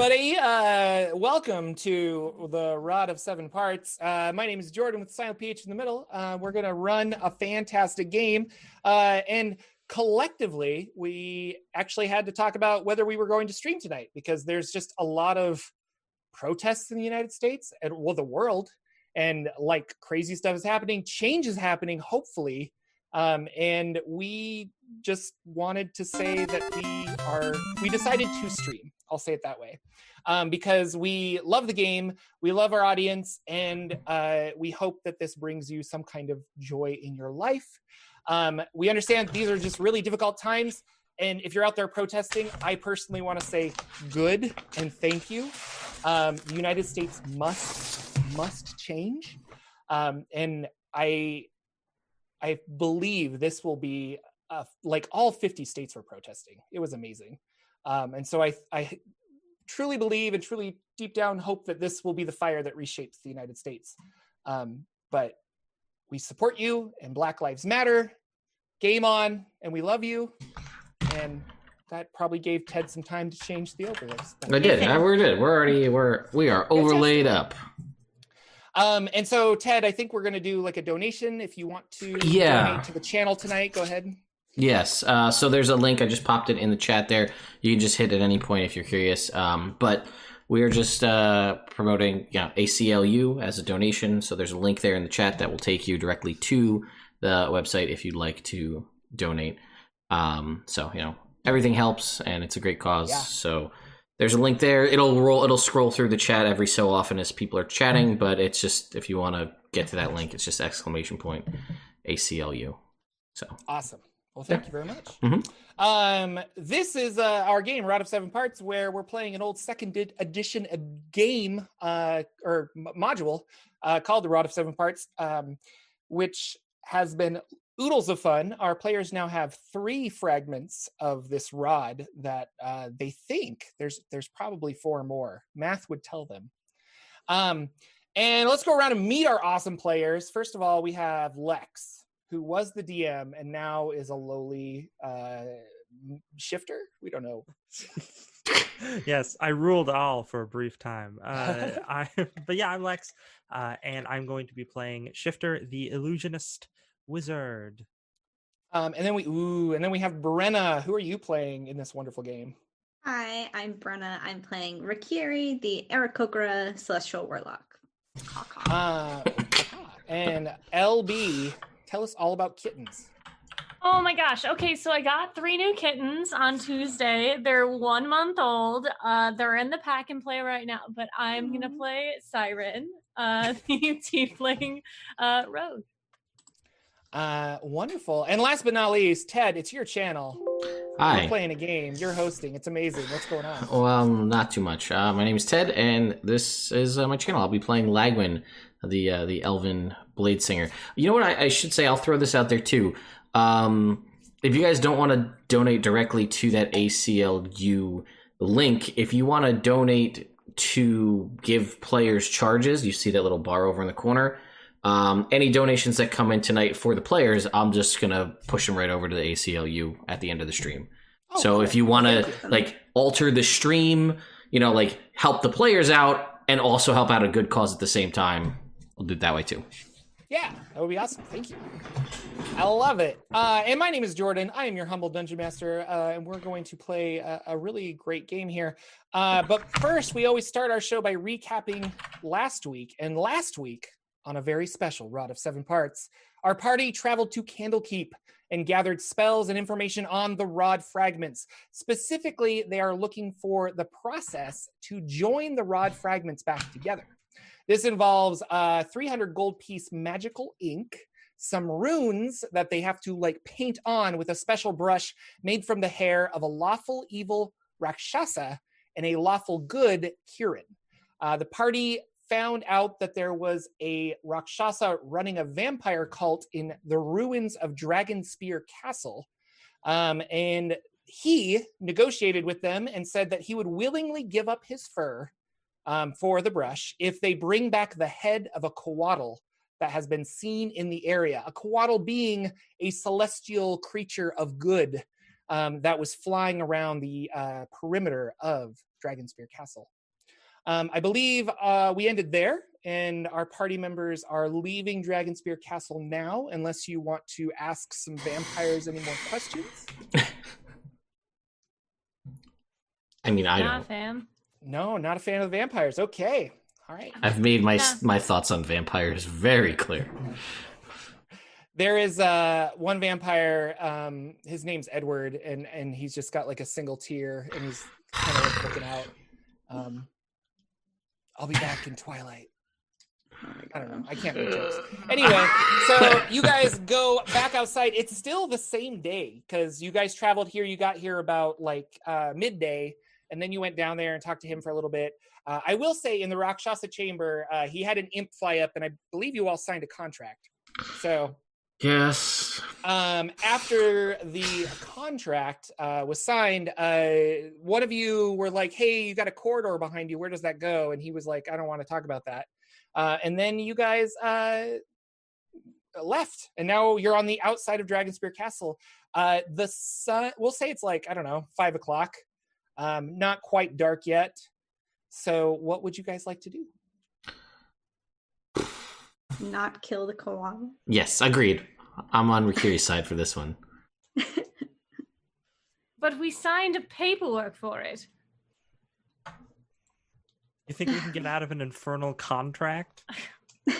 everybody. Uh, welcome to the Rod of Seven Parts. Uh, my name is Jordan with Silent PH in the middle. Uh, we're going to run a fantastic game. Uh, and collectively, we actually had to talk about whether we were going to stream tonight because there's just a lot of protests in the United States and, well, the world. And like crazy stuff is happening, change is happening, hopefully. Um, and we just wanted to say that we are, we decided to stream. I'll say it that way. Um, because we love the game, we love our audience, and uh, we hope that this brings you some kind of joy in your life. Um, we understand these are just really difficult times. And if you're out there protesting, I personally want to say good and thank you. Um, the United States must must change, um, and I I believe this will be uh, like all 50 states were protesting. It was amazing. Um, and so I, I truly believe and truly deep down hope that this will be the fire that reshapes the United States. Um, but we support you and Black Lives Matter. Game on, and we love you. And that probably gave Ted some time to change the overlays. I did. I we did. We're already we're we are overlaid up. Um, and so Ted, I think we're gonna do like a donation. If you want to Yeah. donate to the channel tonight, go ahead. Yes. Uh, so there's a link. I just popped it in the chat there. You can just hit at any point if you're curious. Um, but we're just uh, promoting yeah, ACLU as a donation. So there's a link there in the chat that will take you directly to the website if you'd like to donate. Um, so, you know, everything helps and it's a great cause. Yeah. So there's a link there. It'll roll, it'll scroll through the chat every so often as people are chatting. But it's just, if you want to get to that link, it's just exclamation point ACLU. So. Awesome. Well, thank you very much. Mhm. Um, this is uh, our game, Rod of Seven Parts, where we're playing an old second edition game uh, or m- module uh, called the Rod of Seven Parts, um, which has been oodles of fun. Our players now have three fragments of this rod that uh, they think there's there's probably four more. Math would tell them. Um, and let's go around and meet our awesome players. First of all, we have Lex who was the DM and now is a lowly uh, shifter. We don't know. yes, I ruled all for a brief time. Uh, I, but yeah, I'm Lex, uh, and I'm going to be playing Shifter, the illusionist wizard. Um, and then we ooh, and then we have Brenna. Who are you playing in this wonderful game? Hi, I'm Brenna. I'm playing Rakiri, the Aarakocra Celestial Warlock. Caw, caw. Uh, and LB, tell us all about kittens. Oh my gosh. Okay, so I got three new kittens on Tuesday. They're one month old. Uh, they're in the pack and play right now, but I'm gonna play Siren, uh, the tiefling uh, rogue. Uh, wonderful. And last but not least, Ted, it's your channel. Hi. You're playing a game. You're hosting. It's amazing. What's going on? Well, not too much. Uh, my name is Ted, and this is uh, my channel. I'll be playing Lagwin, the uh, the Elven Blade Singer. You know what? I, I should say. I'll throw this out there too. Um, if you guys don't want to donate directly to that ACLU link, if you want to donate to give players charges, you see that little bar over in the corner. Um, any donations that come in tonight for the players, I'm just gonna push them right over to the ACLU at the end of the stream. Oh, so cool. if you want to like alter the stream, you know, like help the players out and also help out a good cause at the same time, we'll do it that way too. Yeah, that would be awesome. Thank you. I love it. Uh, and my name is Jordan. I am your humble dungeon master, uh, and we're going to play a, a really great game here. Uh, but first, we always start our show by recapping last week. And last week, on a very special Rod of Seven Parts, our party traveled to Candlekeep and gathered spells and information on the rod fragments. Specifically, they are looking for the process to join the rod fragments back together. This involves uh, 300 gold piece magical ink, some runes that they have to like paint on with a special brush made from the hair of a lawful evil Rakshasa and a lawful good Kirin. Uh, the party found out that there was a Rakshasa running a vampire cult in the ruins of Dragonspear Castle. Um, and he negotiated with them and said that he would willingly give up his fur um, for the brush if they bring back the head of a coatl that has been seen in the area. A coatl being a celestial creature of good um, that was flying around the uh, perimeter of Dragonspear Castle. Um, I believe uh, we ended there, and our party members are leaving Dragonspear Castle now, unless you want to ask some vampires any more questions. I mean, I Nah, don't. fam. No, not a fan of the vampires. Okay. All right. I've made my Yeah. my thoughts on vampires very clear. There is uh one vampire, um, his name's Edward, and and he's just got like a single tear and he's kind of like looking out. Um I'll be back in Twilight. I don't know. I can't make jokes. Anyway, so you guys go back outside. It's still the same day because you guys traveled here. You got here about like uh, midday, and then you went down there and talked to him for a little bit. Uh, I will say, in the Rakshasa chamber, uh, he had an imp fly up, and I believe you all signed a contract. So Yes. um, after the contract uh, was signed, uh, one of you were like, "Hey, you got a corridor behind you. Where does that go?" And he was like, "I don't want to talk about that." Uh, and then you guys uh, left, and now you're on the outside of Dragonspear Castle. Uh, the sun, we'll say it's like I don't know, five o'clock. Um, not quite dark yet. So, what would you guys like to do? Not kill the koala. Yes, agreed. I'm on Rikiri's side for this one. But we signed a paperwork for it. You think we can get out of an infernal contract?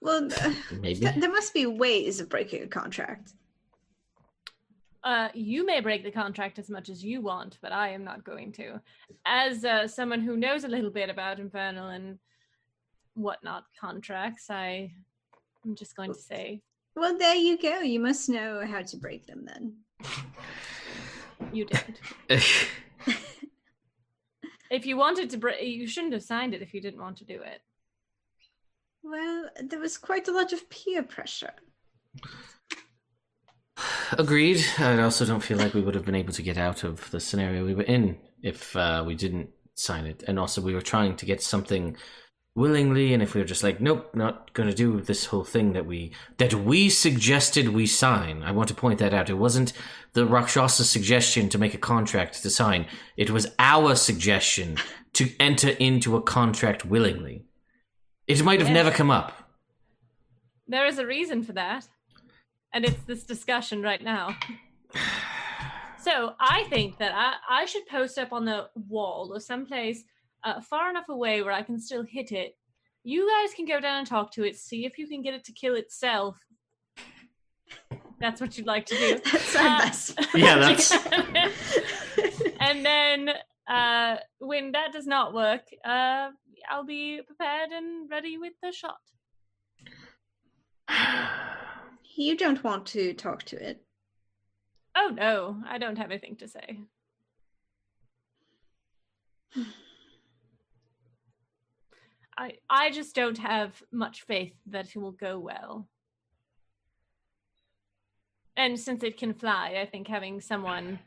Well, Maybe. th- there must be ways of breaking a contract. Uh, you may break the contract as much as you want, but I am not going to. As uh, someone who knows a little bit about infernal and whatnot contracts, I am just going to say Well, there you go. You must know how to break them then. you did. if you wanted to break, you shouldn't have signed it if you didn't want to do it. Well, there was quite a lot of peer pressure. Agreed. I also don't feel like we would have been able to get out of the scenario we were in if uh, we didn't sign it. And also, we were trying to get something willingly, and if we were just like, nope, not going to do this whole thing that we that we suggested we sign. I want to point that out. It wasn't the Rakshasa suggestion to make a contract to sign. It was our suggestion to enter into a contract willingly. It might have Yes. never come up. There is a reason for that, and it's this discussion right now. So I think that I, I should post up on the wall or someplace uh, far enough away where I can still hit it. You guys can go down and talk to it, see if you can get it to kill itself. That's what you'd like to do. That's our Uh, best. Yeah, that's- and then uh, when that does not work, uh, I'll be prepared and ready with the shot. you don't want to talk to it. Oh no, I don't have anything to say. I I just don't have much faith that it will go well. And since it can fly, I think having someone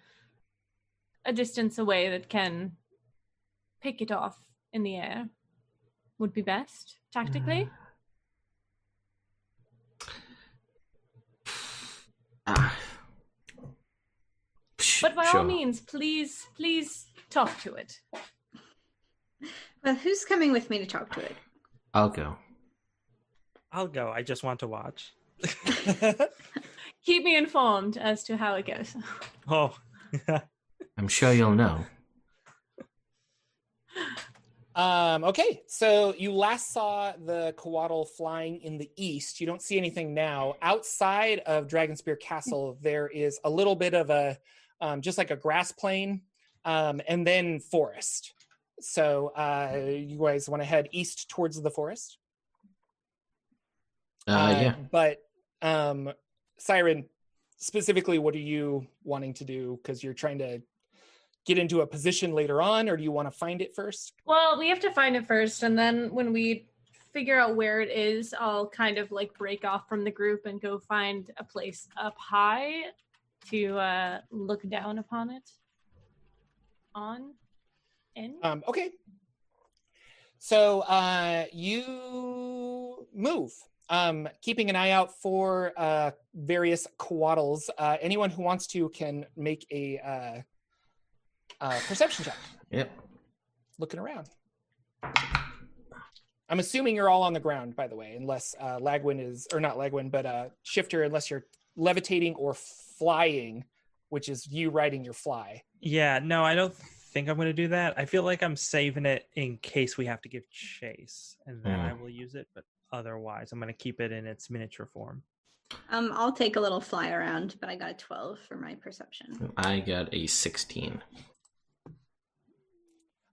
a distance away that can pick it off in the air would be best tactically. Mm-hmm. Ah. But by sure. all means, please, please talk to it. Well, who's coming with me to talk to it? I'll go. I'll go. I just want to watch. Keep me informed as to how it goes. Oh, I'm sure you'll know. Um, okay, so you last saw the Coatl flying in the east. You don't see anything now. Outside of Dragonspear Castle, there is a little bit of a, um, just like a grass plain, um, and then forest. So uh, you guys want to head east towards the forest? Uh, yeah. But um, Siren, specifically, what are you wanting to do? Because you're trying to get into a position later on, or do you want to find it first? Well, we have to find it first, and then when we figure out where it is, I'll kind of like break off from the group and go find a place up high to uh, look down upon it. On, in. Um, okay. So uh, you move um, keeping an eye out for uh, various coatls. Uh, anyone who wants to can make a uh, uh, perception check. Yep. Looking around. I'm assuming you're all on the ground, by the way, unless uh, Lagwin is, or not Lagwin, but uh, Shifter, unless you're levitating or flying, which is you riding your fly. Yeah, no, I don't think I'm going to do that. I feel like I'm saving it in case we have to give chase, and then I will use it. But otherwise, I'm going to keep it in its miniature form. Um, I'll take a little fly around, but I got a 12 for my perception. I got a 16.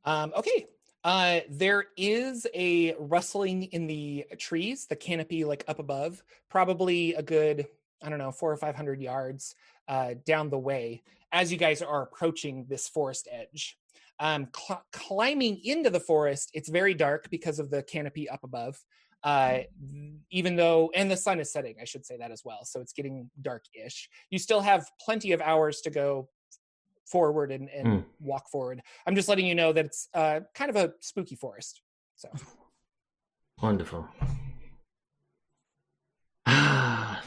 Um, okay. Uh, there is a rustling in the trees, the canopy like up above, probably a good, I don't know, four or 500 yards uh, down the way as you guys are approaching this forest edge. Um, cl- climbing into the forest, it's very dark because of the canopy up above. Uh, even though, and the sun is setting, I should say that as well. So it's getting dark ish. You still have plenty of hours to go forward and, and Mm. walk forward. I'm just letting you know that it's uh, kind of a spooky forest. So Wonderful. well,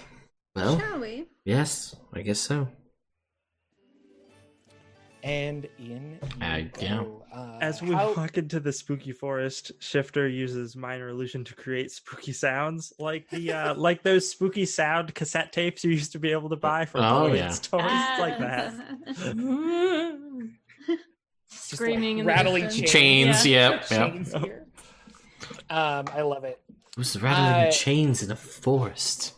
Shall we? yes, I guess so. And in you I- yeah. go. Uh, As we how- walk into the spooky forest, Shifter uses minor illusion to create spooky sounds, like the uh, like those spooky sound cassette tapes you used to be able to buy from Oh, toys yeah. stores, like that. just, like, Screaming in the rattling distance. Chains, Yeah. yep, yep. chains here. Um, I love it. It was rattling Uh, chains in a forest.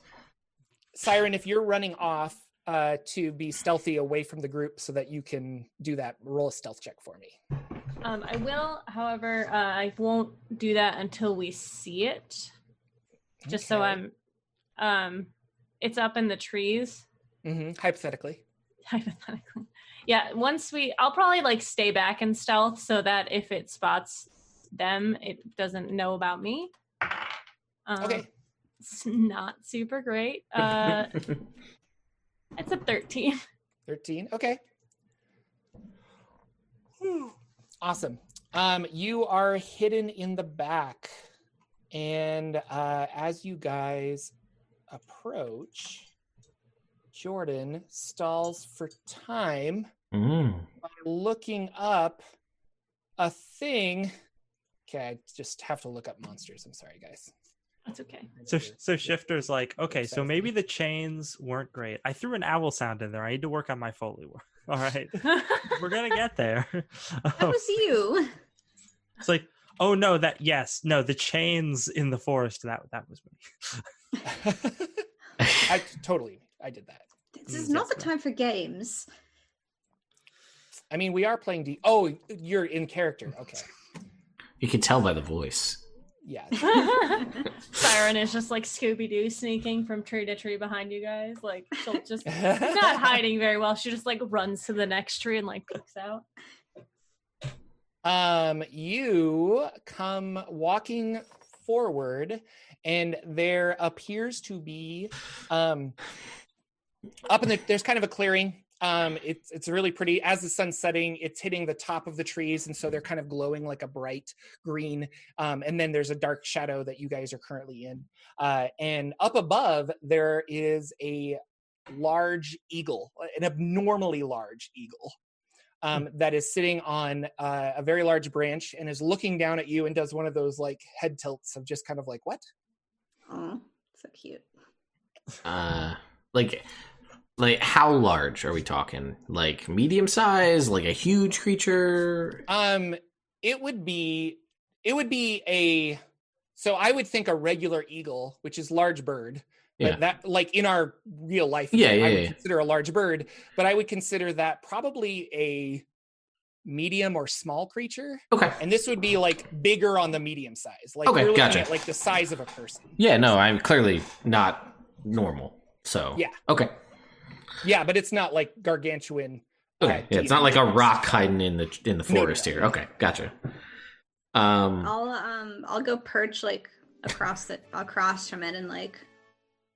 Siren, if you're running off uh, to be stealthy away from the group so that you can do that, roll a stealth check for me. Um, I will, however, uh, I won't do that until we see it. Just so I'm, um, it's up in the trees. Mhm, Hypothetically. hypothetically. Yeah, once we, I'll probably like stay back in stealth so that if it spots them, it doesn't know about me. Um, Okay. It's not super great. Uh, it's a 13. 13. Okay. Awesome. Um, you are hidden in the back. And uh, as you guys approach, Jordan stalls for time Mm. by looking up a thing. Okay, I just have to look up monsters. I'm sorry, guys. That's okay. So so Shifter's like, okay, so maybe the chains weren't great. I threw an owl sound in there. I need to work on my foley work. All right, we're gonna get there. That was you. it's like, oh no, that yes, no, the chains in the forest. That that was me. I totally I did that. This Mm, is not the yes, time for games. I mean, we are playing D. Oh, you're in character. Okay. You can tell by the voice. Yeah. Siren is just like Scooby Doo sneaking from tree to tree behind you guys. Like she'll just not hiding very well. She just like runs to the next tree and like peeks out. Um, you come walking forward, and there appears to be um up in the there's kind of a clearing. Um, it's it's really pretty. As the sun's setting, it's hitting the top of the trees, and so they're kind of glowing like a bright green. Um, and then there's a dark shadow that you guys are currently in. Uh, and up above there is a large eagle, an abnormally large eagle um, that is sitting on uh, a very large branch and is looking down at you and does one of those like head tilts of just kind of like what Oh, so cute. Uh, like, like how large are we talking? Like medium size? Like a huge creature? um it would be it would be a so i would think a regular eagle which is large bird but Yeah. that like in our real life Yeah, i yeah, would yeah. consider a large bird but i would consider that probably a medium or small creature Okay. and this would be like bigger on the medium size like Okay, gotcha. at like the size of a person Yeah. No, I'm clearly not normal. So Yeah. Okay. Yeah but it's not like gargantuan uh, Okay. Yeah, it's not like a rock hiding in the in the No, no, forest no. here. Okay, gotcha. Um. I'll um I'll go perch like across the across from it and like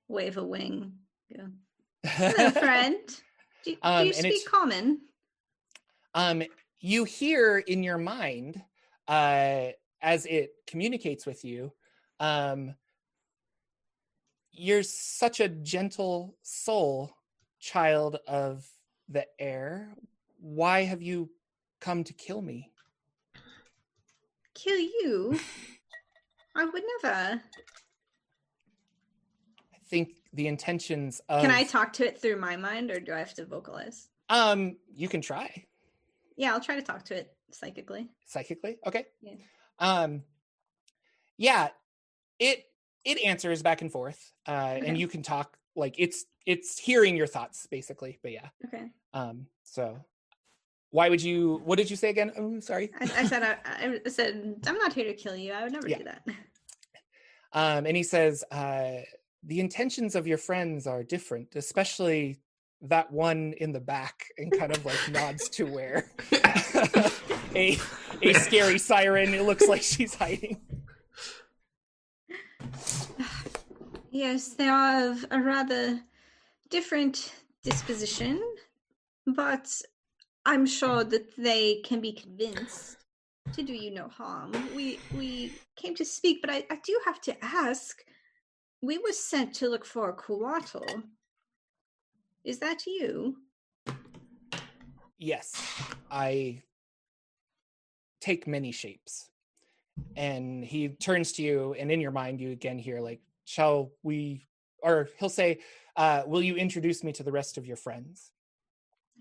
wave a wing. Yeah. Hello, friend. Do, do Um, you speak common? um, you hear in your mind uh, as it communicates with you um, you're such a gentle soul, child of the air. Why have you come to kill me? Kill you? I would never. I think the intentions of Can I talk to it through my mind or do I have to vocalize? um you can try Yeah, I'll try to talk to it psychically. psychically. Okay. Yeah. Um yeah, it it answers back and forth. Uh Okay. and you can talk like it's it's hearing your thoughts basically. But yeah. Okay. Um so why would you what did you say again? Oh, sorry. I, I said I, I said I'm not here to kill you. I would never Yeah. do that. Um, and he says, uh, the intentions of your friends are different, especially that one in the back, and kind of like nods to where a a scary siren. It looks like she's hiding. Yes, they are of a rather different disposition, but I'm sure that they can be convinced to do you no harm. We we came to speak, but I, I do have to ask. We were sent to look for a. Is that you? Yes, I take many shapes. And he turns to you, and in your mind, you again hear like, "Shall we?" Or he'll say, uh, "Will you introduce me to the rest of your friends?"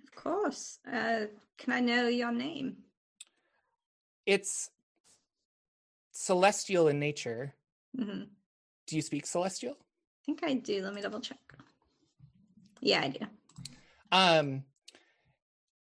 Of course. Uh, can I know your name? It's celestial in nature. hmm Do you speak celestial? I think I do. Let me double check. Yeah, I do. um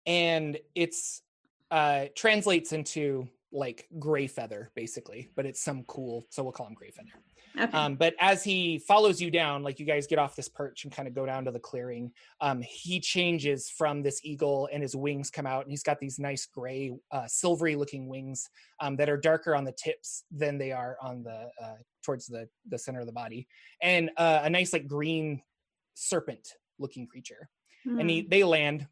and it's uh translates into like gray feather basically but it's some cool so we'll call him gray feather Okay. um but as he follows you down like you guys get off this perch and kind of go down to the clearing um he changes from this eagle and his wings come out and he's got these nice gray uh silvery looking wings um that are darker on the tips than they are on the uh towards the the center of the body and uh, a nice like green serpent looking creature and he Hmm. they land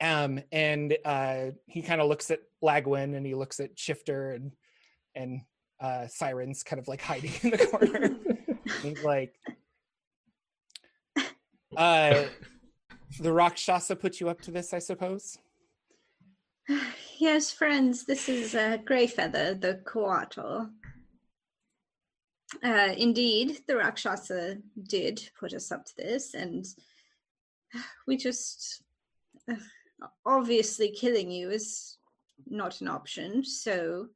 um and uh he kind of looks at lagwin and he looks at shifter and and uh sirens kind of like hiding in the corner he's like uh the rakshasa put you up to this i suppose yes, friends, this is uh, Greyfeather, the Coatl. Uh, indeed, the Rakshasa did put us up to this, and we just. Uh, obviously, killing you is not an option, so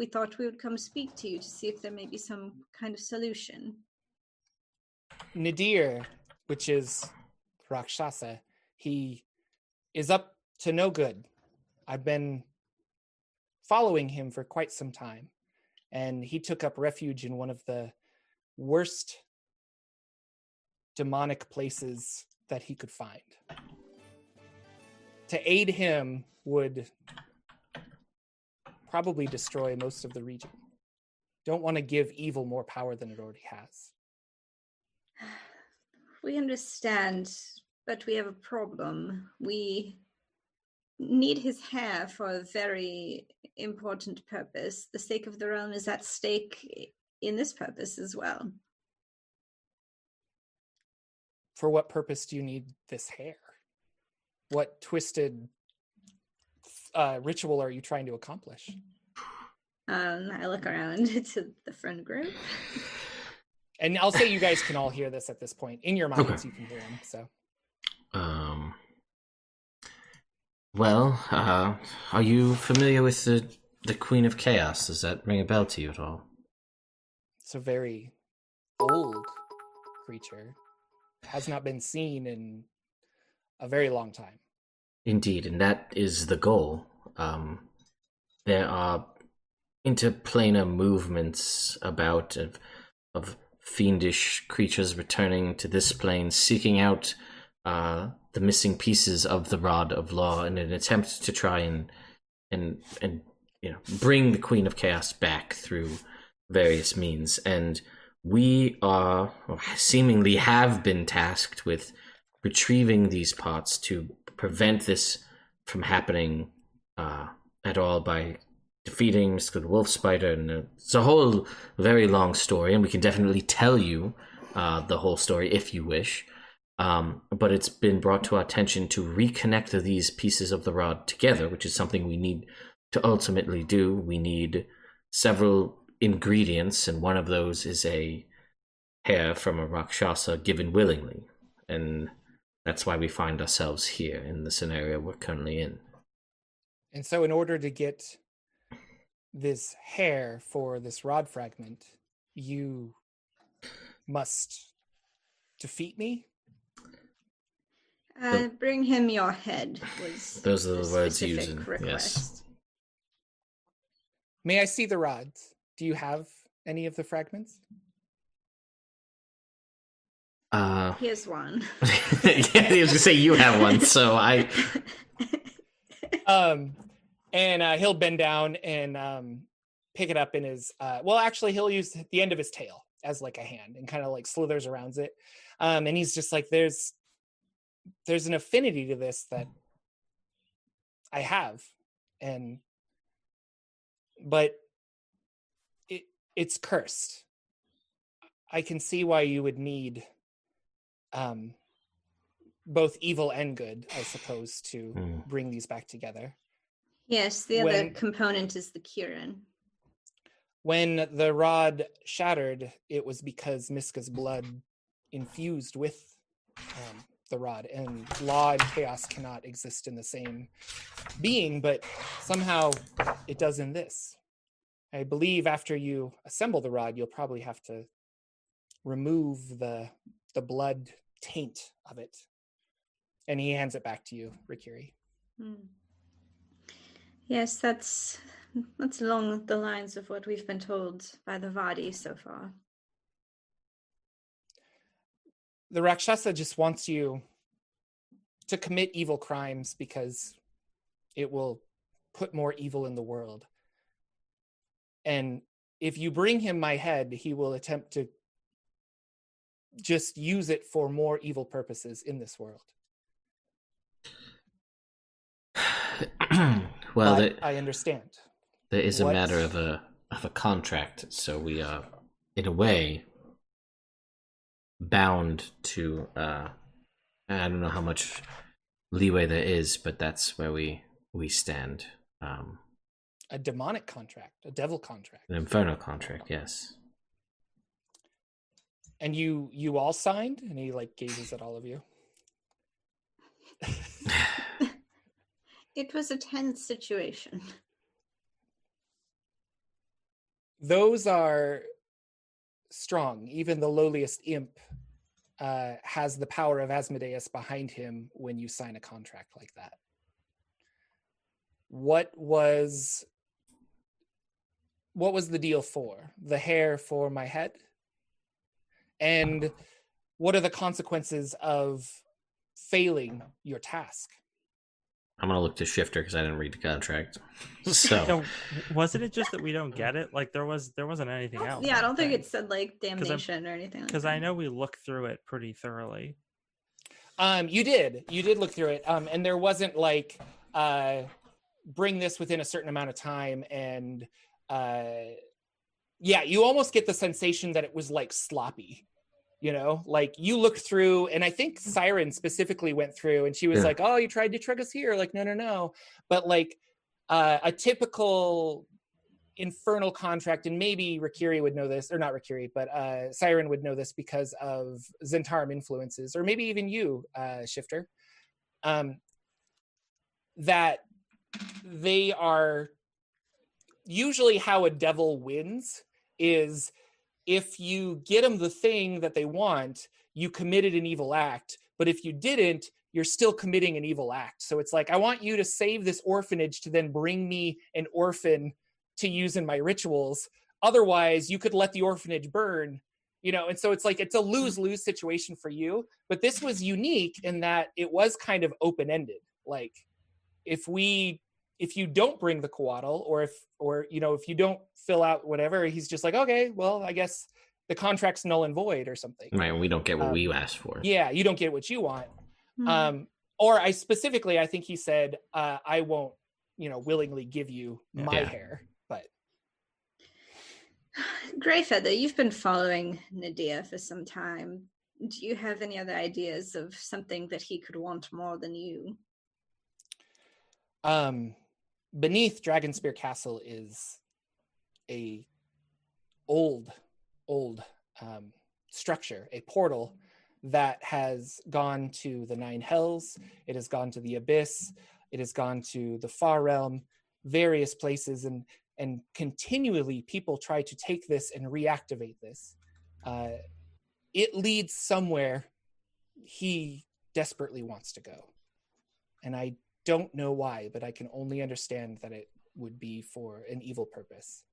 we thought we would come speak to you to see if there may be some kind of solution. nadir which is rakshasa he is up to no good i've been following him for quite some time and he took up refuge in one of the worst demonic places that he could find to aid him would probably destroy most of the region don't want to give evil more power than it already has We understand, but we have a problem. We need his hair for a very important purpose. The sake of the realm is at stake in this purpose as well. for what purpose do you need this hair? What twisted uh, ritual are you trying to accomplish? Um, I look around to the friend group. And I'll say you guys can all hear this at this point. In your minds, you can hear him. So Um. Well, uh, are you familiar with the the Queen of Chaos? Does that ring a bell to you at all? it's a very old creature. Has not been seen in a very long time. Indeed, and that is the goal. Um, there are interplanar movements about of, of fiendish creatures returning to this plane, seeking out uh, the missing pieces of the rod of law in an attempt to try and and and you know bring the Queen of Chaos back through various means. And we are seemingly have been tasked with retrieving these parts to prevent this from happening uh, at all by defeating Mr. Wolf Spider. And it's a whole very long story, and we can definitely tell you uh, the whole story if you wish. Um, but it's been brought to our attention to reconnect these pieces of the rod together, which is something we need to ultimately do. We need several ingredients, and one of those is a hair from a Rakshasa given willingly. And that's why we find ourselves here in the scenario we're currently in. And so, in order to get this hair for this rod fragment, you must defeat me. Uh, bring him your head was Those are the words specific used in- yes. May I see the rods? Do you have any of the fragments? Uh, Here's one. yeah, he was gonna say you have one, so I. um and uh, he'll bend down and um pick it up in his uh well actually he'll use the end of his tail as like a hand and kind of like slithers around it um and he's just like there's there's an affinity to this that i have and but it it's cursed i can see why you would need um both evil and good i suppose to Hmm. bring these back together yes, the other component is the Kirin. when the rod shattered, it was because Miska's blood infused with um, the rod, and law and chaos cannot exist in the same being, but somehow it does in this. I believe after you assemble the rod, you'll probably have to remove the the blood taint of it. And he hands it back to you, Rikiri. Hmm. Yes, that's that's along the lines of what we've been told by the Vaati so far. the Rakshasa just wants you to commit evil crimes because it will put more evil in the world. And if you bring him my head, he will attempt to just use it for more evil purposes in this world. well, there, I understand. there is a matter of a of a contract, so we are, in a way, bound to. Uh, I don't know how much leeway there is, but that's where we we stand. Um, A demonic contract, a devil contract. an infernal contract, yes. And you you all signed? And he like gazes at all of you. It was a tense situation. those are strong. Even the lowliest imp uh, has the power of Asmodeus behind him when you sign a contract like that. What was what was the deal for? The hair for my head? And what are the consequences of failing your task? I'm gonna look to Shifter because I didn't read the contract. So No, wasn't it just that we don't get it? Like there was there wasn't anything else. yeah, I don't think it said like damnation or anything. because that. I know we looked through it pretty thoroughly. Um, you did. You did look through it. Um, and there wasn't like uh bring this within a certain amount of time and uh yeah, you almost get the sensation that it was like sloppy. You know, like you looked through, and I think Siren specifically went through and she was Yeah. like, Oh, you tried to trick us here. Like, no, no, no. But like uh a typical infernal contract, and maybe Rakiri would know this, or not Rakiri, but uh Siren would know this because of Zhentarim influences, or maybe even you, uh, Shifter. Um, that they are usually how a devil wins is if you get them the thing that they want, you committed an evil act. But if you didn't, you're still committing an evil act. So it's like, I want you to save this orphanage to then bring me an orphan to use in my rituals. Otherwise, you could let the orphanage burn, you know. And so it's like, it's a hmm. lose lose situation for you. But this was unique in that it was kind of open ended. Like, if we if you don't bring the coatl or if or you know if you don't fill out whatever he's just like okay well i guess the contract's null and void or something right, we don't get what Um, we asked for. yeah you don't get what you want Hmm. um or i specifically i think he said uh i won't you know willingly give you my Yeah. hair but Greyfeather, you've been following nadia for some time. Do you have any other ideas of something that he could want more than you? Um, beneath Dragonspear Castle is a old, old um, structure, a portal that has gone to the Nine Hells. It has gone to the Abyss. It has gone to the Far Realm, various places, and and continually people try to take this and reactivate this. Uh, it leads somewhere he desperately wants to go, and I don't know why, but I can only understand that it would be for an evil purpose.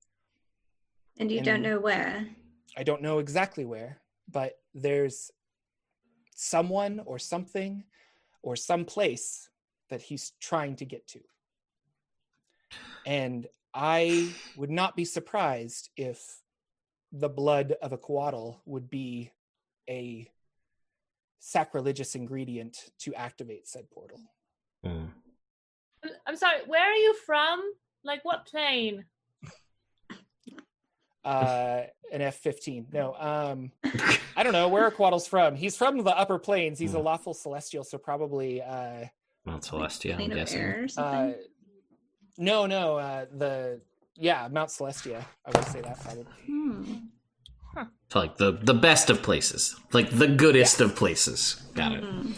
And you don't know where? I don't know exactly where, but there's someone or something or some place that he's trying to get to. And I would not be surprised if the blood of a coatl would be a sacrilegious ingredient to activate said portal. Mm. I'm- I'm sorry. Where are you from? Like what plane? Uh, an F-15. No, um, I don't know where are Coatl's from. He's from the upper planes. He's a Hmm. lawful celestial, so probably uh, Mount Celestia, I'm Plane of guessing. air or uh, something? no, no, uh, the yeah, Mount Celestia. I would say that probably. Hmm. So like the the best of places, like the goodest of places. Got it. Hmm.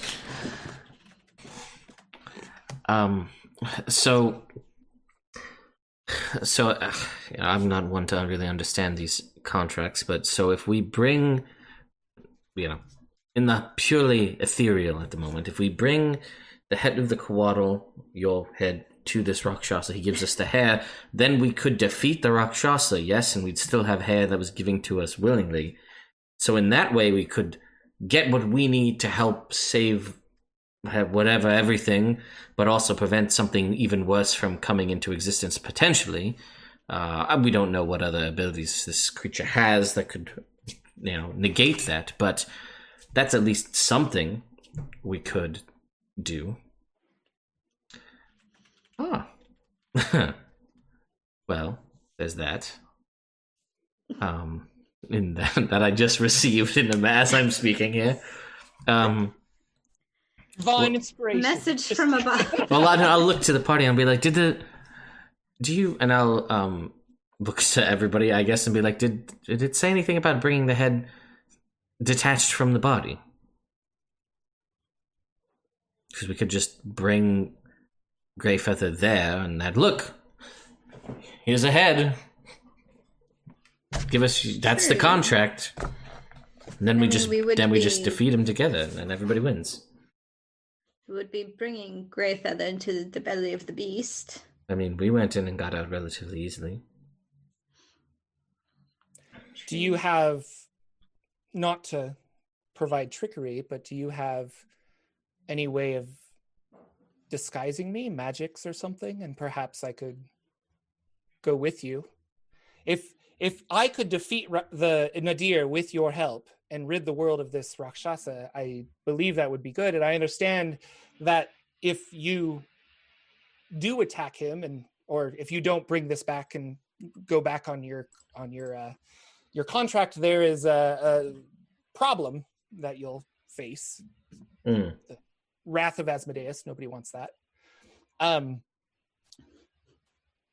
Um, so, so uh, I'm not one to really understand these contracts, but so if we bring, you know, in the purely ethereal at the moment, if we bring the head of the Coatl, your head, to this Rakshasa, he gives us the hair, then we could defeat the Rakshasa, yes, and we'd still have hair that was given to us willingly. So in that way, we could get what we need to help save whatever everything but also prevent something even worse from coming into existence potentially. Uh, we don't know what other abilities this creature has that could you know negate that but that's at least something we could do. Ah. Well there's that. Um in that, that i just received in the as i'm speaking here. Um Divine inspiration. Message Just- from above. well, I'll, I'll look to the party and be like, "Did the, do you?" And I'll um look to everybody, I guess, and be like, "Did did it say anything about bringing the head detached from the body?" Because we could just bring Greyfeather there, and that look, here's a head. Give us that's the contract. And then we just we would then we just defeat him together, and everybody wins. Would be bringing Greyfeather into the belly of the beast. I mean, we went in and got out relatively easily. Do you have, not to provide trickery, but do you have any way of disguising me, magics or something, and perhaps I could go with you? If if I could defeat the Nadir with your help and rid the world of this Rakshasa, I believe that would be good. And I understand that if you do attack him and or if you don't bring this back and go back on your on your uh, your contract, there is a, a problem that you'll face. Mm. Wrath of Asmodeus. Nobody wants that. Um,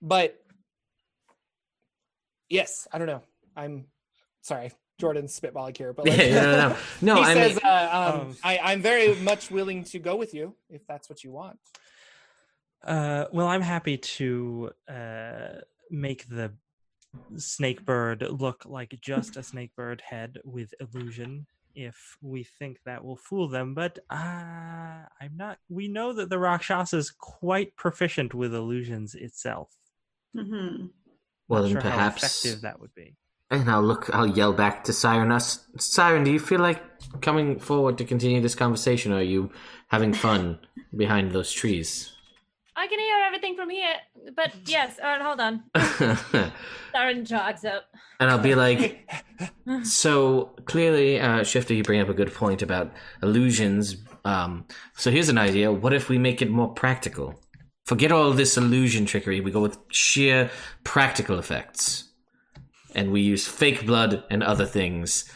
but yes, I don't know. I'm sorry, Jordan's spitballing here, but like, no, no, no. No, he I says mean, uh, um, Um, I, I'm very much willing to go with you if that's what you want. Uh, well, I'm happy to uh, make the snake bird look like just a snake bird head with illusion if we think that will fool them. But uh, I'm not. We know that the Rakshasa is quite proficient with illusions itself. hmm well, Not then sure how perhaps. effective that would be. And I'll look. I'll yell back to Siren. Us, Siren, do you feel like coming forward to continue this conversation? Or are you having fun behind those trees? I can hear everything from here. But yes, all right, hold on. Siren Darren jogs up. And I'll be like, so clearly, uh, Shifter, you bring up a good point about illusions. Um, so here's an idea. What if we make it more practical? Forget all this illusion trickery. We go with sheer practical effects. And we use fake blood and other things.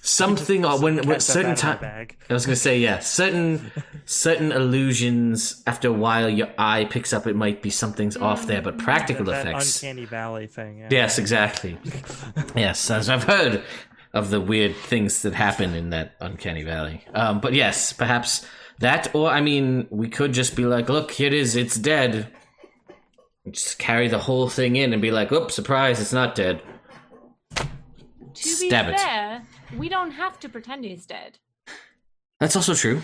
Something or when, when certain out of my time. I was gonna say yeah, certain certain illusions. After a while, your eye picks up it might be something's off there, but practical that effects. uncanny valley thing. yeah. Yes, exactly. yes, as I've heard of the weird things that happen in that uncanny valley. Um, but yes, perhaps that, or I mean, we could just be like, "Look, here it is. It's dead." Just carry the whole thing in and be like, "Oops, surprise! It's not dead." To Stab be it. fair, we don't have to pretend he's dead. That's also true.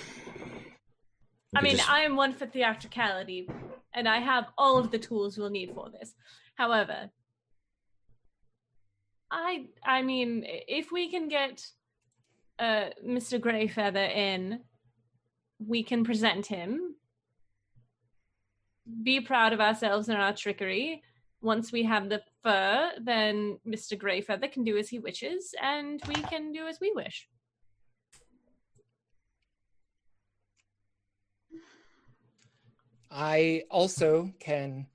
I mean, just- I am one for theatricality, and I have all of the tools we'll need for this. However, I I mean, if we can get uh, Mr. Greyfeather in, we can present him. Be proud of ourselves and our trickery. Once we have the fur, then Mr. Greyfeather can do as he wishes, and we can do as we wish. I also can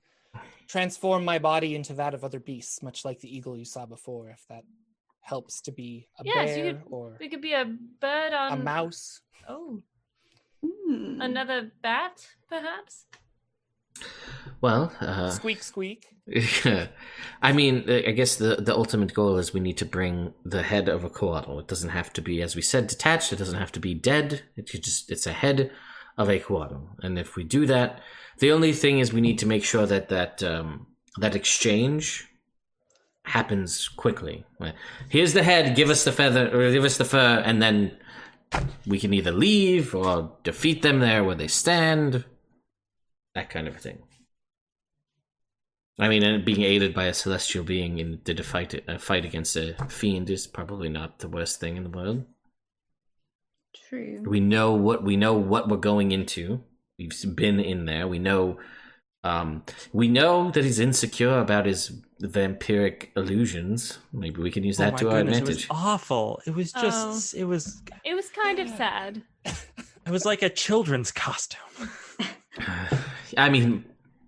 transform my body into that of other beasts, much like the eagle you saw before, if that helps to be a Yes, you bear could- or We could be a bird on a mouse. Oh, Hmm. another bat, perhaps. Well, uh, Squeak, squeak. I mean, I guess the the ultimate goal is we need to bring the head of a coatl. It doesn't have to be, as we said, detached. It doesn't have to be dead. It just it's a head of a coatl. And if we do that, the only thing is we need to make sure that that um, that exchange happens quickly. Here's the head. Give us the feather, or give us the fur, and then we can either leave or defeat them there where they stand. That kind of a thing. I mean, and being aided by a celestial being in the fight, a fight against a fiend is probably not the worst thing in the world. True. We know what we know what we're going into. We've been in there. We know, um, we know that he's insecure about his vampiric illusions. Maybe we can use Oh that my to our goodness, advantage. It was awful. It was just. It was. It was kind of sad. It was like a children's costume. I mean,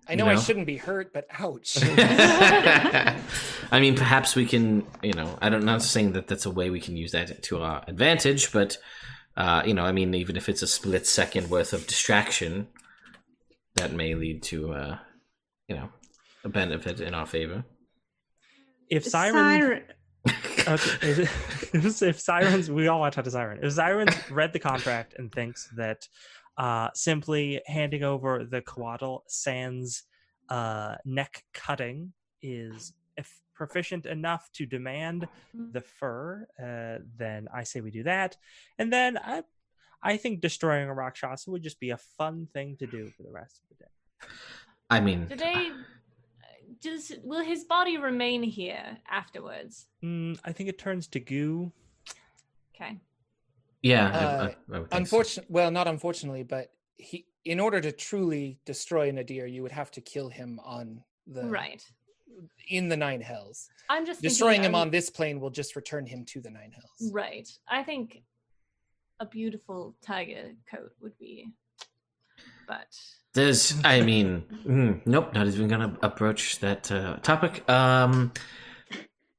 I know, You I shouldn't be hurt, but ouch. I mean, perhaps we can, you know, I don't, not saying that that's a way we can use that to our advantage, but, uh, you know, I mean, even if it's a split second worth of distraction, that may lead to, uh, you know, a benefit in our favor. If Siren, Siren. okay, if, if, if Sirens, we all want to talk to Siren. If Sirens read the contract and thinks that uh, simply handing over the Coatl sans uh, neck cutting is if proficient enough to demand Mm. the fur, uh, then I say we do that. And then I, I think destroying a Rakshasa would just be a fun thing to do for the rest of the day. I mean, Do they? Does will his body remain here afterwards? Mm, I think it turns to goo. Okay. Yeah, Uh, I, I, I would so. Unfortunately, well, not unfortunately, but he, in order to truly destroy Nadir, you would have to kill him on the Right. in the nine hells. I'm just thinking, Destroying him um, on this plane will just return him to the nine hells. Right. I think a beautiful tiger coat would be, but There's, I mean, mm, nope, not even gonna approach that uh, topic. Um,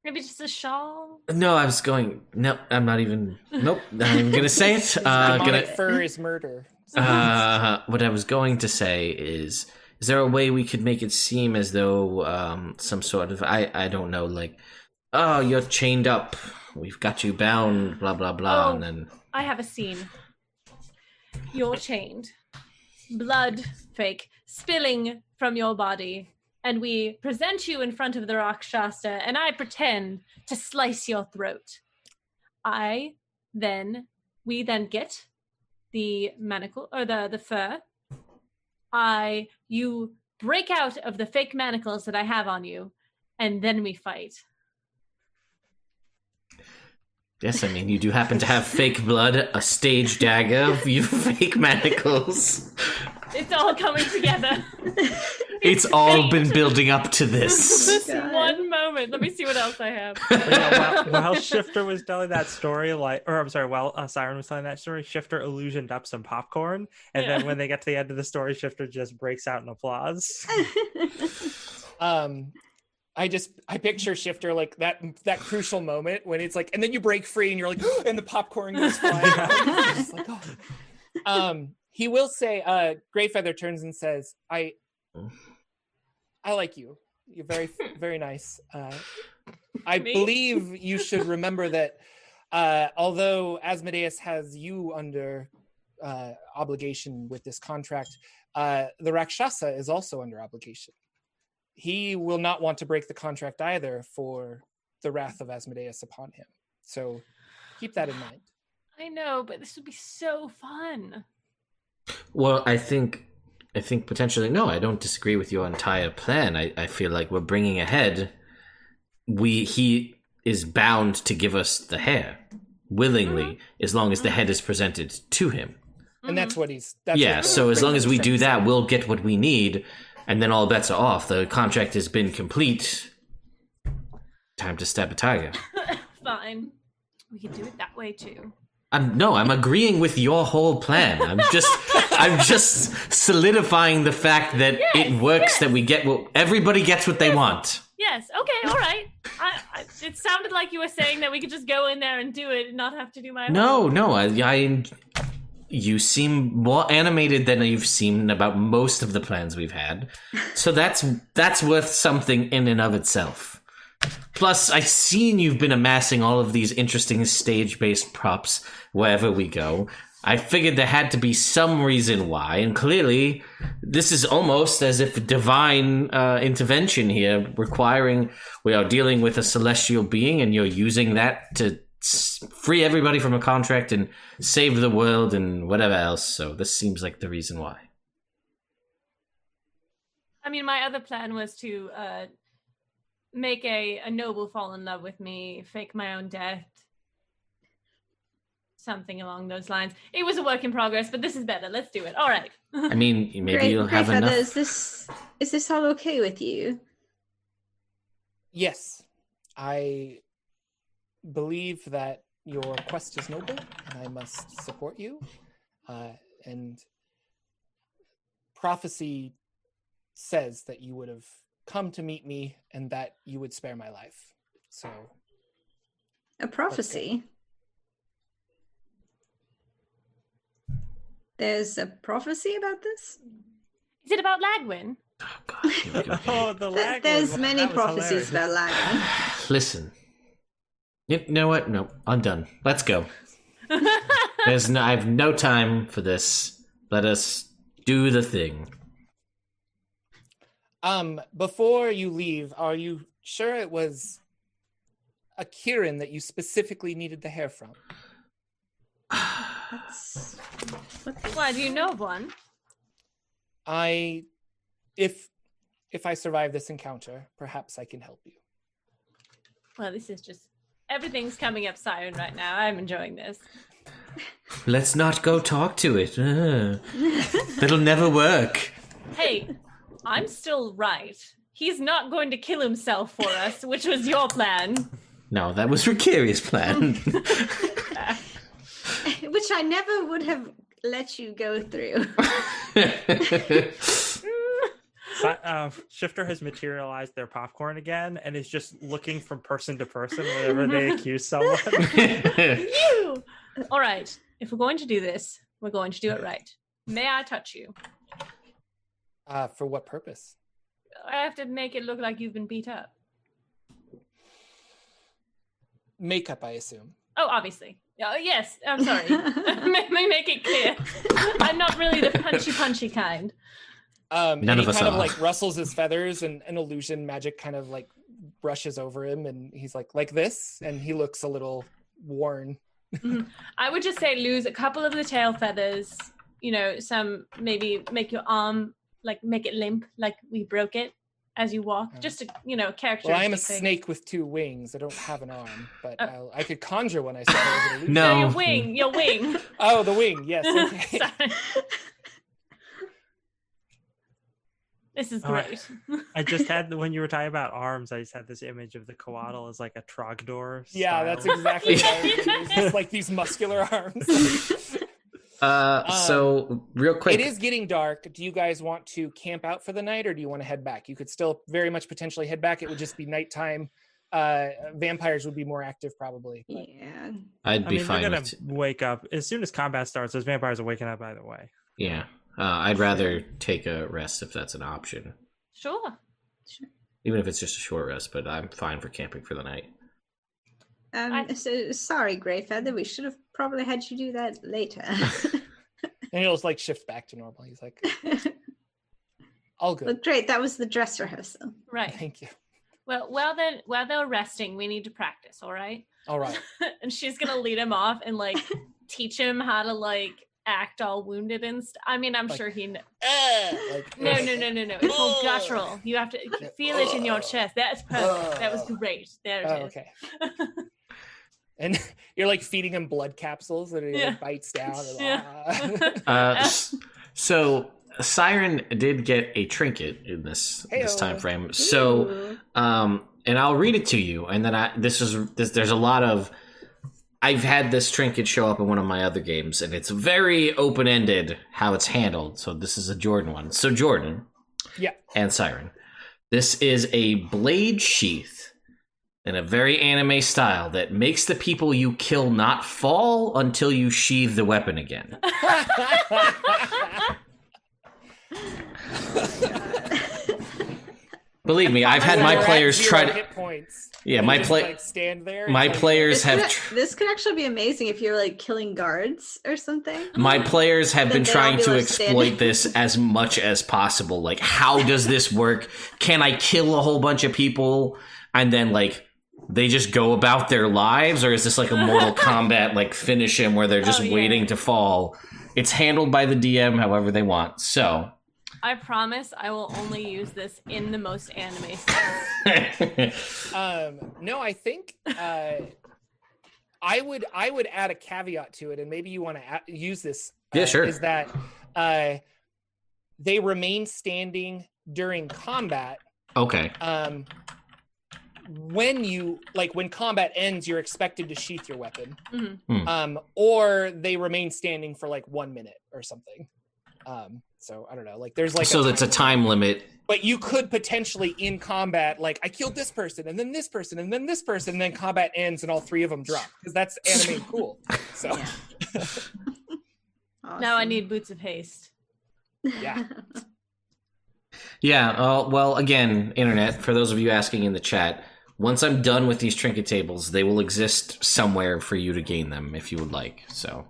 maybe just a shawl. no, I was going. No, I'm not even. Nope, not even gonna say it. Uh, gonna. fur is murder. Uh, what I was going to say is, is there a way we could make it seem as though um, some sort of I I don't know, like, oh, you're chained up, we've got you bound, blah blah blah, Oh. and then I have a scene. You're chained, blood fake spilling from your body, and we present you in front of the Rakshasa, and I pretend to slice your throat. I then, we then get the manacle or the the fur. I, you break out of the fake manacles that I have on you, and then we fight. Yes, I mean you do happen to have fake blood, a stage dagger, you fake manacles. It's all coming together. It's all been building up to this. this God. one moment. Let me see what else I have. Yeah, while, while Shifter was telling that story, like, or I'm sorry, while uh, Siren was telling that story, Shifter illusioned up some popcorn, and then when they get to the end of the story, Shifter just breaks out in applause. Um, I just I picture Shifter like that that crucial moment when it's like, and then you break free and you're like, and the popcorn goes flying. out. Like, oh. Um, he will say, uh, Greyfeather turns and says, I I like you. You're very very nice. Uh, I Me? believe you should remember that uh, although Asmodeus has you under uh, obligation with this contract, uh, the Rakshasa is also under obligation. He will not want to break the contract either for the wrath of Asmodeus upon him. So keep that in mind. I know, but this would be so fun. Well, I think, I think potentially no. I don't disagree with your entire plan. I, I feel like we're bringing ahead. We he is bound to give us the hair willingly, mm-hmm. as long as the mm-hmm. head is presented to him. And that's mm-hmm. what he's. That's yeah. what So as long as we do that, we'll get what we need, and then all bets are off. The contract has been complete. Time to stab a tiger. Fine. We could do it that way too. I'm no, I'm agreeing with your whole plan. I'm just I'm just solidifying the fact that it works yes. that we get what everybody gets what they want. Yes. Okay. All right. I, I, it sounded like you were saying that we could just go in there and do it and not have to do my. No, no, I, I you seem more animated than you've seen about most of the plans we've had. So that's that's worth something in and of itself. Plus, I've seen you've been amassing all of these interesting stage-based props wherever we go. I figured there had to be some reason why, and clearly, this is almost as if divine uh, intervention here, requiring we are dealing with a celestial being, and you're using that to free everybody from a contract and save the world and whatever else. So this seems like the reason why. I mean, my other plan was to uh, make a, a noble fall in love with me, fake my own death, something along those lines. It was a work in progress, but this is better. Let's do it. All right. I mean, maybe Grey, you'll have Greyfeather, enough. is this is this all okay with you? Yes, I believe that your quest is noble, and I must support you. Uh, and prophecy says that you would have come to meet me, and that you would spare my life. So A prophecy. There's a prophecy about this? Is it about Lagwin? Oh, God, here we go. Oh, the Th- lag. There's one. many prophecies hilarious. about Lagwin. Listen. You know what? No, I'm done. Let's go. There's no, I have no time for this. Let us do the thing. Um, before you leave, are you sure it was a Kirin that you specifically needed the hair from? That's what Why do you know of one? I, if if I survive this encounter, perhaps I can help you. Well, this is just everything's coming up siren right now. I'm enjoying this. Let's not go talk to it. Uh, that'll never work. Hey, I'm still right. He's not going to kill himself for us, which was your plan. No, that was Ricarius' plan. which I never would have let you go through. Si- uh, Shifter has materialized their popcorn again and is just looking from person to person whenever they accuse someone. You! All right. If we're going to do this, we're going to do it right. May I touch you? Uh, for what purpose? I have to make it look like you've been beat up. Makeup, I assume. Oh, obviously. Oh, yes. I'm sorry. Let me make it clear. I'm not really the punchy, punchy kind. Um, None and of he us kind of like rustles his feathers, and an illusion magic kind of like brushes over him, and he's like like this, and he looks a little worn. I would just say lose a couple of the tail feathers. You know, some maybe make your arm like make it limp, like we broke it as you walk. Oh. Just a you know character. Well, I am a snake with two wings. I don't have an arm, but Oh. I'll, I could conjure one. I suppose. an illusion. No. your wing, your wing. Oh, the wing. Yes. Okay. Sorry. This is All right. great. I just had when you were talking about arms, I just had this image of the coatl as like a trogdor. yeah, that's exactly. Yeah. what I was thinking. It's like these muscular arms. Uh, Um, so real quick, It is getting dark. Do you guys want to camp out for the night or do you want to head back? You could still very much potentially head back. It would just be nighttime. Uh, vampires would be more active probably. but- Yeah. I'd I be mean, fine they're gonna with. wake up as soon as combat starts. Those vampires are waking up either way. Yeah, uh, I'd rather take a rest if that's an option, Sure. even if it's just a short rest. But I'm fine for camping for the night. Um, I- so sorry, Greyfeather. We should have probably had you do that later. And he'll just like shift back to normal. He's like, all good. Look, great. That was the dress rehearsal. Right. Thank you. Well, while they're while they're resting, we need to practice. All right. All right. and she's gonna lead him off and like teach him how to like act all wounded and st- I mean, I'm Like- sure he. Kn- like, no, no, no, no, no. It's all Ugh. guttural. You have to feel it in your chest. That's perfect. That was great. There Oh, it is. okay. And you're like feeding him blood capsules and he Yeah. like bites down. And, Yeah. Uh, so Siren did get a trinket in this this time frame. So, um, and I'll read it to you. And then I this is this, there's a lot of. I've had this trinket show up in one of my other games, and it's very open ended how it's handled. So this is a Jordan one. So Jordan, Yeah. and Siren, this is a blade sheath in a very anime style that makes the people you kill not fall until you sheathe the weapon again. Believe me, I've had my players try to. Hit points. Yeah, my just, play- like, stand there. My like, players This have. could, this could actually be amazing if you're like killing guards or something. My players have been trying be to left exploit standing. this as much as possible. Like, how does this work? Can I kill a whole bunch of people and then, like, they just go about their lives? Or is this like a Mortal Kombat, like, finish him where they're oh, just Oh, yeah. waiting to fall? It's handled by the DM however they want. So, I promise I will only use this in the most anime sense. Um, no, I think uh, I would I would add a caveat to it, and maybe you want to use this. Uh, Yeah, sure. Is that uh, they remain standing during combat. okay. Um, when you like when combat ends, you're expected to sheath your weapon, Mhm. Hmm. um, or they remain standing for like one minute or something. Um, so I don't know. Like there's like so that's a time limit. but you could potentially in combat like i killed this person and then this person and then this person and then combat ends and all three of them drop because that's anime cool so Now I need boots of haste. yeah. Yeah. Uh, well, again, internet. For those of you asking in the chat, once I'm done with these trinket tables, they will exist somewhere for you to gain them if you would like. So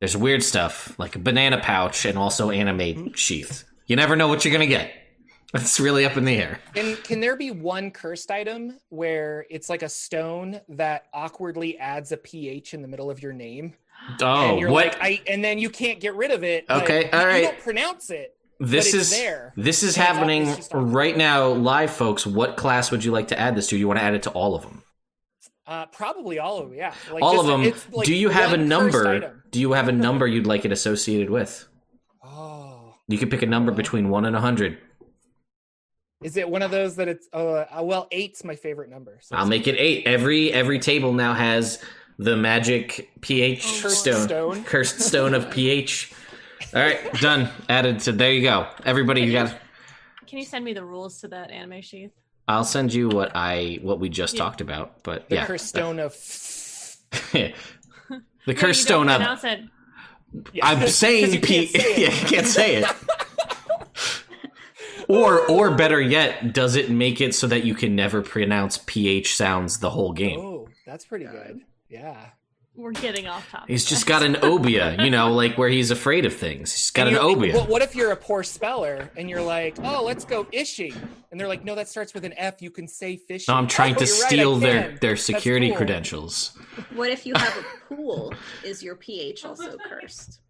there's weird stuff like a banana pouch and also anime hmm? sheath. You never know what you're gonna get. It's really up in the air. and can there be one cursed item where it's like a stone that awkwardly adds a ph in the middle of your name Oh, and you're what? like i and then you can't get rid of it Okay, all right. you don't pronounce it this is there. this is happening obvious just not- right now, live, folks. What class would you like to add this to? Do You want to add it to all of them? Uh probably all of them yeah like all just- of them. it's like Do you have a number? Do you have a number you'd like it associated with? oh You can pick a number between one and a hundred. is it one of those that it's uh, uh, well eight's my favorite number so I'll make it eight. Every every table now has the magic pH Oh, Cursed stone, stone. cursed stone of pH. All right, done. Added to there you go. Everybody, you got. Can you send me the rules to that anime sheath? I'll send you what I what we just Yeah. talked about. But the yeah, cursed stone of the No, cursed stone of. it. Yeah. I'm saying you P. can't say it. Yeah, you can't say it. Or or better yet, does it make it so that you can never pronounce pH sounds the whole game? Oh, that's pretty good. Yeah. We're getting off topic. He's just got an obia, you know, like where he's afraid of things. He's got an And you- obia. What, what if you're a poor speller and you're like, oh, let's go ishing? And they're like, no, that starts with an F. You can say fishing. No, I'm trying "Oh, to you're right, steal their their security cool. credentials. What if you have a pool? Is your pH also cursed?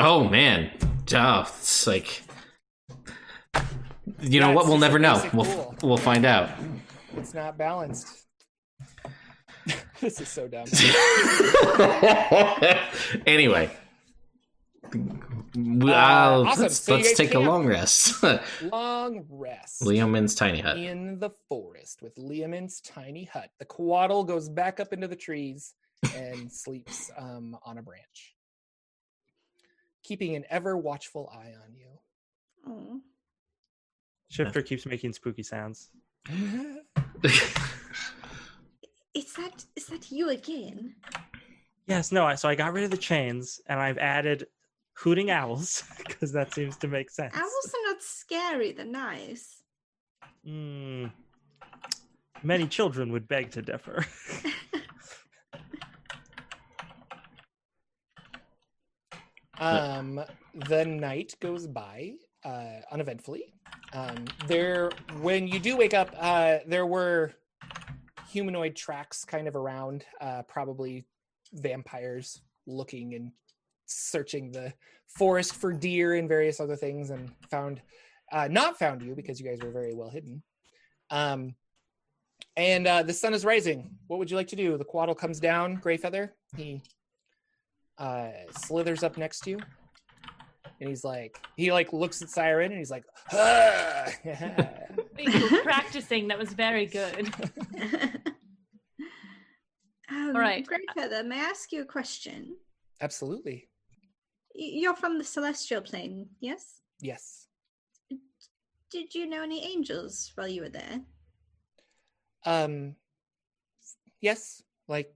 Oh man, oh, it's like you know Yeah, what? We'll never know. We'll rule. we'll find out. It's not balanced. This is so dumb. anyway, Uh, uh, awesome. let's, So let's guys take a long rest. Long rest. Leomund's tiny hut. in the forest with Leomund's tiny hut. The coatl goes back up into the trees and sleeps um, on a branch. keeping an ever watchful eye on you. Oh. Shifter keeps making spooky sounds. Is that is that you again? Yes, no. I, so I got rid of the chains and I've added hooting owls because that seems to make sense. Owls are not scary, they're nice. Mm. Many children would beg to differ. Um, the night goes by uh, uneventfully. Um, there, when you do wake up, uh, there were humanoid tracks kind of around, uh, probably vampires looking and searching the forest for deer and various other things, and found uh, not found you because you guys were very well hidden. Um, and uh, the sun is rising. What would you like to do? The coatl comes down, Greyfeather. He uh, slithers up next to you, and he's like, he like looks at Siren, and he's like, "Ah!" Thank you for practicing. That was very good. um, right. Greyfeather, may I ask you a question? absolutely, You're from the celestial plane, yes? yes. Did you know any angels while you were there? Um, yes, like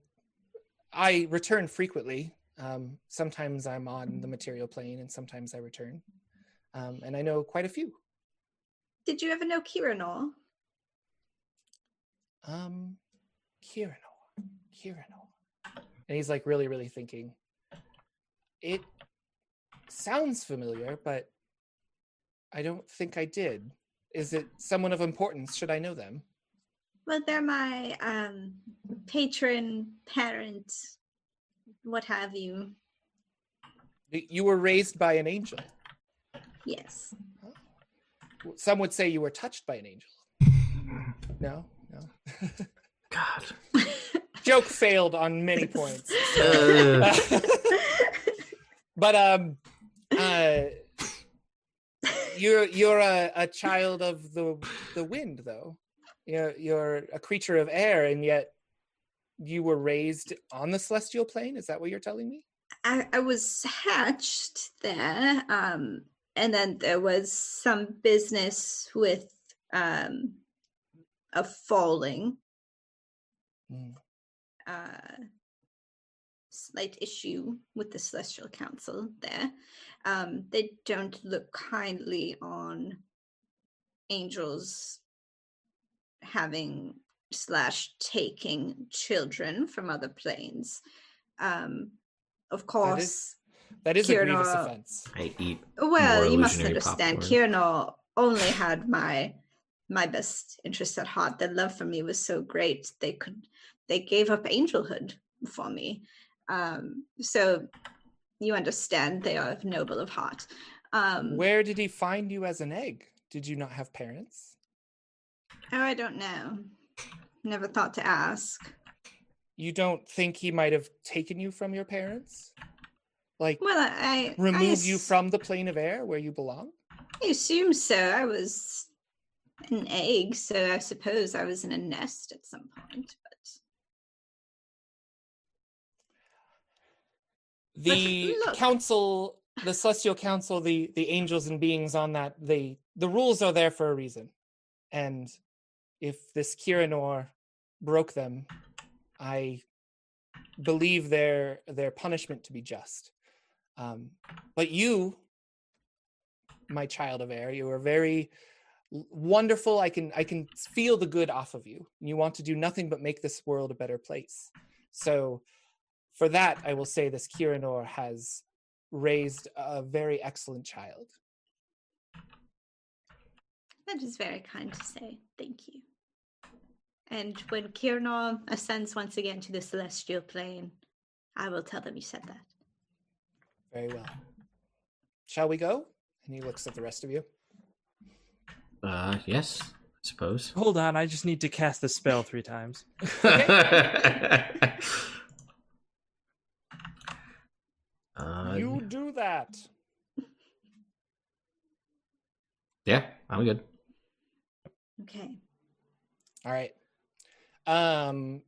I return frequently. Um, sometimes I'm on the material plane, and sometimes I return. Um, and I know quite a few. Did you ever know Kiranor? Um, Kiranor, Kiranor. And he's like really, really thinking. It sounds familiar, but I don't think I did. Is it someone of importance? Should I know them? Well, they're my um, patron, parent, what have you. You were raised by an angel. Yes. Some would say you were touched by an angel. No, no. God. Joke failed on many points. Uh, but um, uh, you're you're a, a child of the the wind, though. You're you're a creature of air, and yet you were raised on the celestial plane. Is that what you're telling me? I, I was hatched there, um, and then there was some business with um, a falling, Mm. Uh, slight issue with the Celestial Council there. Um, they don't look kindly on angels having slash taking children from other planes. Um, of course, That is a grievous offense. I eat. well, you must understand, popcorn. Kiranor only had my my best interest at heart. Their love for me was so great they could they gave up angelhood for me. Um, so you understand they are noble of heart. Um, Where did he find you as an egg? Did you not have parents? oh, I don't know. Never thought to ask. You don't think he might have taken you from your parents? Like Well, I, I removed you from the plane of air where you belong? I assume so. I was an egg, so I suppose I was in a nest at some point. But the council the celestial council the the angels and beings on that they the rules are there for a reason. And if this kiranor broke them i believe their their punishment to be just. Um but you my child of air you are very wonderful. I can i can feel the good off of you. You want to do nothing but make this world a better place. So for that, I will say this Kiranor has raised a very excellent child. that is very kind to say. Thank you. And when Kiranor ascends once again to the celestial plane, I will tell them you said that. Very well. Shall we go? And he looks at the rest of you. Uh, yes, I suppose. Hold on, I just need to cast the spell three times. uh, you do that. yeah, I'm good. Okay. All right. Um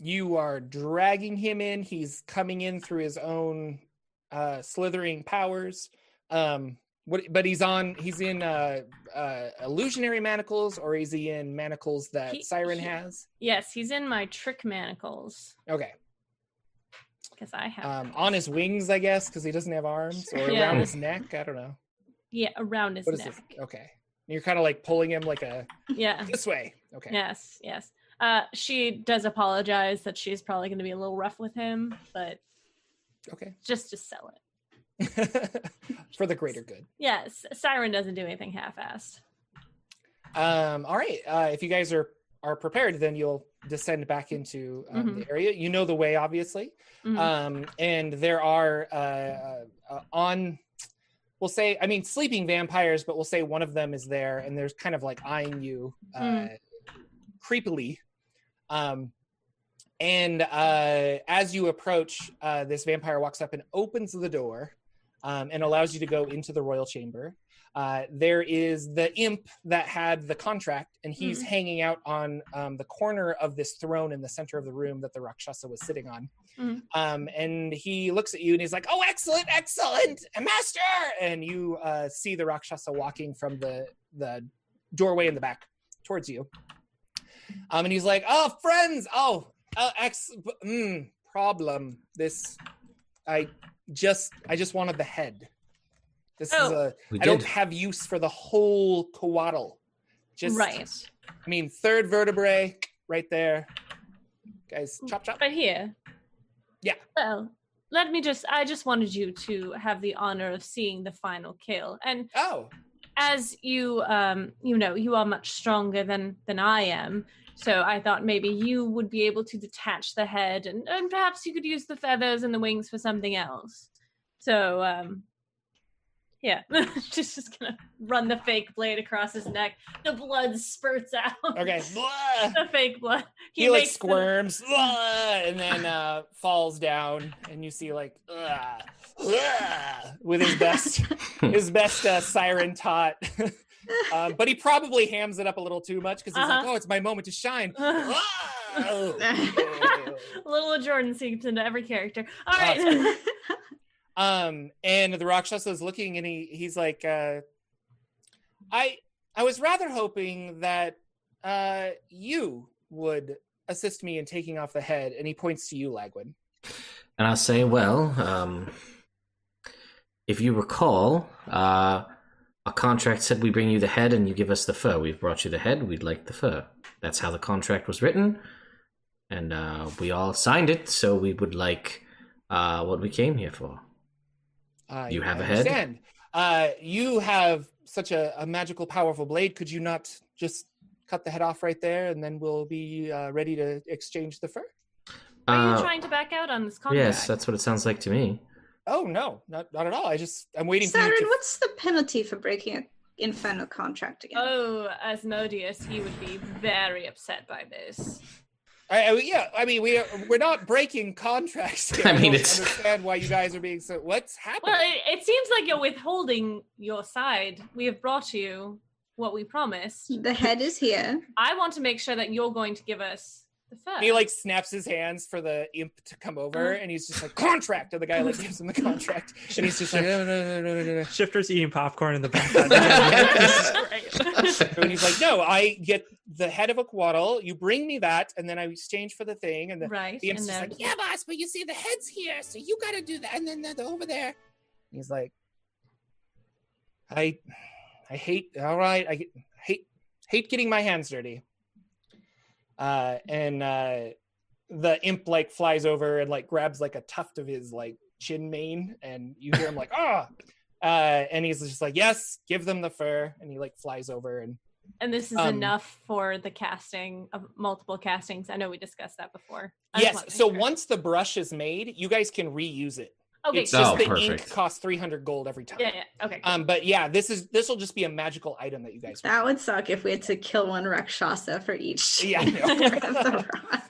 you are dragging him in. He's coming in through his own uh, slithering powers. Um, what? But he's on. He's in uh, uh, illusionary manacles, or is he in manacles that He- Siren he- has? Yes, he's in my trick manacles Okay. Because I have Um, on his wings, I guess, because he doesn't have arms, or Yeah. around his neck. I don't know. yeah around his What is neck. Okay. You're kind of like pulling him like a Yeah. this way. Okay. Yes. Yes. Uh, she does apologize that she's probably going to be a little rough with him, but Okay. just to sell it. For the greater good. Yes, Siren doesn't do anything half-assed. Um, all right. Uh, if you guys are are prepared, then you'll descend back into um, Mm-hmm. the area. You know the way, obviously. Mhm. Um, and there are uh, uh, on, we'll say, I mean, sleeping vampires, but we'll say one of them is there, and there's kind of like eyeing you uh, Mm. creepily. Um, and uh, as you approach, uh, this vampire walks up and opens the door um, and allows you to go into the royal chamber. Uh, there is the imp that had the contract, and he's Mhm. hanging out on um, the corner of this throne in the center of the room that the Rakshasa was sitting on. Mhm. Um, and he looks at you and he's like, "Oh, excellent, excellent, master!" And you uh, see the Rakshasa walking from the the doorway in the back towards you. Um, and he's like, "Oh, friends! Oh, uh, ex mm, problem. This, I just, I just wanted the head. This is Oh. a. We I don't have use for the whole coatl. Just right. I mean, third vertebrae right there. Guys, chop chop. Right here. Yeah. Well, let me just I just wanted you to have the honor of seeing the final kill. And Oh, as you um you know, you are much stronger than than I am. So I thought maybe you would be able to detach the head and, and perhaps you could use the feathers and the wings for something else. So um yeah, she's just gonna run the fake blade across his neck. The blood spurts out. okay. Blah. the fake blood. He, like makes the- squirms and then uh falls down, and you see like ugh, ugh, with his best his best uh, siren tot. um, but he probably hams it up a little too much because he's like, Uh-huh. "Oh, it's my moment to shine." Little Jordan seeps into every character. All right. Oh, right. Um, and the Rakshasa is looking and he he's like, uh, I I was rather hoping that uh you would assist me in taking off the head, and he points to you, Lagwin. And I'll say, well, um, if you recall, uh, a contract said we bring you the head and you give us the fur. We've brought you the head. We'd like the fur. That's how the contract was written, and uh, we all signed it. So we would like uh, what we came here for. Uh, You have a head? understand. Uh, you have such a, a magical, powerful blade. Could you not just cut the head off right there, and then we'll be uh, ready to exchange the fur? Are you Uh, trying to back out on this contract? yes, that's what it sounds like to me. Oh no, not not at all. I just I'm waiting for you Siren, to. what's the penalty for breaking an infernal contract again? Oh, Asmodeus, you would be very upset by this. I, I, yeah, I mean we are, we're not breaking contracts. Here. I mean, don't it's- understand why you guys are being so. What's happening? Well, it, it seems like you're withholding your side. We have brought you what we promised. The head is here. I want to make sure that you're going to give us the fur. And he like snaps his hands for the imp to come over, Uh-huh. and he's just like contract, and the guy like gives him the contract, and he's just like no no no no no no. Shifter's eating popcorn in the background. And he's like, no, I get the head of a coatl. You bring me that, and then I exchange for the thing. And the, right. the imp's and just then- like, yeah, boss, but you see, the head's here, so you got to do that. And then the, the over there. He's like, I, I hate. All right, I hate hate getting my hands dirty. Uh, and uh, the imp like flies over and like grabs like a tuft of his like chin mane, and you hear him like, ah. Uh, and he's just like, yes, give them the fur. And he like flies over and And this is Um, enough for the casting of multiple castings. I know we discussed that before. I yes. So sure. once the brush is made, you guys can reuse it. Okay. it's cool. just Oh, the perfect. ink costs 300 gold every time. yeah, yeah. Okay. Um, but yeah, this is this will just be a magical item that you guys. That would suck if we had to kill one Rakshasa for each. Yeah, I know. member of the rod.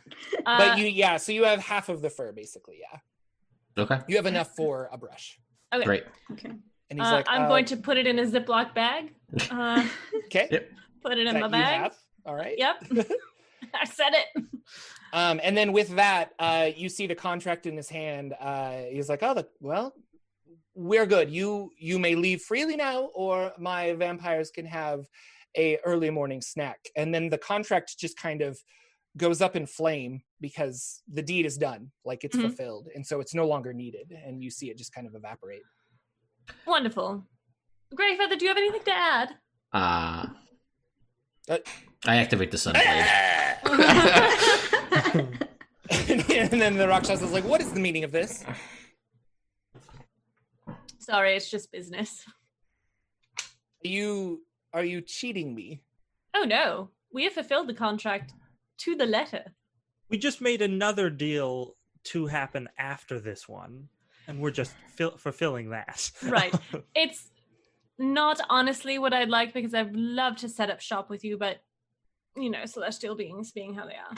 Uh, but you, yeah, so you have half of the fur basically. Yeah, Okay, you have enough for a brush. okay. great. Okay. And he's Uh, like, I'm uh, going to put it in a Ziploc bag. Uh, okay. Yep. put it in that my you bag. have. All right. Yep. I said it. Um, and then with that, uh, you see the contract in his hand. Uh, he's like, "Oh, the well, we're good. You you may leave freely now, or my vampires can have a early morning snack. And then the contract just kind of goes up in flame because the deed is done, like it's Mhm. fulfilled, and so it's no longer needed. And you see it just kind of evaporate. Wonderful. Greyfeather, do you have anything to add? Uh, Uh, I activate the sunblade. and then the Rakshasa is like, "What is the meaning of this?" Sorry, it's just business. Are You are you cheating me? Oh no, we have fulfilled the contract to the letter. We just made another deal to happen after this one, and we're just fil- fulfilling that. Right. It's not honestly what I'd like because I'd love to set up shop with you, but you know, celestial beings being how they are.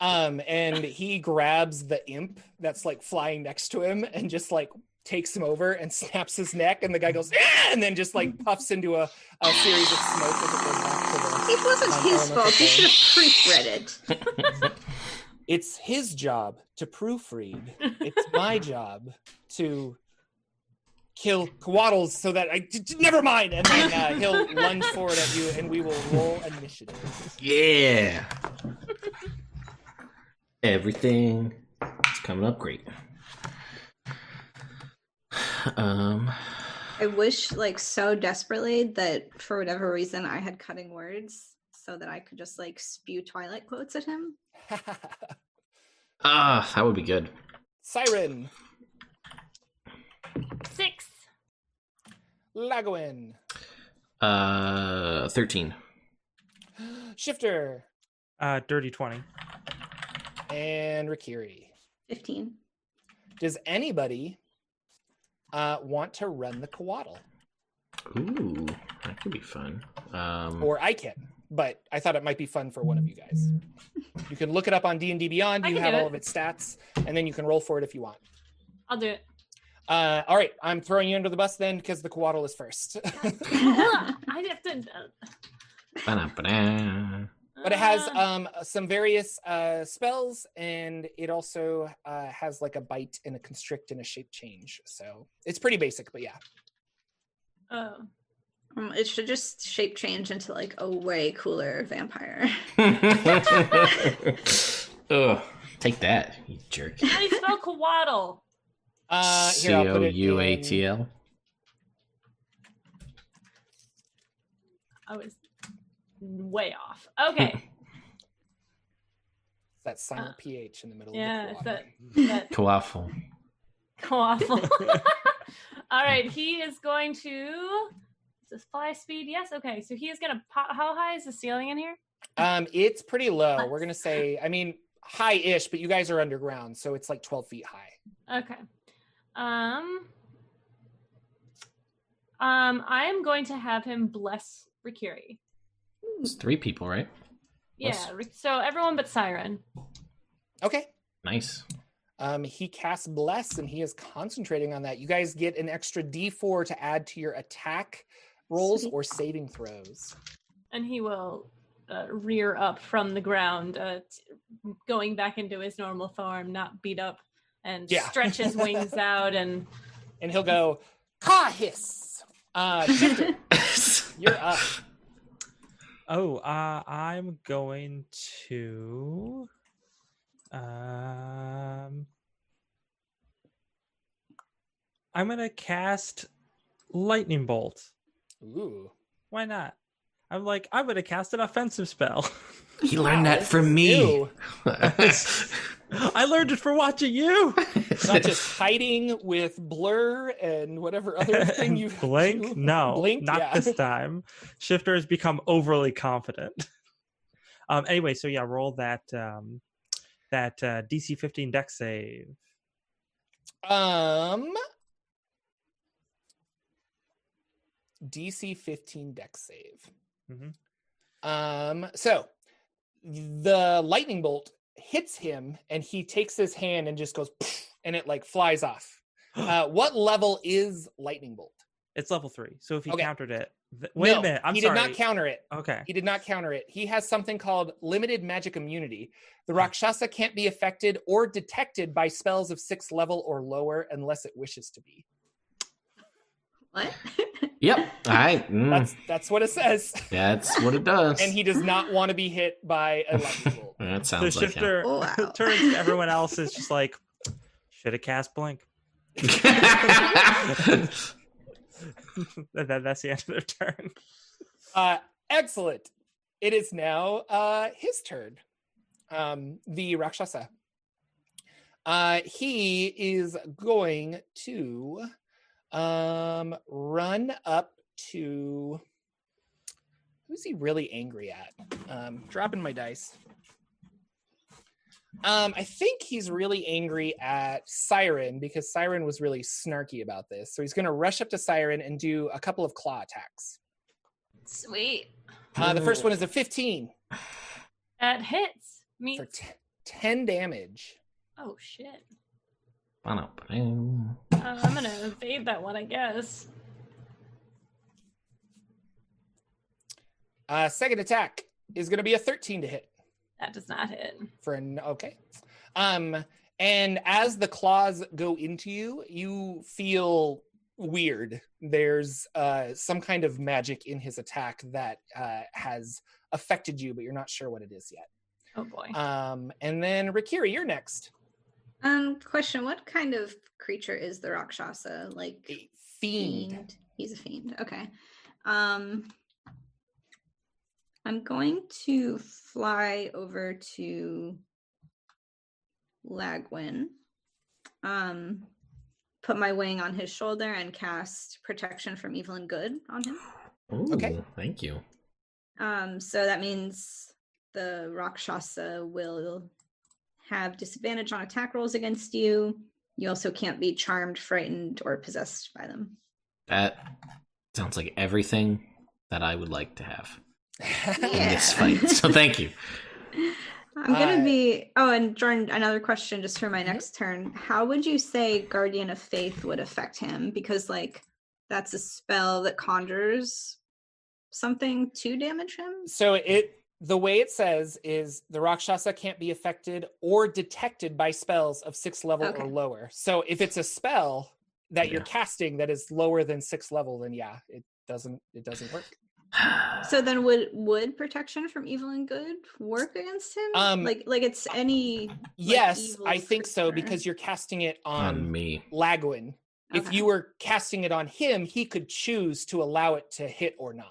Um, and he grabs the imp that's like flying next to him and just like takes him over and snaps his neck, and the guy goes, "Ah!" and then just like puffs into a, a series of smoke as it goes back to the. It wasn't Um, his fault. He should have proofread it. It's his job to proofread. It's my job to kill Coatls so that I d- d- never mind. And then uh, he'll lunge forward at you, and we will roll initiative. Yeah. Everything is coming up great. Um, I wish, like, so desperately that for whatever reason I had cutting words so that I could just like spew Twilight quotes at him. ah, that would be good. Siren, Six. Lagwin, Uh, thirteen. Shifter, uh, dirty twenty. And Rikiri. Fifteen. Does anybody uh, want to run the Coatl? Ooh, that could be fun. Um, Or I can, but I thought it might be fun for one of you guys. You can look it up on D and D Beyond. You have all it. of its stats, and then you can roll for it if you want. I'll do it. Uh, all right, I'm throwing you under the bus then because the Coatl is first. I have to. ba-da-ba-da. But it has uh, um, some various uh, spells, and it also uh, has like a bite and a constrict and a shape change. So it's pretty basic, but yeah. oh. Um, it should just shape change into like a way cooler vampire. Ugh, take that, you jerk. How do you spell Coatl? Uh, C here, I'll put it in- T L. I was way off. Okay. That silent Uh, ph in the middle yeah, of it's the that, Coatl. that Coaffle. All right, he is going to. Is this fly speed? Yes. Okay, so he is going to pop. How high is the ceiling in here? Um, it's pretty low. We're gonna say, I mean, high-ish, but you guys are underground, so it's like 12 feet high. Okay. Um. Um, I am going to have him bless Rikiri. It's three people, right? Yeah. Bless. Rik- So everyone but Siren. Okay. Nice. Um, he casts bless, and he is concentrating on that. You guys get an extra D4 to add to your attack rolls Sweet. or saving throws. and he will uh, rear up from the ground, uh, t- going back into his normal form, not beat up, and Yeah. stretch his wings out. And And he'll go, "Ka hiss." Uh, Shifter, you're up. Oh, uh, I'm going to. Um, I'm gonna cast lightning bolt. Ooh. Why not? I'm like, I'm gonna cast an offensive spell. He learned Wow, that from me. I learned it for watching you. Not just hiding with blur and whatever other thing you blink. do. No, blink. not yeah. this time. Shifter has become overly confident. Um. Anyway, so yeah, roll that um, that uh, DC 15 Dex save. Um, DC 15 Dex save. Mhm. Um, so the lightning bolt hits him, and he takes his hand and just goes, and it like flies off. Uh, what level is lightning bolt? It's level three. So if he Okay. countered it, th- wait No, a minute. I'm he sorry. did not counter it. Okay. He did not counter it. He has something called limited magic immunity. The Rakshasa can't be affected or detected by spells of sixth level or lower unless it wishes to be. What? Yep. All right. Mm, That's that's what it says. that's what it does. And he does not want to be hit by a lightning bolt. that The sounds like him. shifter Oh, wow. turns to everyone else is just like, should have cast blink. That- that- that's the end of their turn. Uh, excellent. It is now uh, his turn. Um, the Rakshasa. Uh, he is going to um, run up to. Who's he really angry at? Um, dropping my dice. Um, I think he's really angry at Siren because Siren was really snarky about this. So he's going to rush up to Siren and do a couple of claw attacks. Sweet. Uh, the first one is a 15 That hits me. for t- 10 damage. Oh shit. Ba-dum-ba-dum. Uh, I'm gonna evade that one, I guess. Uh, second attack is going to be a 13 to hit That does not hit. for an okay. Um, and as the claws go into you, you feel weird. There's uh, some kind of magic in his attack that uh, has affected you, but you're not sure what it is yet. Oh boy. Um, and then Rikiri, you're next. Um, question: What kind of creature is the Rakshasa? Like A fiend. He's a fiend. Okay. Um, I'm going to fly over to Lagwin. Um, put my wing on his shoulder and cast protection from evil and good on him. Okay. Thank you. Um, so that means the Rakshasa will have disadvantage on attack rolls against you. You also can't be charmed, frightened, or possessed by them. That sounds like everything that I would like to have in this fight. So thank you. I'm gonna Uh, be. Oh, and Jordan, another question just for my Mhm. next turn. How would you say Guardian of Faith would affect him? Because like that's a spell that conjures something to damage him. So it the way it says is the Rakshasa can't be affected or detected by spells of sixth level Okay. or lower. So if it's a spell that you're casting that is lower than sixth level, then yeah, it doesn't it doesn't work. So then, would would protection from evil and good work against him? Um, like like it's any. yes, evil I think so creature. because you're casting it on on me. Lagwin. If you were casting it on him, he could choose to allow it to hit or not.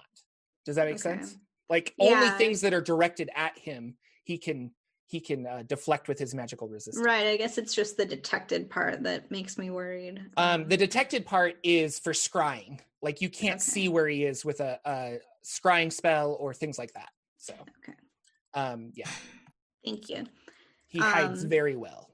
Does that make Okay. sense? Like only things that are directed at him, he can he can uh, deflect with his magical resistance. Right. I guess it's just the detected part that makes me worried. Um, the detected part is for scrying. Like you can't Okay. see where he is with a, a scrying spell or things like that. So, Okay. um, yeah, Thank you. he hides Um, very well.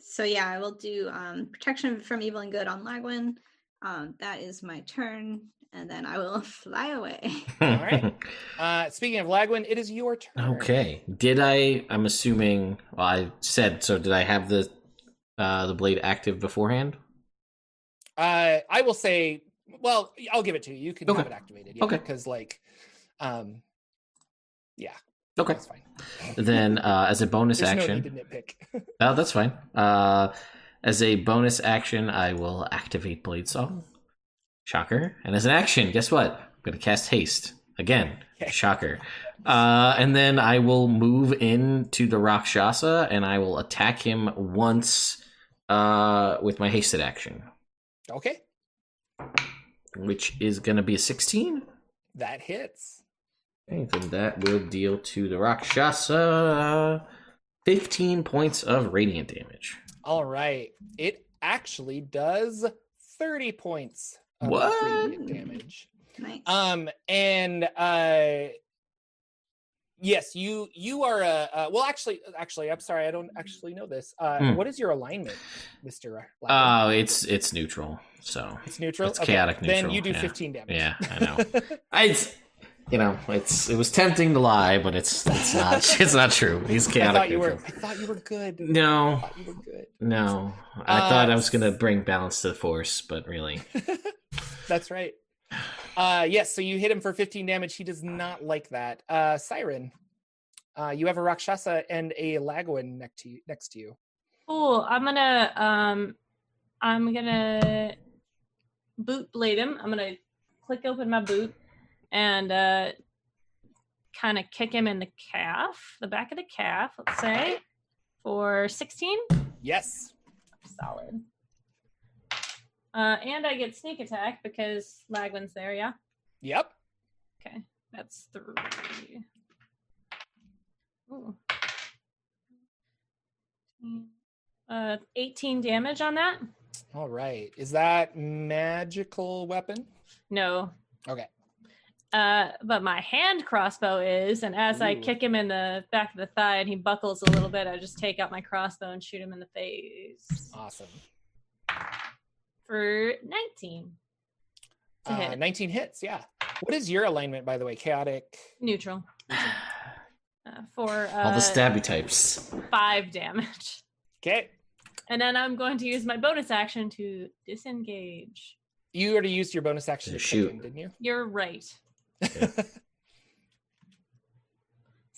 So yeah, I will do um, protection from evil and good on Lagwin. Um, that is my turn, and then I will fly away. right. Uh, speaking of Lagwin, it is your turn. Okay. Did I? I'm assuming. Well, I said so. Did I have the uh, the blade active beforehand? Uh, I will say, well, I'll give it to you. You can have it activated. Yeah, Okay. Because like, um, yeah, Okay. that's fine. Then, uh, as a bonus There's no action, need to nitpick. oh, that's fine. Uh, as a bonus action, I will activate Blade Song. Shocker. And as an action, guess what? I'm going to cast Haste again. Shocker. Uh, and then I will move into the Rakshasa and I will attack him once uh, with my hasted action, okay, which is going to be a 16. that hits. Okay, then that will deal to the Rakshasa 15 points of radiant damage. All right, it actually does thirty points of What? damage. nice. Um, and uh, yes, you you are a uh, well. Actually, actually, I'm sorry, I don't actually know this. Uh, Hmm. what is your alignment, Mister? Oh, it's it's neutral. So it's neutral. it's chaotic neutral. Then you do yeah. 15 damage. yeah, I know. I, it's, you know, it's it was tempting to lie, but it's it's not it's not true. He's chaotic. I chaotic thought you neutral. were. I thought you were good. No, thought you were good. no. I Uh, thought I was gonna bring balance to the force, but really, That's right. Uh, yes. So you hit him for 15 damage. He does not like that. Uh, Siren, uh, you have a Rakshasa and a Lagwin next to you. Next to you. Cool. I'm gonna um I'm gonna boot blade him. I'm gonna click open my boot and uh, kind of kick him in the calf, the back of the calf. Let's say for 16. Yes. Solid. Uh, and I get sneak attack because Lagwin's there. Yeah. Yep. Okay, that's three. Ooh. Uh, 18 damage on that? All right. Is that magical weapon? No. Okay. Uh, but my hand crossbow is, and as I kick him in the back of the thigh and he buckles a little bit, I just take out my crossbow and shoot him in the face Awesome. for 19. To Uh, hit. 19 hits. Yeah. What is your alignment, by the way? Chaotic. Neutral. Uh, for uh, All the stabby types. five damage. Okay. And then I'm going to use my bonus action to disengage. You already used your bonus action To to shoot. him, didn't you? You're right.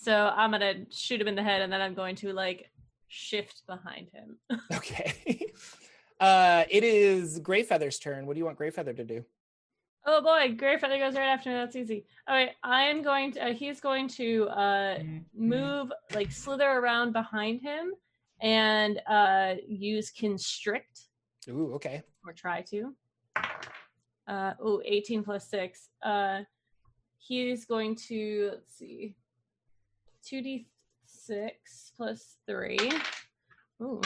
So I'm gonna shoot him in the head, and then I'm going to like shift behind him. okay. Uh, it is Greyfeather's turn. What do you want Greyfeather to do? oh boy, Greyfeather goes right after me. That's easy. All right, I am going to. Uh, he's going to uh, move, like slither around behind him, and uh, use constrict Ooh, okay. or try to. Uh, oh, 18 plus 6. Uh, he's going to, let's see, 2d6 plus 3. Ooh.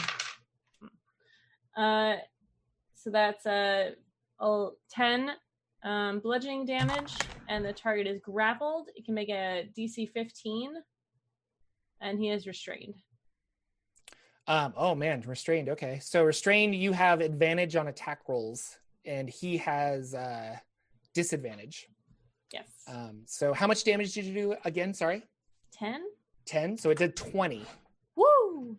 Uh, so that's uh, oh, 10 um, bludgeoning damage, and the target is grappled. It can make a DC 15, and he is restrained. Um, oh man, restrained. Okay. So restrained, you have advantage on attack rolls, and he has uh disadvantage. Yes. Um, so how much damage did you do again? Sorry. 10? 10. So it did 20. Woo!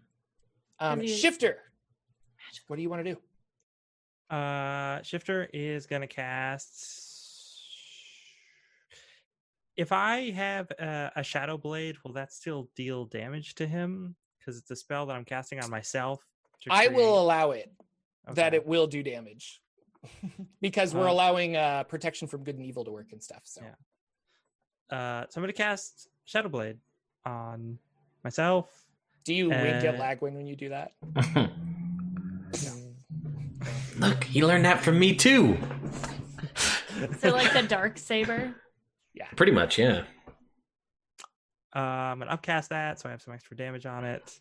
Um, Is he- shifter. What do you want to do? Uh, Shifter is gonna cast. If I have uh, a Shadow Blade, will that still deal damage to him? Because it's a spell that I'm casting on myself. I will allow it that it will do damage. Because we're Uh, allowing uh protection from good and evil to work and stuff. So Yeah. Uh, so I'm gonna cast Shadow Blade on myself. do you wink at Lagwin when you do that? Look, he learned that from me too. So like the dark saber. Yeah. Pretty much, yeah. Uh, I'm gonna upcast that, so I have some extra damage on it.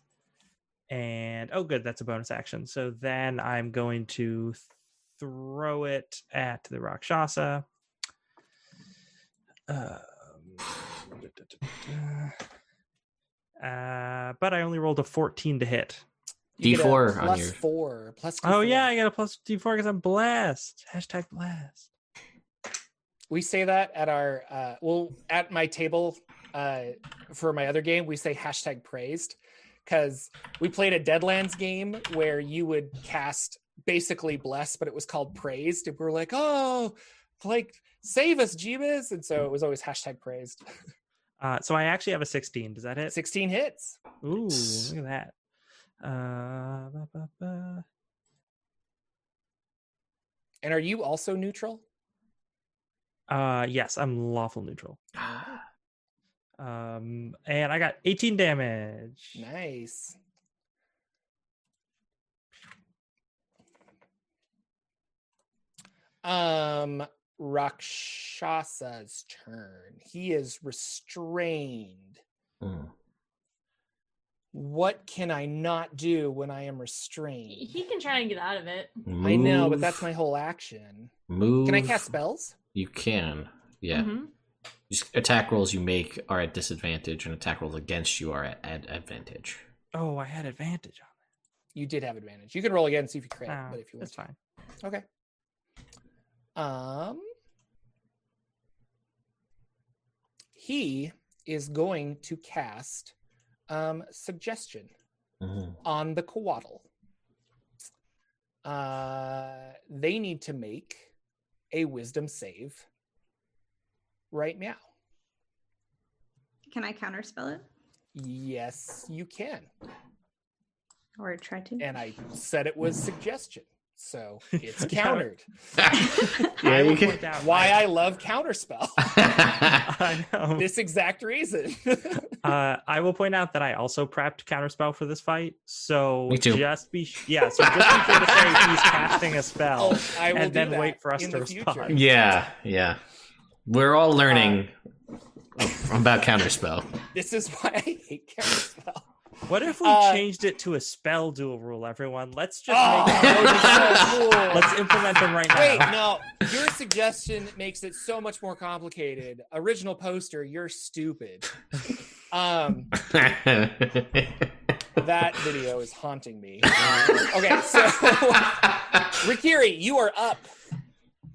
And oh, good, that's a bonus action. So then I'm going to throw it at the Rakshasa. Um, uh, but I only rolled a 14 to hit. You get a D4 on plus your- four. Plus Oh D4. yeah, I got a plus D4 because I'm blessed. Hashtag blessed. we say that at our uh well at my table uh for my other game we say hashtag praised because we played a deadlands game where you would cast basically blessed, but it was called praised and we were like oh like save us jeebus and so it was always hashtag praised Uh, so I actually have a 16. Does that hit? 16 hits Ooh, look at that. Uh, ba, ba, ba. and are you also neutral Uh, yes, I'm lawful neutral. Um, and I got 18 damage. nice um rakshasa's turn he is restrained Mm. what can I not do when I am restrained? He can try and get out of it. I know, but that's my whole action. move. Can I cast spells? You can. Yeah. Mhm. Just attack rolls you make are at disadvantage, and attack rolls against you are at, at advantage. Oh, I had advantage on that. You did have advantage. You can roll again, and see if you crit, that. but if you want that's fine. Okay. Um he is going to cast um suggestion Mhm. on the coatl. Uh they need to make a wisdom save right now. Can I counterspell it? Yes, you can. Or try to? And I said it was suggestion. So it's countered. I yeah, will you can. point out Why I love counterspell. I know. this exact reason. Uh, I will point out that I also prepped counterspell for this fight. So Me too. just be yeah. So just be sure to say he's casting a spell, oh, I will and then wait for us to the future. respond. yeah, yeah. We're all learning about counterspell. This is why I hate counterspell. What if we Uh, changed it to a spell duel rule, everyone? Let's just Oh, make that would be so cool. let's implement them right now. Wait, no. Your suggestion makes it so much more complicated. Original poster, you're stupid. Um, that video is haunting me. Okay, so Rikiri, you are up.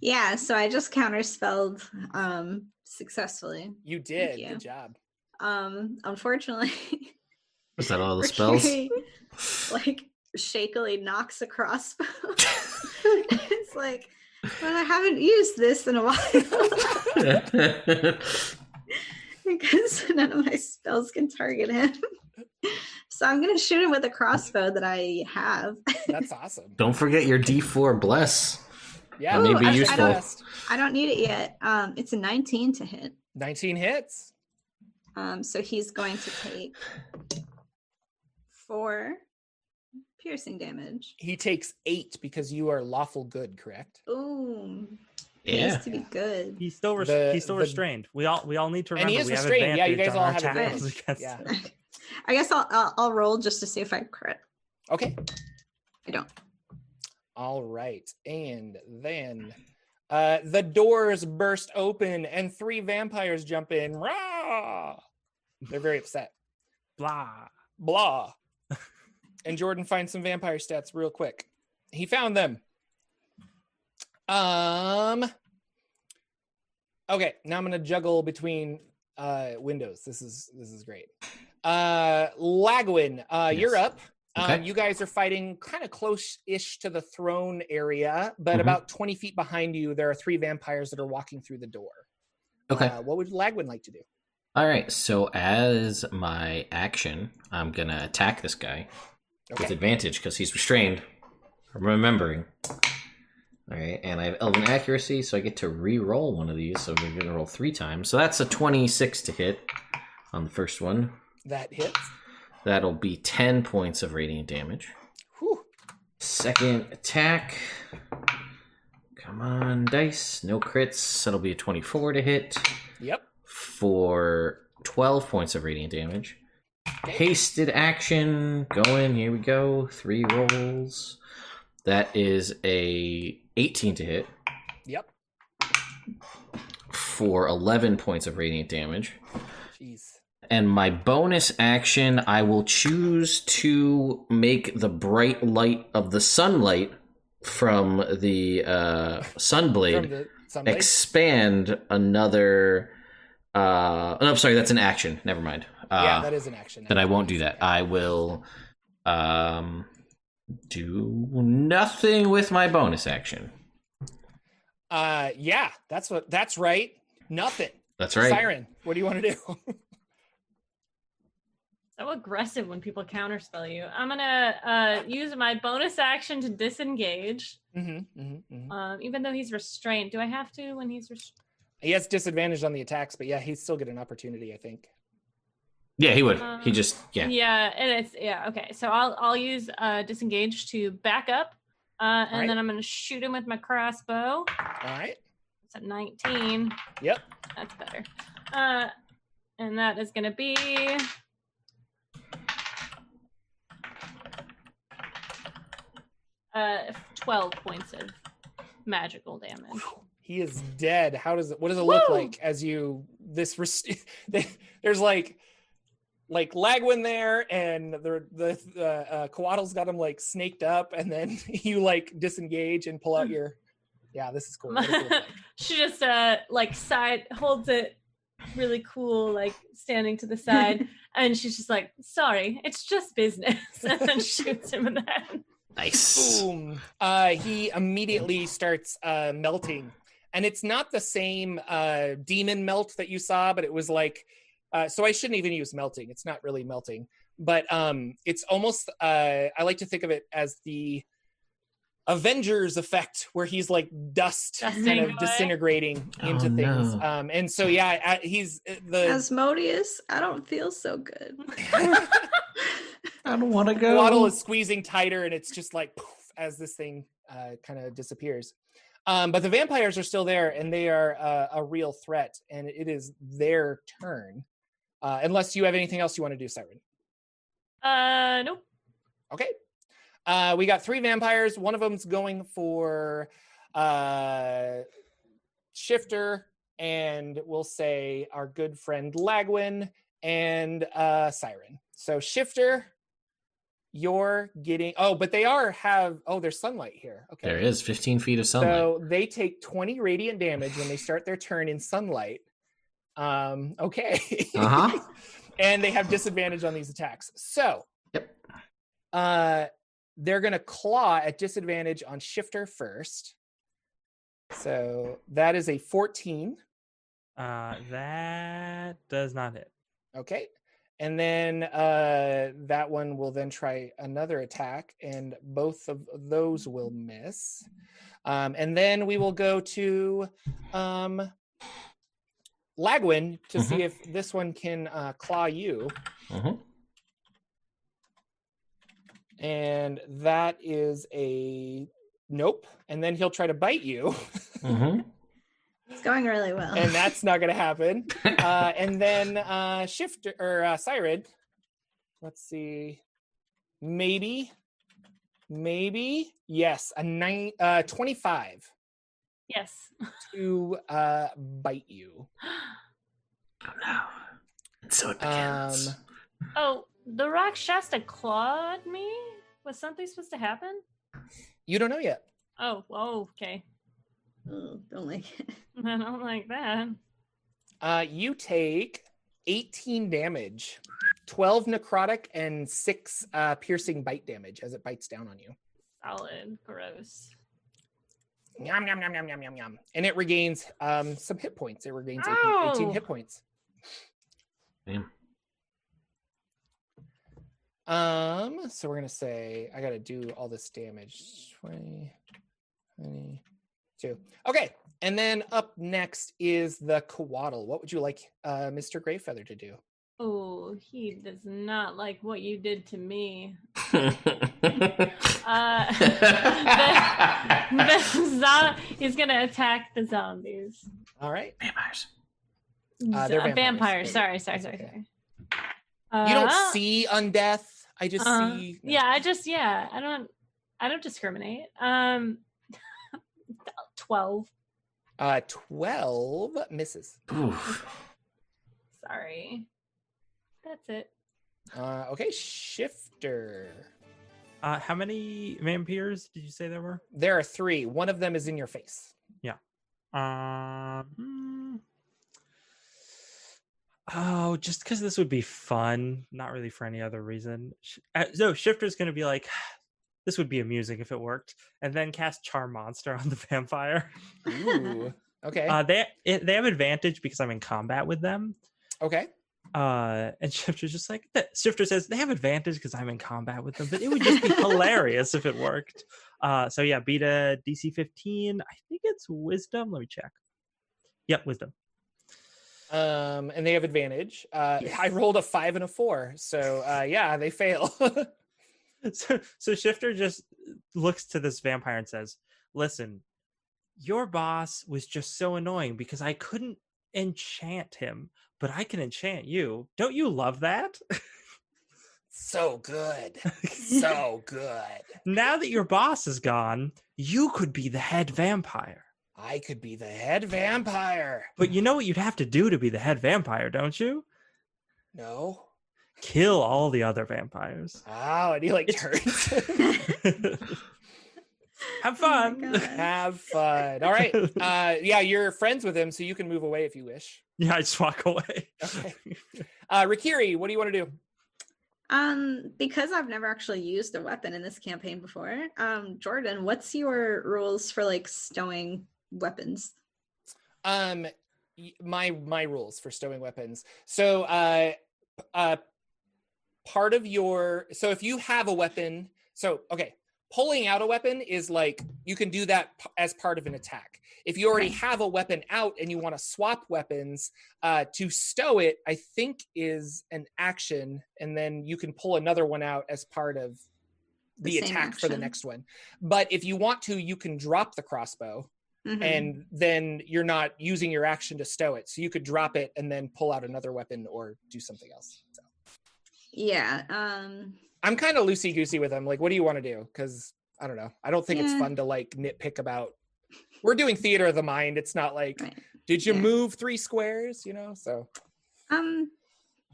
Yeah, so I just counterspelled um successfully. You did. you. Good job. Um unfortunately Was that all the spells? Rikiri, like shakily knocks a crossbow. it's like, well, I haven't used this in a while because none of my spells can target him. So I'm gonna shoot him with a crossbow that I have. That's awesome. Don't forget your D4 bless. Yeah, That may Ooh, be I- I useful. don't- I don't need it yet. Um, it's a 19 to hit. 19 hits. Um, so he's going to take four piercing damage. He takes eight because you are lawful good, correct? Ooh, Yeah. needs to be good. He's still res- The- he's still the- restrained. We all we all need to And remember he is we have restrained. Yeah, you guys on all have attacks advantage. Yeah. I guess I'll, I'll I'll roll just to see if I crit. Okay. I don't. All right. And then uh, the doors burst open and three vampires jump in. Rah! They're very upset. Blah. Blah. And Jordan finds some vampire stats real quick. He found them. Um. Okay, now I'm gonna juggle between uh windows. This is this is great. Uh Lagwin, uh you're Yes. up. Um, Okay. you guys are fighting kind of close-ish to the throne area, but Mhm. about 20 feet behind you, there are three vampires that are walking through the door. Okay. Uh, what would Lagwin like to do? All right. So as my action, I'm gonna attack this guy with advantage because he's restrained. I'm remembering. All right, and I have Elven accuracy, so I get to re-roll one of these. So we're gonna roll three times. So that's a 26 to hit on the first one. That hits. That'll be 10 points of radiant damage. Whew. Second attack. Come on, dice. No crits. That'll be a 24 to hit Yep. for 12 points of radiant damage. Hasted action. Going. Here we go. Three rolls. That is a 18 to hit Yep. for 11 points of radiant damage. Jeez. And my bonus action, I will choose to make the bright light of the sunlight from the uh, From sunblade the sunblade. expand another. Uh, no, I'm sorry, that's an action. Never mind. Uh, yeah, that is an action. then I won't do that. I will um, do nothing with my bonus action. Uh, yeah, that's what. That's right. Nothing. That's right. Siren, what do you want to do? So aggressive when people counterspell you. I'm gonna uh, use my bonus action to disengage. mm-hmm, mm-hmm, mm-hmm. Um, even though he's restrained, do I have to when he's restrained? He has disadvantage on the attacks, but yeah, he'd still get an opportunity. I think. Yeah, he would. he Um, just yeah. Yeah, and it's yeah okay. So I'll I'll use uh, disengage to back up, uh, and Alright. then I'm gonna shoot him with my crossbow. All right. It's a 19. Yep. That's better. Uh, and that is gonna be. Uh, 12 points of magical damage. He is dead. How does it? What does it look like as you this? Rest- there's like like Lagwin there, and the the uh, uh, Coatl's got him like snaked up, and then you like disengage and pull out your. Yeah, this is cool. What does it look like? she just uh like side holds it really cool like standing to the side and she's just like sorry it's just business and then shoots him in the head Nice. Boom. Uh, he immediately starts uh, melting, and it's not the same uh, demon melt that you saw, but it was like. Uh, so I shouldn't even use melting. It's not really melting, but um, it's almost. Uh, I like to think of it as the Avengers effect where he's like dust Dusting kind of away. disintegrating Oh, into things. no. Um, and so yeah, uh, he's uh, the Asmodeus, I don't feel so good. I don't want to go. Waddle is squeezing tighter, and it's just like poof, as this thing uh, kind of disappears. Um, but the vampires are still there, and they are uh, a real threat, and it is their turn. Uh, unless you have anything else you want to do, Siren. Uh, nope. Okay. Uh, we got three vampires. One of them's going for uh, Shifter, and we'll say our good friend Lagwin and uh, Siren. So Shifter, you're getting. Oh, but they are have. Oh, there's sunlight here. Okay. There is 15 feet of sunlight. So they take 20 radiant damage when they start their turn in sunlight. Um, okay. Uh-huh. and they have disadvantage on these attacks. So Yep. uh they're gonna claw at disadvantage on shifter first. So that is a 14. Uh, that does not hit. Okay. And then uh that one will then try another attack, and both of those will miss. Um, and then we will go to um Lagwin to see if this one can uh, claw you. Mhm. And that is a nope. And then he'll try to bite you, Mhm. It's going really well. and that's not going to happen. Uh, and then uh, shift or uh, Siren. Let's see. Maybe, maybe yes, a nine, uh, twenty-five Yes. to uh, bite you. Oh no. And so it begins. Um, oh, the Rakshasa clawed me? Was something supposed to happen? You don't know yet. Oh, whoa, okay. Oh, don't like it. I don't like that. Uh, you take 18 damage, 12 necrotic, and six uh, piercing bite damage as it bites down on you. Solid. Gross. Yum, yum, yum, yum, yum, yum, yum. And it regains um, some hit points. It regains 18, 18 hit points. Damn. Um, so we're gonna say I gotta do all this damage. 20, 22. Okay, and then up next is the Coatl. What would you like uh Mr. Greyfeather to do? Oh, he does not like what you did to me. Uh, the, the zo- he's gonna attack the zombies. All right. Vampires. Uh, they're uh, vampires. vampires. Sorry, sorry, That's sorry, okay. sorry. You don't Uh, see undeath. I just uh, see Yeah, I just yeah, I don't I don't discriminate. Um 12. uh 12 misses. Oof. Sorry. That's it. Uh okay, shifter. Uh, how many vampires did you say there were? There are three. One of them is in your face. Yeah. Um, hmm. oh, just because this would be fun, not really for any other reason. Sh- uh, So Shifter's going to be like, this would be amusing if it worked, and then cast Charm Monster on the vampire. Ooh. Okay. Uh, they it, they have advantage because I'm in combat with them. okay. Uh, and Shifter's just like that. Shifter says they have advantage because I'm in combat with them, but it would just be hilarious if it worked. Uh, so yeah, beat a DC 15. I think it's Wisdom. Let me check. Yep, Wisdom. Um and they have advantage. Uh Yes. I rolled a 5 and a 4. So uh yeah, they fail. So, so Shifter just looks to this vampire and says, "Listen, your boss was just so annoying because I couldn't enchant him, but I can enchant you. Don't you love that? so good. So good. now that your boss is gone, you could be the head vampire." I could be the head vampire. But you know what you'd have to do to be the head vampire, don't you? No. Kill all the other vampires. Wow, and he like turns. Have Oh fun. God. Have fun. All right. Uh yeah, you're friends with him, so you can move away if you wish. yeah, I just walk away. Okay. Uh Rikiri, what do you want to do? Um, because I've never actually used a weapon in this campaign before, um, Jordan, what's your rules for like stowing weapons? Um my my rules for stowing weapons. So uh uh part of your so if you have a weapon, so okay, pulling out a weapon is like you can do that p- as part of an attack. If you already have a weapon out and you want to swap weapons, uh, to stow it, I think is an action, and then you can pull another one out as part of The the, attack for the next one. But if you want to, you can drop the crossbow, Mhm. and then you're not using your action to stow it. So you could drop it and then pull out another weapon or do something else. So yeah. Um. I'm kind of loosey goosey with them. Like, what do you want to do? Because I don't know. I don't think it's fun to like nitpick about. We're doing theater of the mind. It's not like, Right. did you Yeah. move three squares? You know. So Um.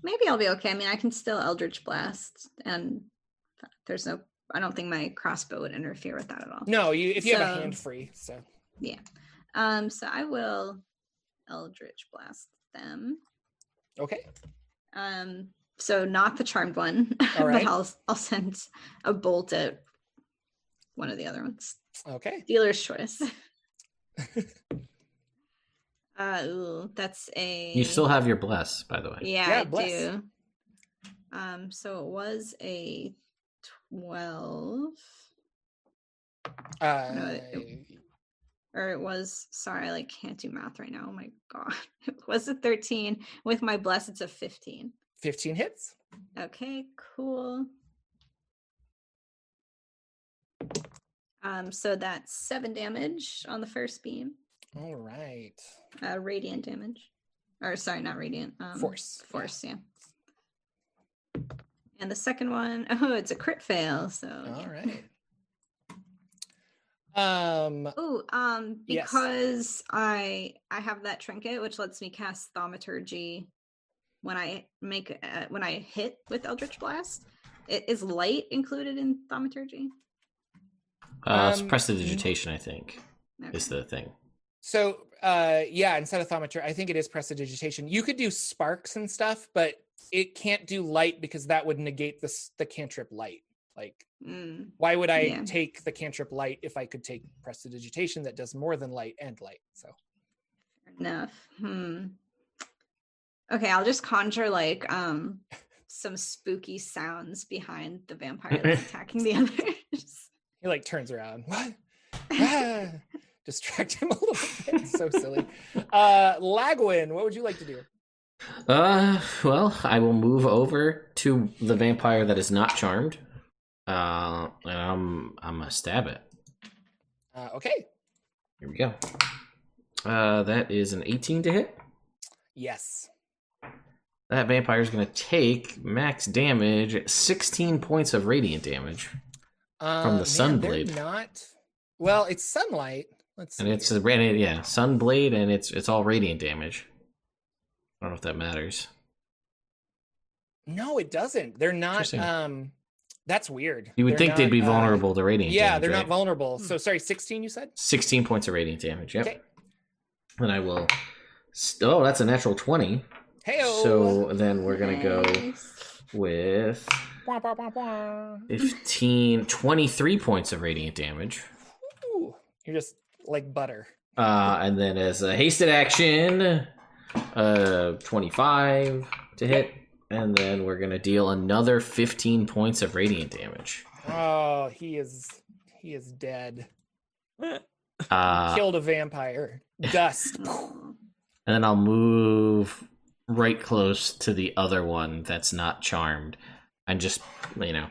Maybe I'll be okay. I mean, I can still Eldritch Blast, and there's no. I don't think my crossbow would interfere with that at all. no, you if you have a hand free. So Yeah, Um. So I will Eldritch Blast them. okay. Um. So not the charmed one, All right. but I'll I'll send a bolt at one of the other ones. Okay. Dealer's choice. uh, ooh, that's a. You still have your bless, by the way. Yeah, Yeah, I bless. do. Um, so it was a twelve, Uh, it- or it was. Sorry, I like can't do math right now. Oh my god, it was a thirteen. With my bless, it's a fifteen. 15 hits. Okay, cool. Um, so that's seven damage on the first beam. All right. Uh, radiant damage, or sorry, not radiant. Um, Force. yeah. Force, yeah. And the second one, oh, it's a crit fail. So All yeah. right. Um. Oh, um, Yes. because I I have that trinket which lets me cast thaumaturgy when I make uh, when I hit with Eldritch Blast. I- Is light included in thaumaturgy? Uh, it's Um, prestidigitation, I think, Okay. is the thing. So uh yeah, instead of thaumaturgy, I think it is prestidigitation. You could do sparks and stuff, but it can't do light because that would negate this the cantrip light. Like, Mm, why would I Yeah. take the cantrip light if I could take prestidigitation that does more than light and light? So enough. Hmm. Okay, I'll just conjure like um some spooky sounds behind the vampire that's attacking the others. he like turns around. What? Ah! Distract him a little bit. so silly. Uh Lagwin, what would you like to do? Uh, well, I will move over to the vampire that is not charmed. Uh, and I'm I'm gonna stab it. Uh, okay. Here we go. Uh, that is an 18 to hit. Yes. That vampire is gonna take max damage, 16 points of radiant damage, Uh, the man, they're Sunblade. Not well, it's sunlight. Let's see and it's here. a and it, yeah, sunblade, and it's it's all radiant damage. I don't know if that matters. No, it doesn't. They're not. Um, that's weird. You would They're think they'd not, be uh, vulnerable to radiant damage. yeah, damage. they're right? not vulnerable. So sorry, sixteen. You said. 16 points of radiant damage. Yep. Okay. And I will. st- Oh, that's a natural 20. Hey. So then we're going to go Nice. with 15, 23 points of radiant damage. You're just like butter. Uh, and then as a hasted action, uh, 25 to hit. And then we're going to deal another 15 points of radiant damage. Oh, he is. He is dead. Uh, Killed a vampire. Dust. And then I'll move right close to the other one that's not charmed and just, you know,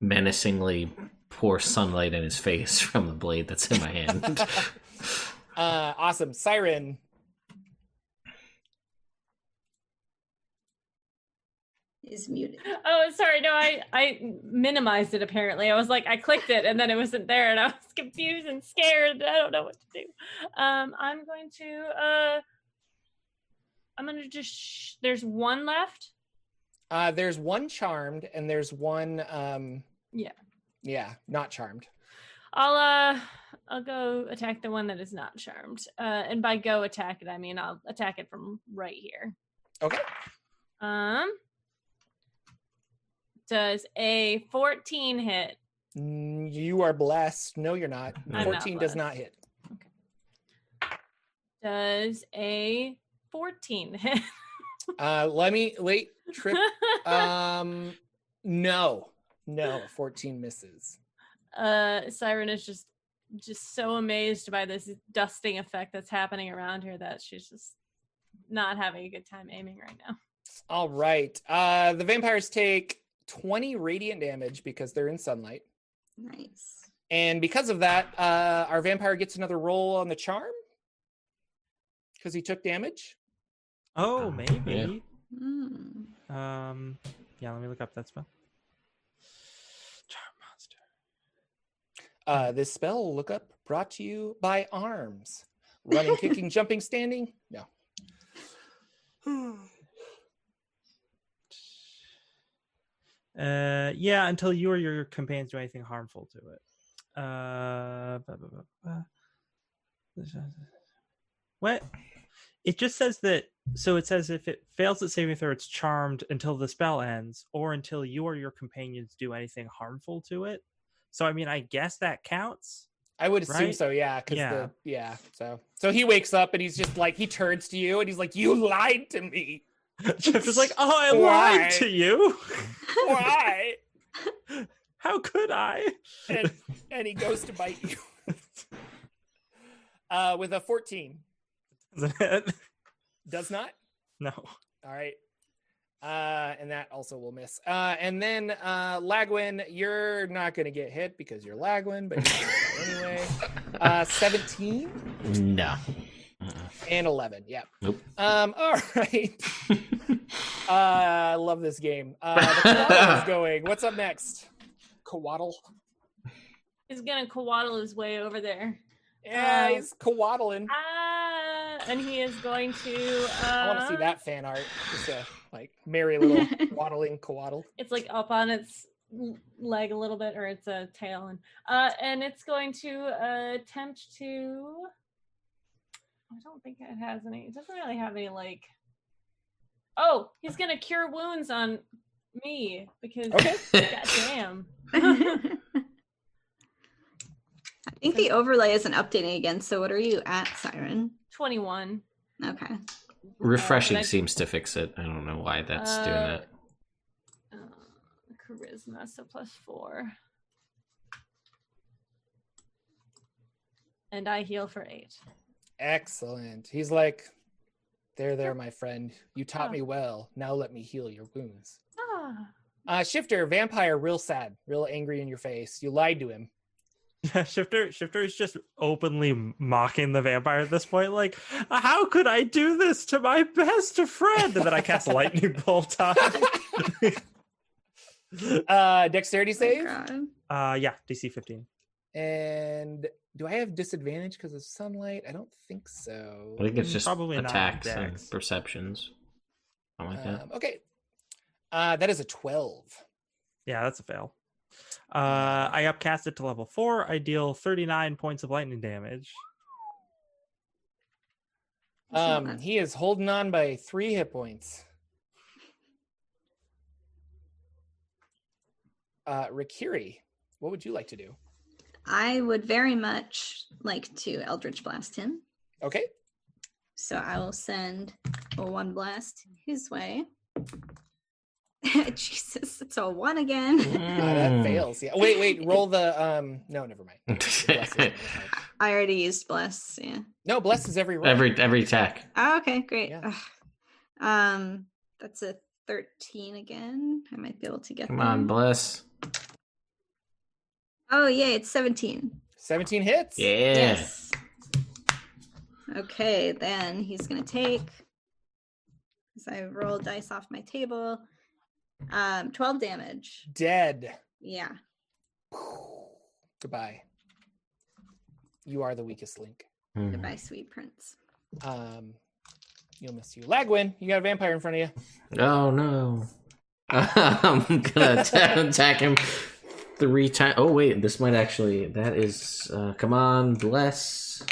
menacingly pour sunlight in his face from the blade that's in my hand. uh, awesome. Siren. is muted. Oh, sorry. No, I I minimized it. Apparently, I was like, I clicked it, and then it wasn't there, and I was confused and scared. I don't know what to do. Um, I'm going to. Uh, I'm gonna just. Sh- there's one left. Uh, there's one charmed, and there's one. Um, Yeah. Yeah, not charmed. I'll uh, I'll go attack the one that is not charmed. Uh, and by go attack it, I mean I'll attack it from right here. Okay. Um, does a 14 hit? Mm, You are blessed. No, you're not. I'm not 14 does not hit. Okay. Does a 14 hit? Uh, let me wait. Trip. Um, no, no, 14 misses. uh, Siren is just just so amazed by this dusting effect that's happening around her that she's just not having a good time aiming right now. All right. Uh, the vampires take 20 radiant damage because they're in sunlight. Nice. And because of that, uh, our vampire gets another roll on the charm because he took damage. Oh, Uh, maybe. Mm. Um, yeah. Let me look up that spell. Charm monster. Uh, this spell will look up brought to you by arms. Running, kicking, jumping, standing. No. Uh, yeah, until you or your companions do anything harmful to it. Uh, ba- ba- ba- ba. what? it just says that so it says if it fails at saving throw it's charmed until the spell ends or until you or your companions do anything harmful to it. So i mean i guess that counts i would assume right? so yeah because yeah. Yeah so so he wakes up and he's just like he turns to you and he's like you lied to me. Jeff is like oh i Why? lied to you. Why? How could i? And, and he goes to bite you. Uh with a 14 doesn't it? Does not? No. All right. Uh, and that also will miss. Uh, and then uh, Lagwin, you're not going to get hit because you're Lagwin, but you're anyway. Uh, 17? No. And 11, yeah. Nope. Um, all right. uh, I love this game. Uh, the is going. What's up next? Coatl. He's going to cowaddle his way over there. Yeah, Um, he's kowaddling. Ah, and he is going to. Uh, I want to see that fan art. Just a like merry little waddling kowaddle. It's like up on its leg a little bit, or its a tail, and uh, and it's going to uh, attempt to. I don't think it has any. It doesn't really have any like. Oh, he's gonna cure wounds on me because. Okay. Goddamn. I think the overlay isn't updating again. So what are you at, Siren? Twenty-one. Okay. Refreshing Uh, seems to fix it. I don't know why that's doing Uh, that. Uh, charisma, so plus four. And I heal for eight. Excellent. He's like, there, there, my friend. You taught Oh. me well. Now let me heal your wounds. Ah. Uh, Shifter, vampire, real sad, real angry in your face. You lied to him. Yeah, Shifter Shifter is just openly mocking the vampire at this point. Like, how could I do this to my best friend? And then I cast lightning bolt on. Uh, dexterity Oh save. God. uh, yeah, DC 15. And do I have disadvantage because of sunlight? I don't think so. I think it's Mm, just probably not attacks and dex. perceptions. Something like that. Um, okay. Uh, that is a 12. Yeah, that's a fail. Uh, I upcast it to level four. I deal 39 points of lightning damage. Um, he is holding on by three hit points. Uh, Rikiri, what would you like to do? I would very much like to Eldritch Blast him. Okay. So I will send one blast his way. Jesus, it's a one again. Uh, that Mm. fails. Yeah. Wait, wait. Roll the. Um. No, never mind. Bless is on the. I already used bless. Yeah. No, bless is every roll. every every attack. Oh, okay, great. Yeah. Um, that's a thirteen again. I might be able to get Come there. on, bless. Oh, yeah, it's seventeen. 17 hits. Yeah. Yes. Okay, then he's gonna take. As I roll dice off my table, um, twelve damage. Dead. Yeah. Goodbye. You are the weakest link. Mhm. Goodbye, sweet prince. Um, you'll miss you. Lagwin, you got a vampire in front of you. Oh no. I'm gonna attack, attack him three times. Oh wait, this might actually. That is. Uh, come on, bless.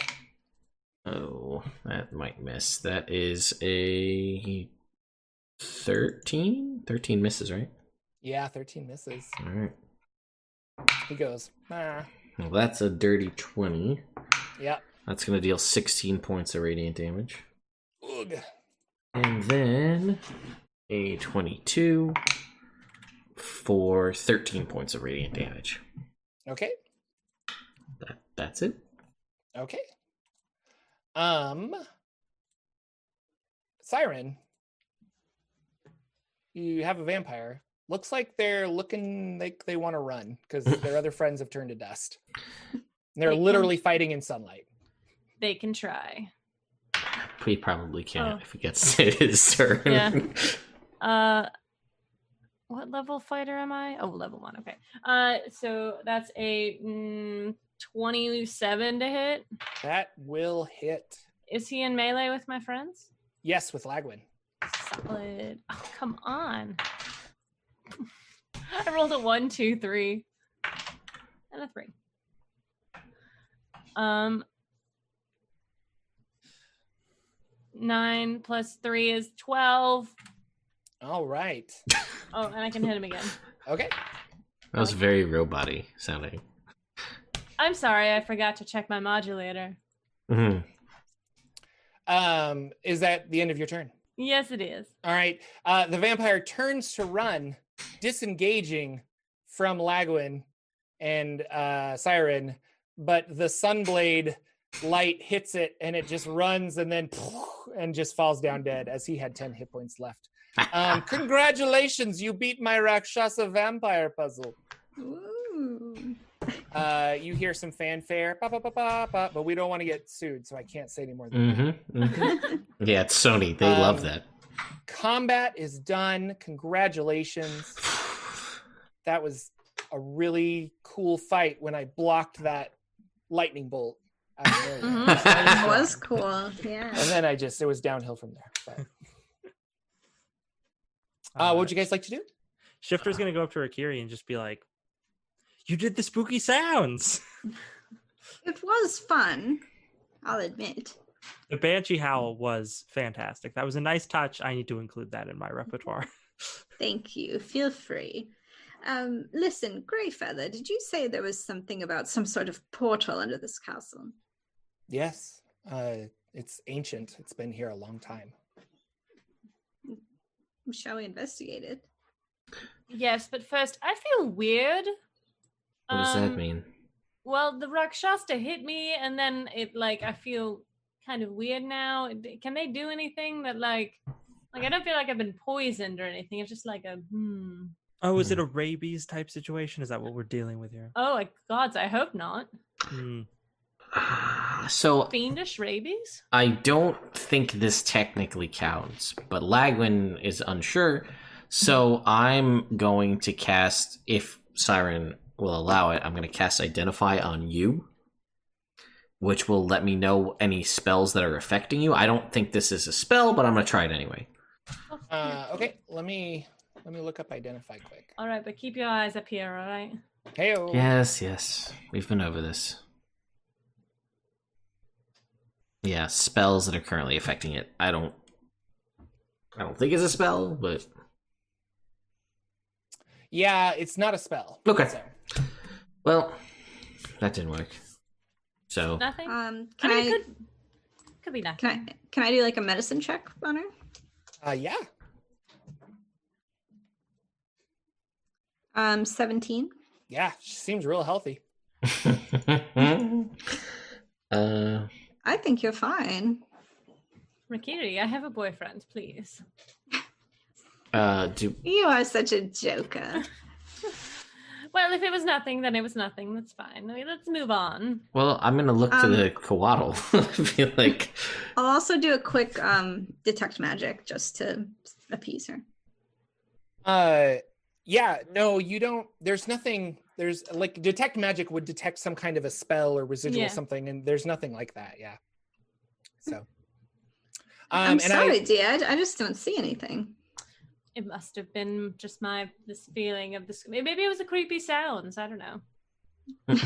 Oh, that might miss. That is a thirteen. Thirteen misses, right? Yeah, 13 misses. All right. He goes, ah. Well, that's a dirty twenty. Yeah. That's gonna deal sixteen points of radiant damage, Ugh. and then a twenty-two for thirteen points of radiant damage. Okay. that's it. Okay. Um, Siren, you have a vampire. Looks like they're looking like they want to run because their other friends have turned to dust. They're They can- literally fighting in sunlight. They can try. We probably can't Oh. if he gets his turn. Yeah. Uh, what level fighter am I? Oh, level one. Okay. Uh, so that's a mm, twenty-seven to hit. That will hit. Is he in melee with my friends? Yes, with Lagwin. Solid. Oh, come on. I rolled a one, two, three, and a three. Um, nine plus three is twelve. All right. Oh, and I can hit him again. Okay. That was very robot sounding. I'm sorry, I forgot to check my modulator. hmm Um, is that the end of your turn? Yes, it is. All right. Uh, the vampire turns to run, disengaging from Lagwin and uh, Siren, but the sunblade light hits it and it just runs and then and just falls down dead as he had 10 hit points left. Um, congratulations, you beat my Rakshasa vampire puzzle. Ooh. Uh, you hear some fanfare, ba, ba, ba, ba, ba, but we don't want to get sued, so I can't say any more than that. hmm hmm Yeah, it's Sony. They love Um, that. Combat is done. Congratulations. that was a really cool fight when I blocked that lightning bolt. out of nowhere. Mhm. That was cool. Yeah. And then I just it was downhill from there. But, uh, what would you guys like to do? Shifter's gonna go up to Akiri and just be like, "You did the spooky sounds." It was fun. I'll admit. The Banshee Howl was fantastic. That was a nice touch. I need to include that in my repertoire. Thank you. Feel free. Um, listen, Greyfeather, did you say there was something about some sort of portal under this castle? Yes, uh, it's ancient. It's been here a long time. Shall we investigate it? Yes, but first, I feel weird. What does that Um, mean? Well, the Rakshasa hit me, and then it like I feel kind of weird now. Can they do anything that like, like I don't feel like I've been poisoned or anything. It's just like a hmm. oh, is it a rabies type situation? Is that what we're dealing with here? Oh, like gods, I hope not. Hmm. So Fiendish rabies. I don't think this technically counts, but Lagwin is unsure. So I'm going to cast, if Siren will allow it, I'm going to cast Identify on you, which will let me know any spells that are affecting you. I don't think this is a spell, but I'm going to try it anyway. Uh, okay, let me let me look up identify quick. All right, but keep your eyes up here, all right? Hey, Yes, yes. We've been over this. Yeah, spells that are currently affecting it. I don't I don't think it's a spell, but yeah, it's not a spell. Okay. so- well, that didn't work. So Nothing. Um, I can mean, I, could could be nothing. can I can I do like a medicine check on her? Uh, yeah. Um, seventeen. Yeah, she seems real healthy. uh I think you're fine. Rakiri, I have a boyfriend, please. uh do You are such a joker. Well, if it was nothing, then it was nothing. That's fine. I mean, let's move on. well, I'm gonna look to Um, the coatl. I feel like I'll also do a quick um detect magic just to appease her. Uh, yeah, no, you don't. There's nothing. There's like detect magic would detect some kind of a spell or residual Yeah. something, and there's nothing like that. Yeah. So. Um, I'm and sorry, I, dear. I just don't see anything. It must have been just my this feeling of this. Maybe it was the creepy sounds. I don't know.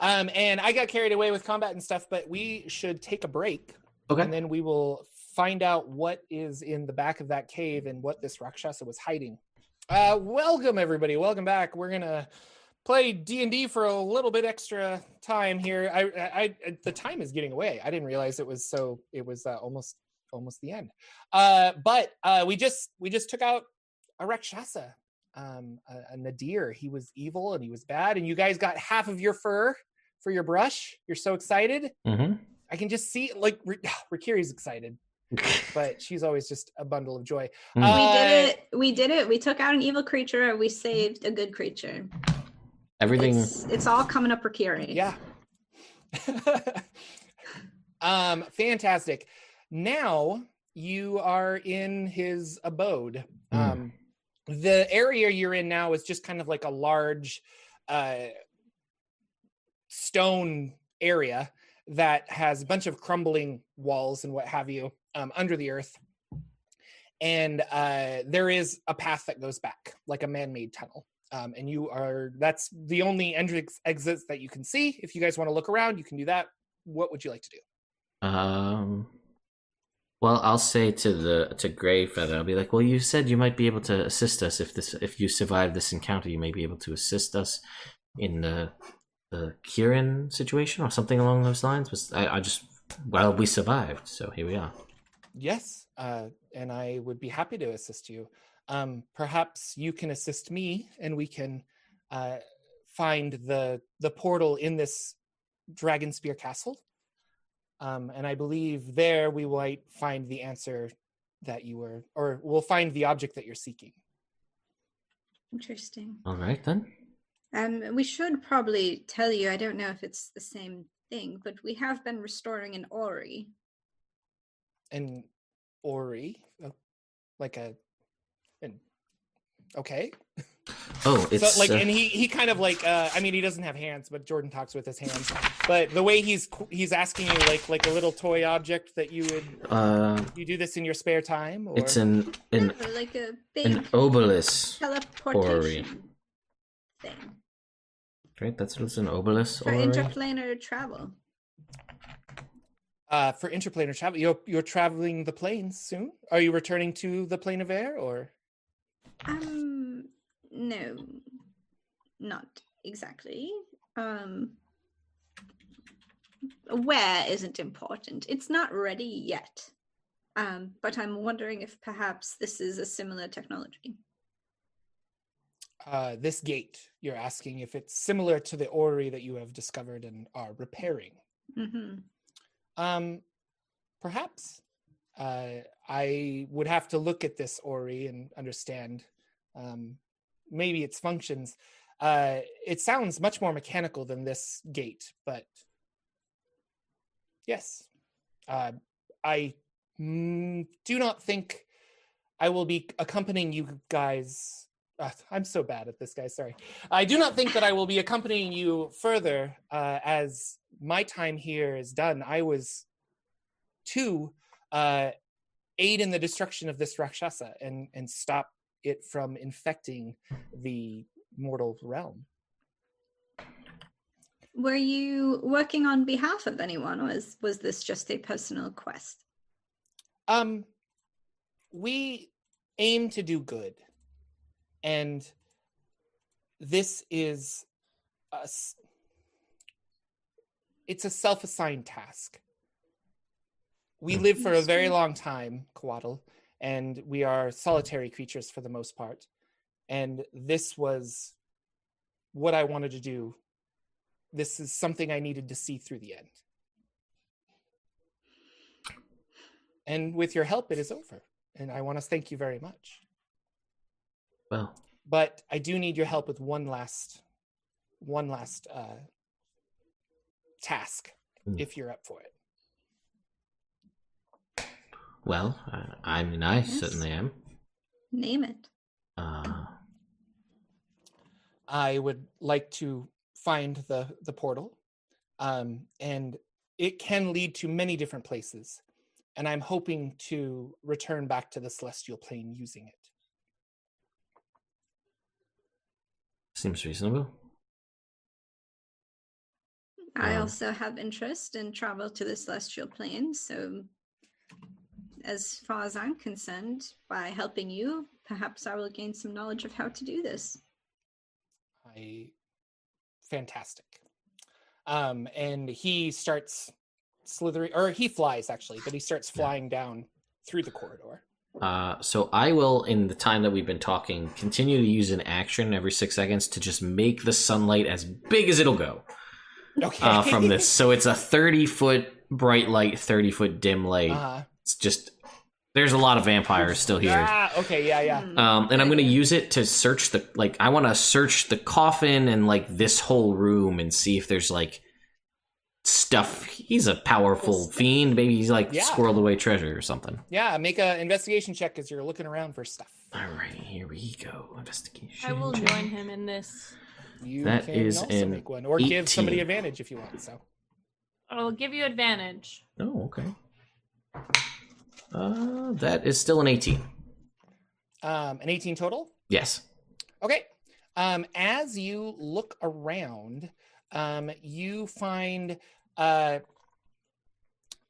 um, and I got carried away with combat and stuff, but we should take a break, Okay. and then we will find out what is in the back of that cave and what this Rakshasa was hiding. Uh, welcome everybody. Welcome back. We're gonna play D and D for a little bit extra time here. I, I, I, the time is getting away. I didn't realize it was so. It was uh, almost, almost the end. Uh, but uh, we just, we just took out a Rakshasa, um, a, a Nadir. He was evil and he was bad, and you guys got half of your fur for your brush. You're so excited. Mm-hmm. I can just see like Rakiri's excited, but she's always just a bundle of joy. Mm. we Uh, did it. We did it. We took out an evil creature. We saved a good creature. Everything. It's, it's all coming up Rakiri. Yeah. um, fantastic. Now you are in his abode. Hmm. Um, the area you're in now is just kind of like a large uh, stone area that has a bunch of crumbling walls and what have you um, under the earth. And uh, there is a path that goes back, like a man made tunnel. Um, and you are, that's the only entrance exits that you can see. If you guys want to look around, you can do that. What would you like to do? Um. Well, I'll say to the to Greyfeather, I'll be like, "Well, you said you might be able to assist us if this if you survive this encounter. You may be able to assist us in the the Kirin situation or something along those lines." Was I, I just well, we survived, so here we are. Yes, uh, and I would be happy to assist you. Um, perhaps you can assist me, and we can uh, find the the portal in this Dragonspear Castle. Um, and I believe there we might find the answer that you were, or we'll find the object that you're seeking. Interesting. All right then. Um, we should probably tell you. I don't know if it's the same thing, but we have been restoring an Ori. And Ori, uh, like a, an, okay. Oh, it's so like uh, and he he kind of like uh i mean he doesn't have hands but jordan talks with his hands but the way he's he's asking you like like a little toy object that you would uh, you do this in your spare time or it's an an No, like a big an obelisk. teleportation thing Right, that's what's an obelisk. for Ori? interplanar travel. uh for interplanar travel you're you're traveling the planes soon are you returning to the plane of air or Um, no, not exactly. Um, where isn't important. It's not ready yet. Um, but I'm wondering if perhaps this is a similar technology. uh this gate you're asking if it's similar to the ori that you have discovered and are repairing hmm Um, perhaps. Uh, I would have to look at this Ori and understand um, maybe its functions. Uh, it sounds much more mechanical than this gate, but yes, uh, I mm, do not think I will be accompanying you guys. Uh, I'm so bad at this, guys. Sorry. I do not think that I will be accompanying you further uh, as my time here is done. I was to uh, aid in the destruction of this Rakshasa and, and stop it from infecting the mortal realm. Were you working on behalf of anyone, or was, was this just a personal quest? Um, we aim to do good, and this is a s- it's a self-assigned task. We Hmm. live for a very long time, Coatl, and we are solitary creatures for the most part. And this was what I wanted to do. This is something I needed to see through the end. And with your help, it is over. And I want to thank you very much. Well, But I do need your help with one last, one last uh, task, Hmm. if you're up for it. Well, uh, I mean, I Yes. certainly am. Name it. Uh, I would like to find the the portal, um, and it can lead to many different places. And I'm hoping to return back to the celestial plane using it. seems reasonable. I Um, also have interest in travel to the celestial plane, so as far as I'm concerned, by helping you, perhaps I will gain some knowledge of how to do this. I fantastic. Um, and he starts slithering, or he flies actually, but he starts Yeah. flying down through the corridor. Uh, so I will, in the time that we've been talking, continue to use an action every six seconds to just make the sunlight as big as it'll go. Okay. uh, from this. So it's a 30 foot bright light, 30 foot dim light. Uh-huh. It's just there's a lot of vampires still here. Ah, okay, yeah, yeah. Hmm. Um, and I'm gonna use it to search the like I want to search the coffin and like this whole room and see if there's like stuff. He's a powerful fiend. Maybe he's like Yeah. squirreled away treasure or something. Yeah, make a investigation check as you're looking around for stuff. All right, here we go. Investigation. I will check. join him in this. You That can is also an make one, or give somebody advantage if you want. So I will give you advantage. Oh, okay. Uh, that is still an 18. um, an 18 total. Yes. Okay. Um, as you look around, um, you find uh,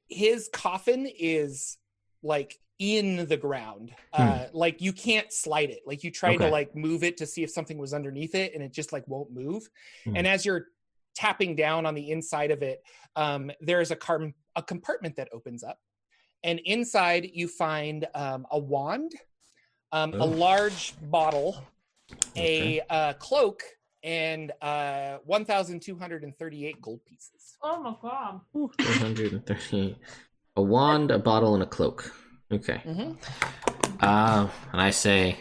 his coffin is like in the ground. Uh, like you can't slide it. Like you tried to like move it to see if something was underneath it, and it just like won't move. Hmm. And as you're tapping down on the inside of it, um, there is a car- a compartment that opens up, and inside you find um, a wand, um, a large bottle, Okay. a uh, cloak, and uh, 1,238 gold pieces. Oh my god. 438. A wand, a bottle, and a cloak. Okay. Mm-hmm. Uh, and I say,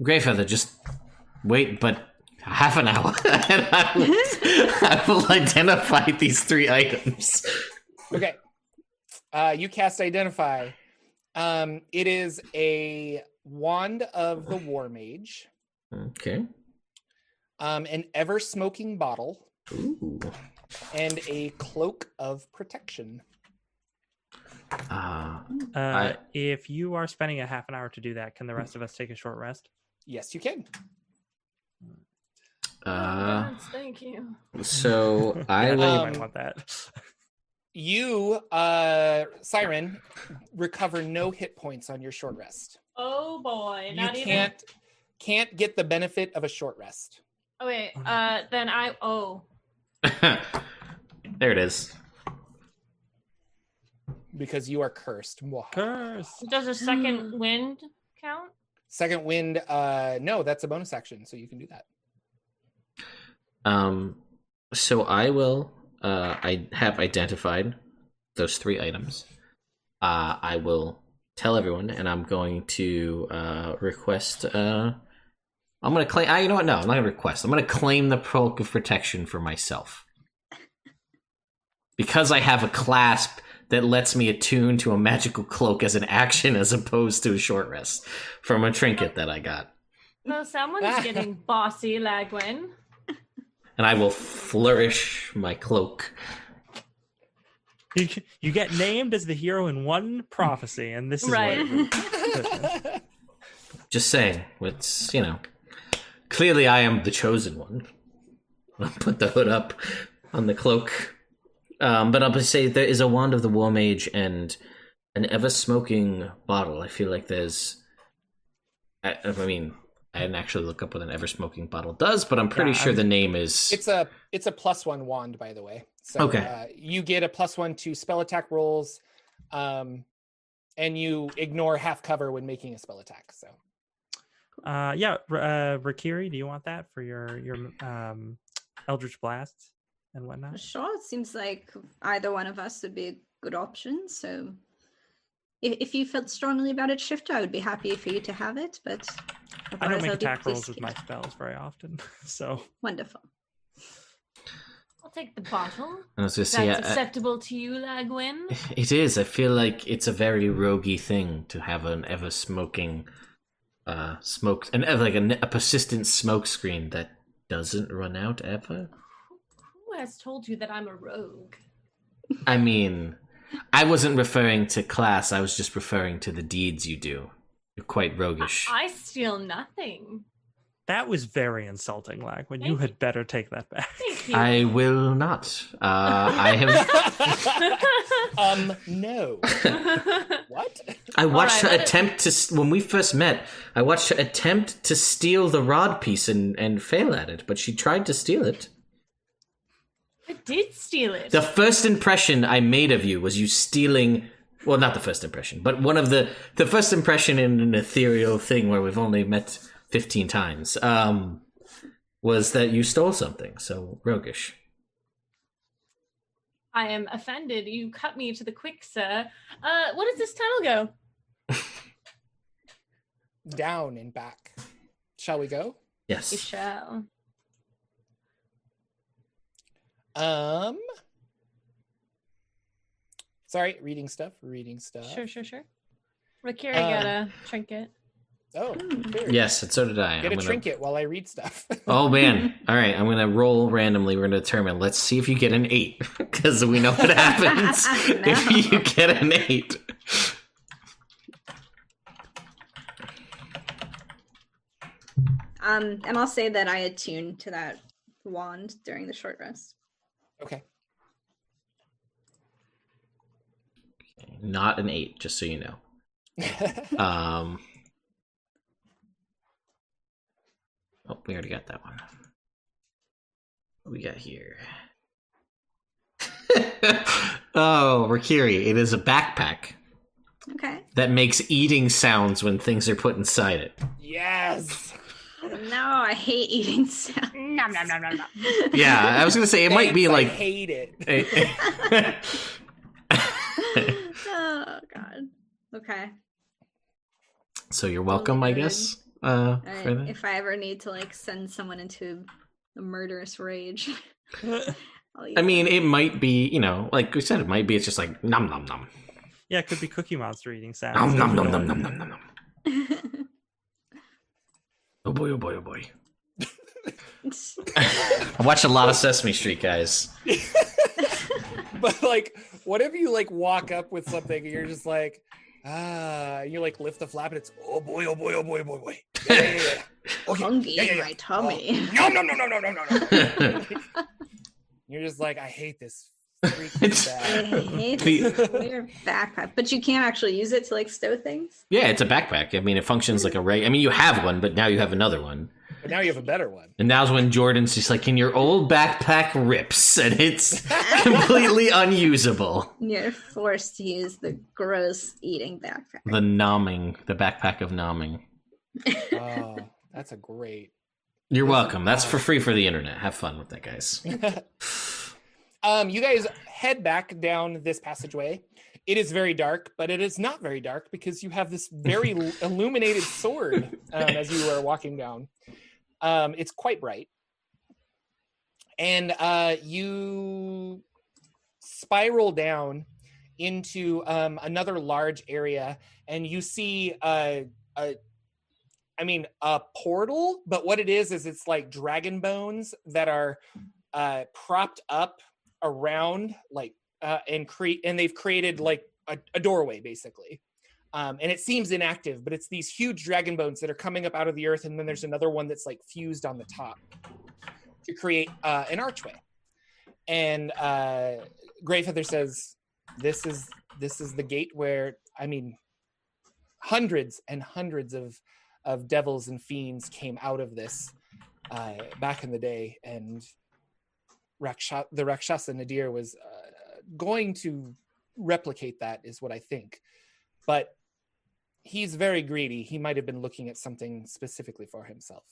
Greyfeather, just wait, but half an hour, and I will, I will identify these three items. Okay. Uh, you cast Identify. Um, it is a wand of the War Mage, Okay. um, an ever smoking bottle, Ooh. and a cloak of protection. Uh, Uh, I- if you are spending a half an hour to do that, can the rest of us take a short rest? Yes, you can. uh, yes, thank you. so I will. might Um, want that. You, uh, Siren, recover no hit points on your short rest. Oh boy. You Not even. can't can't get the benefit of a short rest. Oh wait. Uh, then I. Oh. there it is. because you are cursed. Mwah. Curse. Does a second wind count? Second wind, uh, no, that's a bonus action, so you can do that. Um, so I will. Uh, I have identified those three items. Uh, I will tell everyone, and I'm going to uh, request. Uh, I'm going to claim. Uh, you know what? No, I'm not going to request. I'm going to claim the cloak of protection for myself because I have a clasp that lets me attune to a magical cloak as an action, as opposed to a short rest from a trinket that I got. So someone's getting bossy, Lagwin. And I will flourish my cloak. You, you get named as the hero in one prophecy, and this is Right. what Just saying, it's you know, clearly I am the chosen one. I'll put the hood up on the cloak, um, but I'll just say there is a wand of the war mage and an ever smoking bottle. I feel like there's, I, I mean, I didn't actually look up what an ever smoking bottle does, but I'm pretty Yeah, sure I'm- the name is. It's a it's a plus one wand, by the way. So Okay. uh, you get a plus one to spell attack rolls, um, and you ignore half cover when making a spell attack. So Uh, yeah, uh, Rakiri, do you want that for your your um, Eldritch Blast and whatnot? Sure, it seems like either one of us would be a good option. So, if, if you felt strongly about it, Shifter, I would be happy for you to have it. But I don't otherwise make I'll attack rolls this with my spells very often, so Wonderful. I'll take the bottle. I was gonna Is say, that I- acceptable to you, Lagwin? It is. I feel like it's a very roguey thing to have an ever smoking, uh, smoke and ever like a, a persistent smoke screen that doesn't run out ever. Who has told you that I'm a rogue? I mean, I wasn't referring to class. I was just referring to the deeds you do. You're quite roguish. I steal nothing. that was very insulting, Lag. When you had better take that back. Thank you. I will not. Uh, I have. um, no. What? I watched right, her let it- attempt to when we first met. I watched her attempt to steal the rod piece and and fail at it, but she tried to steal it. I did steal it. The first impression I made of you was you stealing. Well, not the first impression, but one of the the first impression in an ethereal thing where we've only met fifteen times. Um, was that you stole something? So roguish. I am offended. You cut me to the quick, sir. Uh, what does this tunnel go? Down and back. Shall we go? Yes. You Yes. shall. Um. Sorry, reading stuff. Reading stuff. Sure, sure, sure. Rakiri Uh, got a trinket. Oh, Hmm. here. Yes, and so did I. Get I'm a gonna- trinket while I read stuff. Oh man! All right, I'm gonna roll randomly. We're gonna determine. Let's see if you get an eight, because we know what happens if you get an eight. Um, and I'll say that I attuned to that wand during the short rest. Okay. Not an eight, just so you know. Um. Oh, we already got that one. What we got here? oh, Rakiri, it is a backpack Okay. that makes eating sounds when things are put inside it. yes. No, I hate eating sound. Nom nom nom nom nom. Yeah, I was gonna say it might be Thanks, I like. hate it. oh god. Okay. so you're welcome, I guess. Uh, All for right. that. If I ever need to like send someone into a murderous rage, I'll use I mean, it might be, you know, like we said, it might be. It's just like nom nom nom yeah, it could be Cookie Monster eating sounds. nom nom nom Don't- nom nom nom nom. nom. It. Oh boy! Oh boy! Oh boy! I watched a lot of Sesame Street, guys. but like, what if you like walk up with something and you're just like, ah, and you like lift the flap and it's oh boy, oh boy, oh boy, oh boy, boy. Yeah, yeah, yeah, yeah. Okay. Hungry yeah, yeah, in yeah. my tummy. No, no, no, no, no, no, no, no. You're just like, I hate this freaking It's- I The- weird backpack, but you can't actually use it to like stow things. yeah, it's a backpack. I mean, it functions like a reg. I mean, you have one, but now you have another one. But now you have a better one. And now's when Jordan's just like, "In your old backpack rips, and it's completely unusable." You're forced to use the gross eating backpack. The nomming, the backpack of nomming. Oh, that's a great. You're welcome. That's for free for the internet. Have fun with that, guys. Um, you guys head back down this passageway. It is very dark, but it is not very dark because you have this very illuminated sword um, as you are walking down. Um, it's quite bright, and uh, you spiral down into um, another large area, and you see a, a I mean, a portal, but what it is is it's like dragon bones that are uh, propped up around, like, uh, and create, and they've created like a, a doorway basically. Um, and it seems inactive, but it's these huge dragon bones that are coming up out of the earth, and then there's another one that's like fused on the top to create uh, an archway. And uh, Greyfeather says, "This is this is the gate where I mean, hundreds and hundreds of of devils and fiends came out of this uh, back in the day, and Raksha- the Rakshasa Nadir was uh, going to replicate that, is what I think. But he's very greedy. He might have been looking at something specifically for himself.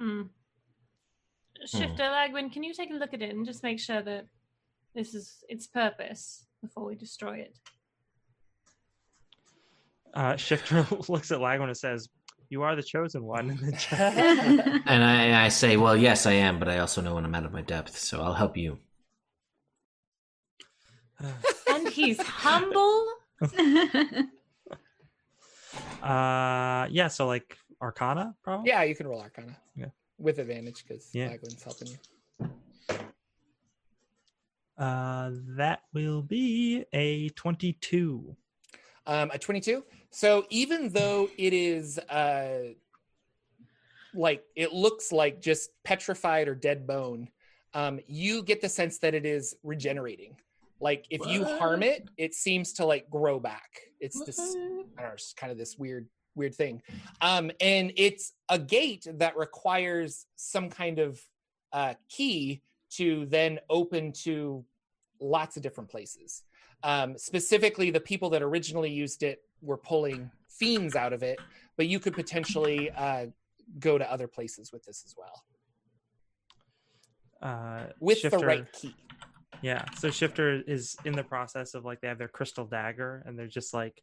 Mm. Shifter Lagwin, can you take a look at it and just make sure that this is its purpose before we destroy it? Uh, Shifter looks at Lagwin and says, "You are the chosen one." And then just- And I, I say, well, yes, I am, but I also know when I'm out of my depth, so I'll help you. And he's humble. uh, yeah. So like Arcana, probably. Yeah, you can roll Arcana. Yeah. With advantage because Yeah. Lagwin's helping you. Uh, that will be a twenty-two. um, a 22 so even though it is uh like it looks like just petrified or dead bone um you get the sense that it is regenerating. Like if you harm it it seems to like grow back. It's this i don't know it's kind of this weird weird thing. Um and it's a gate that requires some kind of uh key to then open to lots of different places. Um, specifically, the people that originally used it were pulling fiends out of it, but you could potentially uh, go to other places with this as well. uh, with Shifter, the right key. Yeah. So Shifter is in the process of like they have their crystal dagger and they're just like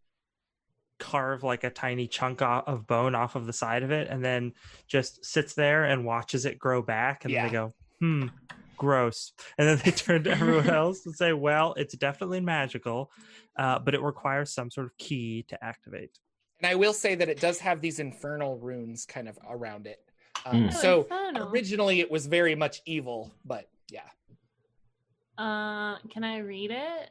carve like a tiny chunk of bone off of the side of it and then just sits there and watches it grow back and then Yeah. they go, hmm, gross. And then they turn to everyone else and say, well, it's definitely magical, uh, but it requires some sort of key to activate. And I will say that it does have these infernal runes kind of around it. Um, Mm. So infernal. originally it was very much evil, but yeah. Uh, can I read it?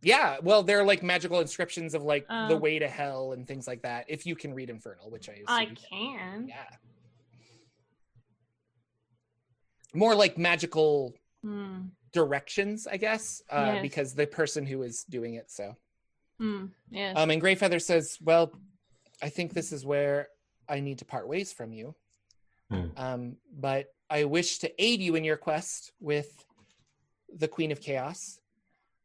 Yeah, well, there are like magical inscriptions of like the Oh. way to hell and things like that. If you can read Infernal, which I assume I can. Yeah. More like magical Hmm. directions, I guess, uh, Yes. because the person who is doing it. So, Hmm. Yes. um, and Greyfeather says, "Well, I think this is where I need to part ways from you. Hmm. Um, but I wish to aid you in your quest with the Queen of Chaos.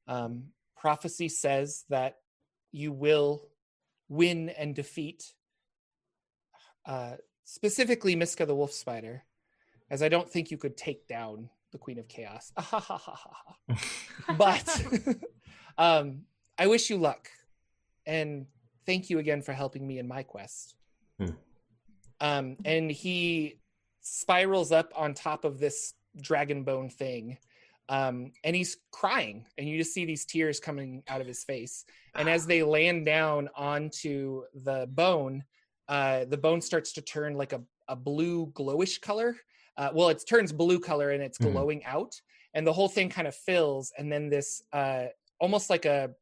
Um, prophecy says that you will win and defeat, uh, specifically Miska the Wolf Spider, as I don't think you could take down the Queen of Chaos. but um, I wish you luck, and thank you again for helping me in my quest. Hmm. Um, and he spirals up on top of this dragon bone thing, um, and he's crying, and you just see these tears coming out of his face. And as they land down onto the bone, uh, the bone starts to turn like a, a blue glowish color. Uh, well, it turns blue color and it's Mhm. glowing out, and the whole thing kind of fills, and then this uh, almost like a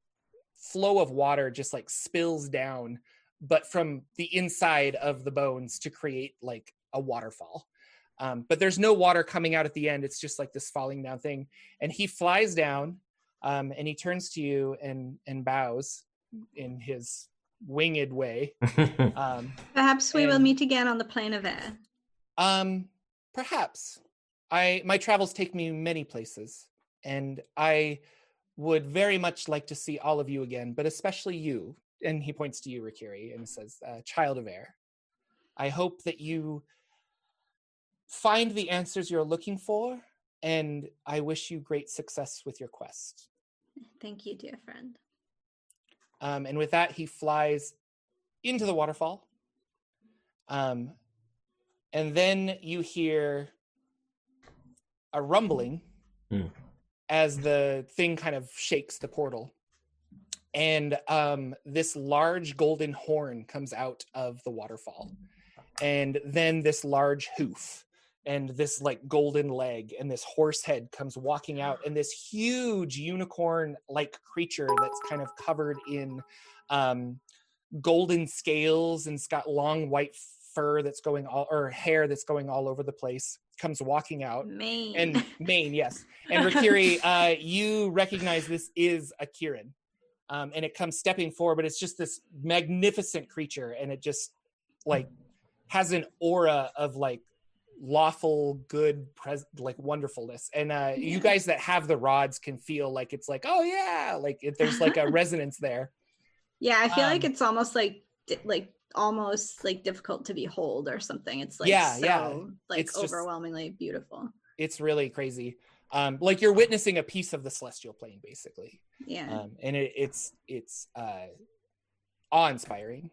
flow of water just like spills down, but from the inside of the bones to create like a waterfall. Um, but there's no water coming out at the end. It's just like this falling down thing. And he flies down um, and he turns to you and and bows in his winged way. Um, Perhaps we will meet again on the plane of air. um, perhaps. I my travels take me many places, and I would very much like to see all of you again, but especially you. And he points to you, Rakiri, and says, uh, "Child of Air, I hope that you find the answers you're looking for, and I wish you great success with your quest." Thank you, dear friend. Um, and with that, he flies into the waterfall. Um, and then you hear a rumbling Hmm. as the thing kind of shakes the portal. And um, this large golden horn comes out of the waterfall. And then this large hoof and this like golden leg and this horse head comes walking out and this huge unicorn like creature that's kind of covered in um, golden scales and it's got long white fur that's going all or hair that's going all over the place comes walking out mane. and mane yes and Rakiri, uh, you recognize this is a Kirin. Um, and it comes stepping forward, but it's just this magnificent creature, and it just like has an aura of like lawful, good, pres- like wonderfulness. And uh, you guys that have the rods can feel like it's like, oh yeah, like it, there's like a resonance there. yeah, I feel like um, it's almost like like almost like difficult to behold or something. It's like Yeah, so yeah. like It's just- overwhelmingly beautiful. It's really crazy. Um, like you're witnessing a piece of the celestial plane, basically. Yeah. um, and it, it's it's uh, awe-inspiring.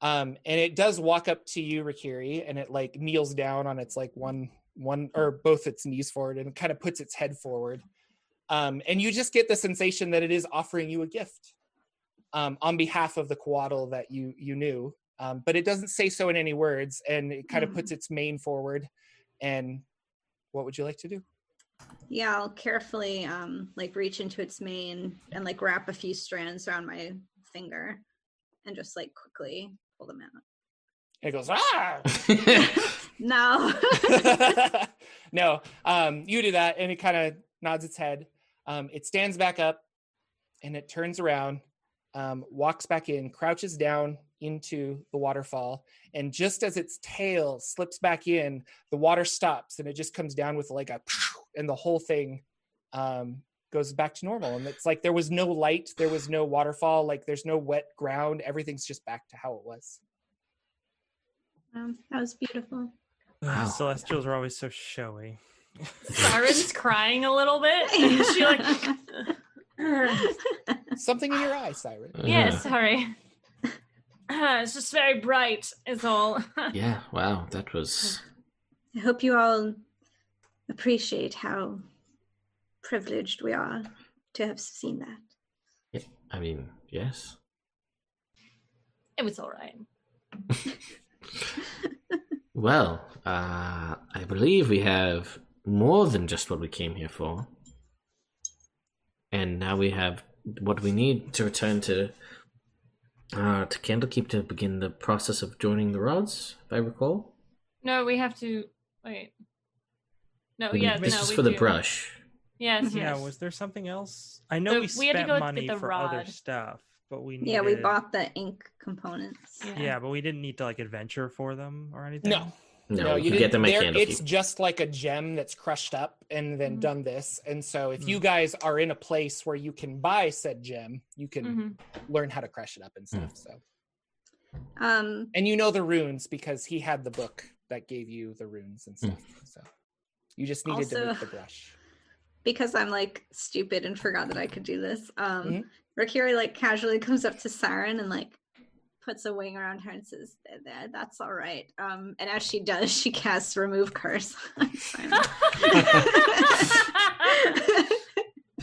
Um, and it does walk up to you, Rakiri, and it like kneels down on its like one one or both its knees forward and kind of puts its head forward. Um, and you just get the sensation that it is offering you a gift um, on behalf of the Coatl that you you knew. Um, but it doesn't say so in any words, and it kind of Mhm. puts its mane forward. And what would you like to do? Yeah, I'll carefully um like reach into its mane and like wrap a few strands around my finger and just like quickly pull them out. It goes ah. No. no, um, you do that, and it kind of nods its head. Um, it stands back up, and it turns around, um, walks back in, crouches down into the waterfall, and just as its tail slips back in, the water stops, and it just comes down with like a, and the whole thing um, goes back to normal. And it's like there was no light, there was no waterfall, like there's no wet ground. Everything's just back to how it was. um, that was beautiful. Wow. Celestials are always so showy. Siren's crying a little bit. she like Something in your eye, Siren. Yeah, Uh, sorry. it's just very bright, is all. yeah. Wow. That was. I hope you all appreciate how privileged we are to have seen that. Yeah, I mean, yes. it was all right. Well, uh, I believe we have more than just what we came here for. And now we have what we need to return to uh, to Candlekeep to begin the process of joining the rods, if I recall. No, we have to wait. No, We- yeah, this no, is we for the do. brush. Yes, Yeah, was there something else? I know So we we had to spent go get money the for other stuff, but we Yeah, we bought the ink components. Yeah. Yeah, but we didn't need to like adventure for them or anything. No, No, you you get them at there- Candlekeep. It's just like a gem that's crushed up and then Mhm. done this. And so, if you Mm. guys are in a place where you can buy said gem, you can Mhm. learn how to crush it up and stuff. So, Um, and you know the runes because he had the book that gave you the runes and Hmm. stuff. So, you just needed to make the brush. because I'm like stupid and forgot that I could do this. Um, Mhm. Rakiri like casually comes up to Siren and like puts a wing around her and says, "There, there, that's all right." Um, and as she does, she casts remove curse.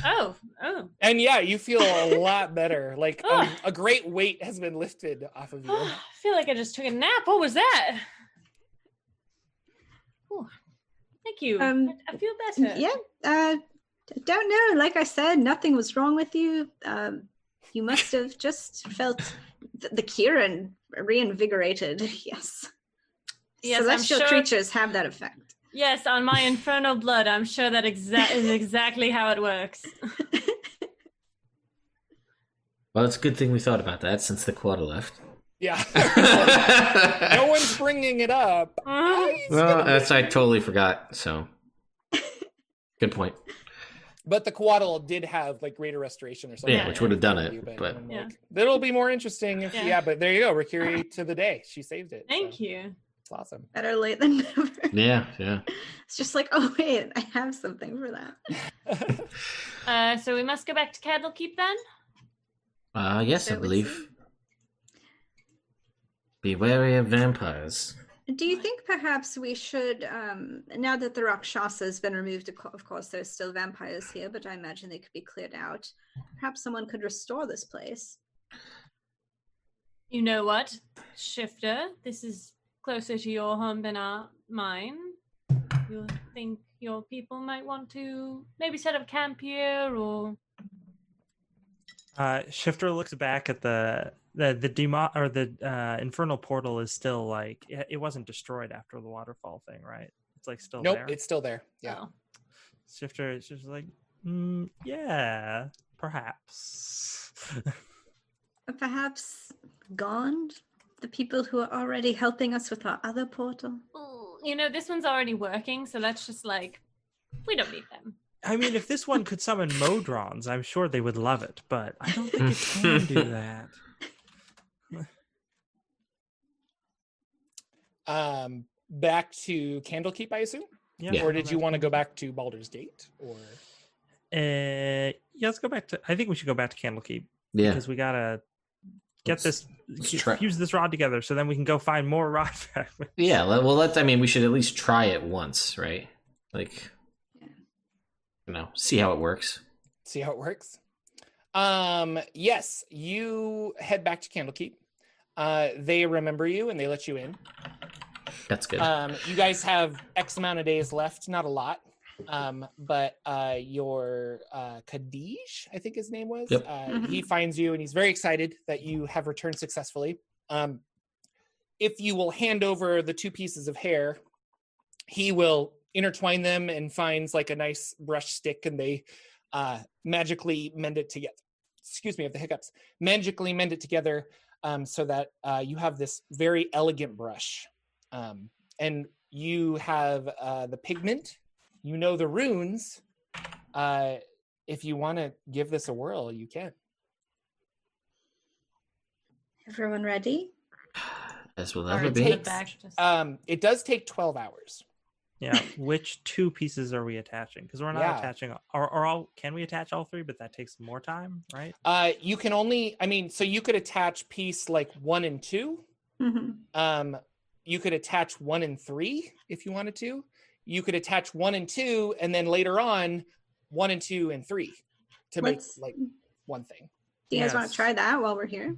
oh, oh. And yeah, you feel a lot better. Like Ah. um, a great weight has been lifted off of you. I feel like I just took a nap. What was that? Whew. Thank you. Um, I, I feel better. yeah, uh, don't know. Like I said, nothing was wrong with you. Um, you must have just felt th- the Kirin reinvigorated. Yes. Yes, I'm Celestial sure- creatures have that effect. Yes, on my infernal blood, I'm sure that exa- is exactly how it works. Well, it's a good thing we thought about that since the Coatl left. Yeah. no one's bringing it up. Uh-huh. He's well, that's I totally forgot. So, good point. But the Coatl did have like greater restoration or something. Yeah, which would have done it, You, but- I'm Yeah. like, that'll be more interesting if Yeah. yeah. But there you go, Rakiri to the day. She saved it. Thank so you. It's awesome. Better late than never. Yeah, yeah. It's just like, oh wait, I have something for that. Uh, so we must go back to Candlekeep then? Uh, yes, I So it would believe. seem. Be wary of vampires. Do you think perhaps we should, um, now that the Rakshasa has been removed, of co- of course, there's still vampires here, but I imagine they could be cleared out. Perhaps someone could restore this place. You know what, Shifter? This is closer to your home than our mine. You think your people might want to maybe set up camp here, or Uh, Shifter looks back at the the the demo or the uh, infernal portal is still like it, it wasn't destroyed after the waterfall thing, right? It's like still nope, there. it's still there. Yeah. Oh. Shifter is just like, mm, yeah, perhaps. Perhaps gone? The people who are already helping us with our other portal? Ooh, you know this one's already working, so that's just like we don't need them. I mean, if this one could summon Modrons, I'm sure they would love it, but I don't think it can do that. Um, back to Candlekeep, I assume. Yeah. Yeah. Or did you want to go back to Baldur's Gate? Or Uh, yeah, let's go back to. I think we should go back to Candlekeep Yeah. because we gotta get Let's- this let's get- try- fuse this rod together, so then we can go find more rod fragments. Yeah. Well, let's. I mean, we should at least try it once, right? Like, Yeah. you know, see how it works. see how it works. Um, yes, you head back to Candlekeep. Uh, they remember you and they let you in. That's good. Um, you guys have X amount of days left, not a lot. Um, but uh, your uh, Kadij, I think his name was, Yep. uh, he finds you and he's very excited that you have returned successfully. Um, if you will hand over the two pieces of hair, he will intertwine them and finds like a nice brush stick and they uh, magically mend it together. Excuse me, of the hiccups. Magically mend it together um, so that uh, you have this very elegant brush. Um, and you have uh, the pigment, you know the runes. Uh, if you want to give this a whirl, you can. Everyone ready? As will ever it's be. headed back. Just... Um, it does take 12 hours. Yeah. Which two pieces are we attaching? Because we're not Yeah. attaching. Or, or all can we attach all three? But that takes more time, right? Uh, you can only, I mean, so you could attach piece like one and two. Mhm. Um, you could attach one and three if you wanted to. You could attach one and two, and then later on, one and two and three to Let's- make like one thing. Do you guys want to try that while we're here?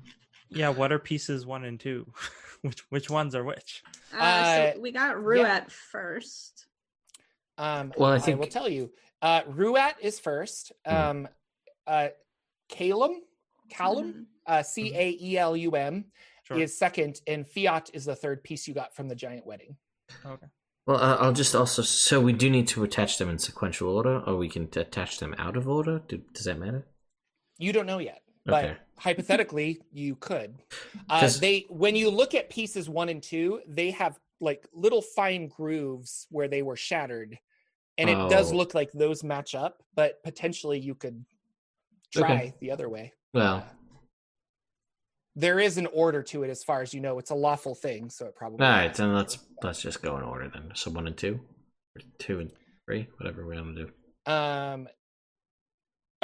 Yeah. What are pieces one and two? which which ones are which? Uh, Uh, so we got Ruat first. Um, Well, I think... I will tell you. Uh, Ruat is first. Mhm. Um, uh, Calum, Callum, Mhm. uh, C A E L U M Sure. is second, and Fiat is the third piece you got from the giant wedding. Okay. Well, uh, I'll just also. So we do need to attach them in sequential order, or we can t- attach them out of order. Do, does that matter? You don't know yet, but Okay. hypothetically, you could. Uh, 'Cause- they, when you look at pieces one and two, they have like little fine grooves where they were shattered, and it does Oh. look like those match up. But potentially, you could Okay. try the other way. Well, there is an order to it as far as you know. It's a lawful thing, so it probably. all right. Then let's let's just go in order then. So one and two, or two and three, whatever we want to do. Um.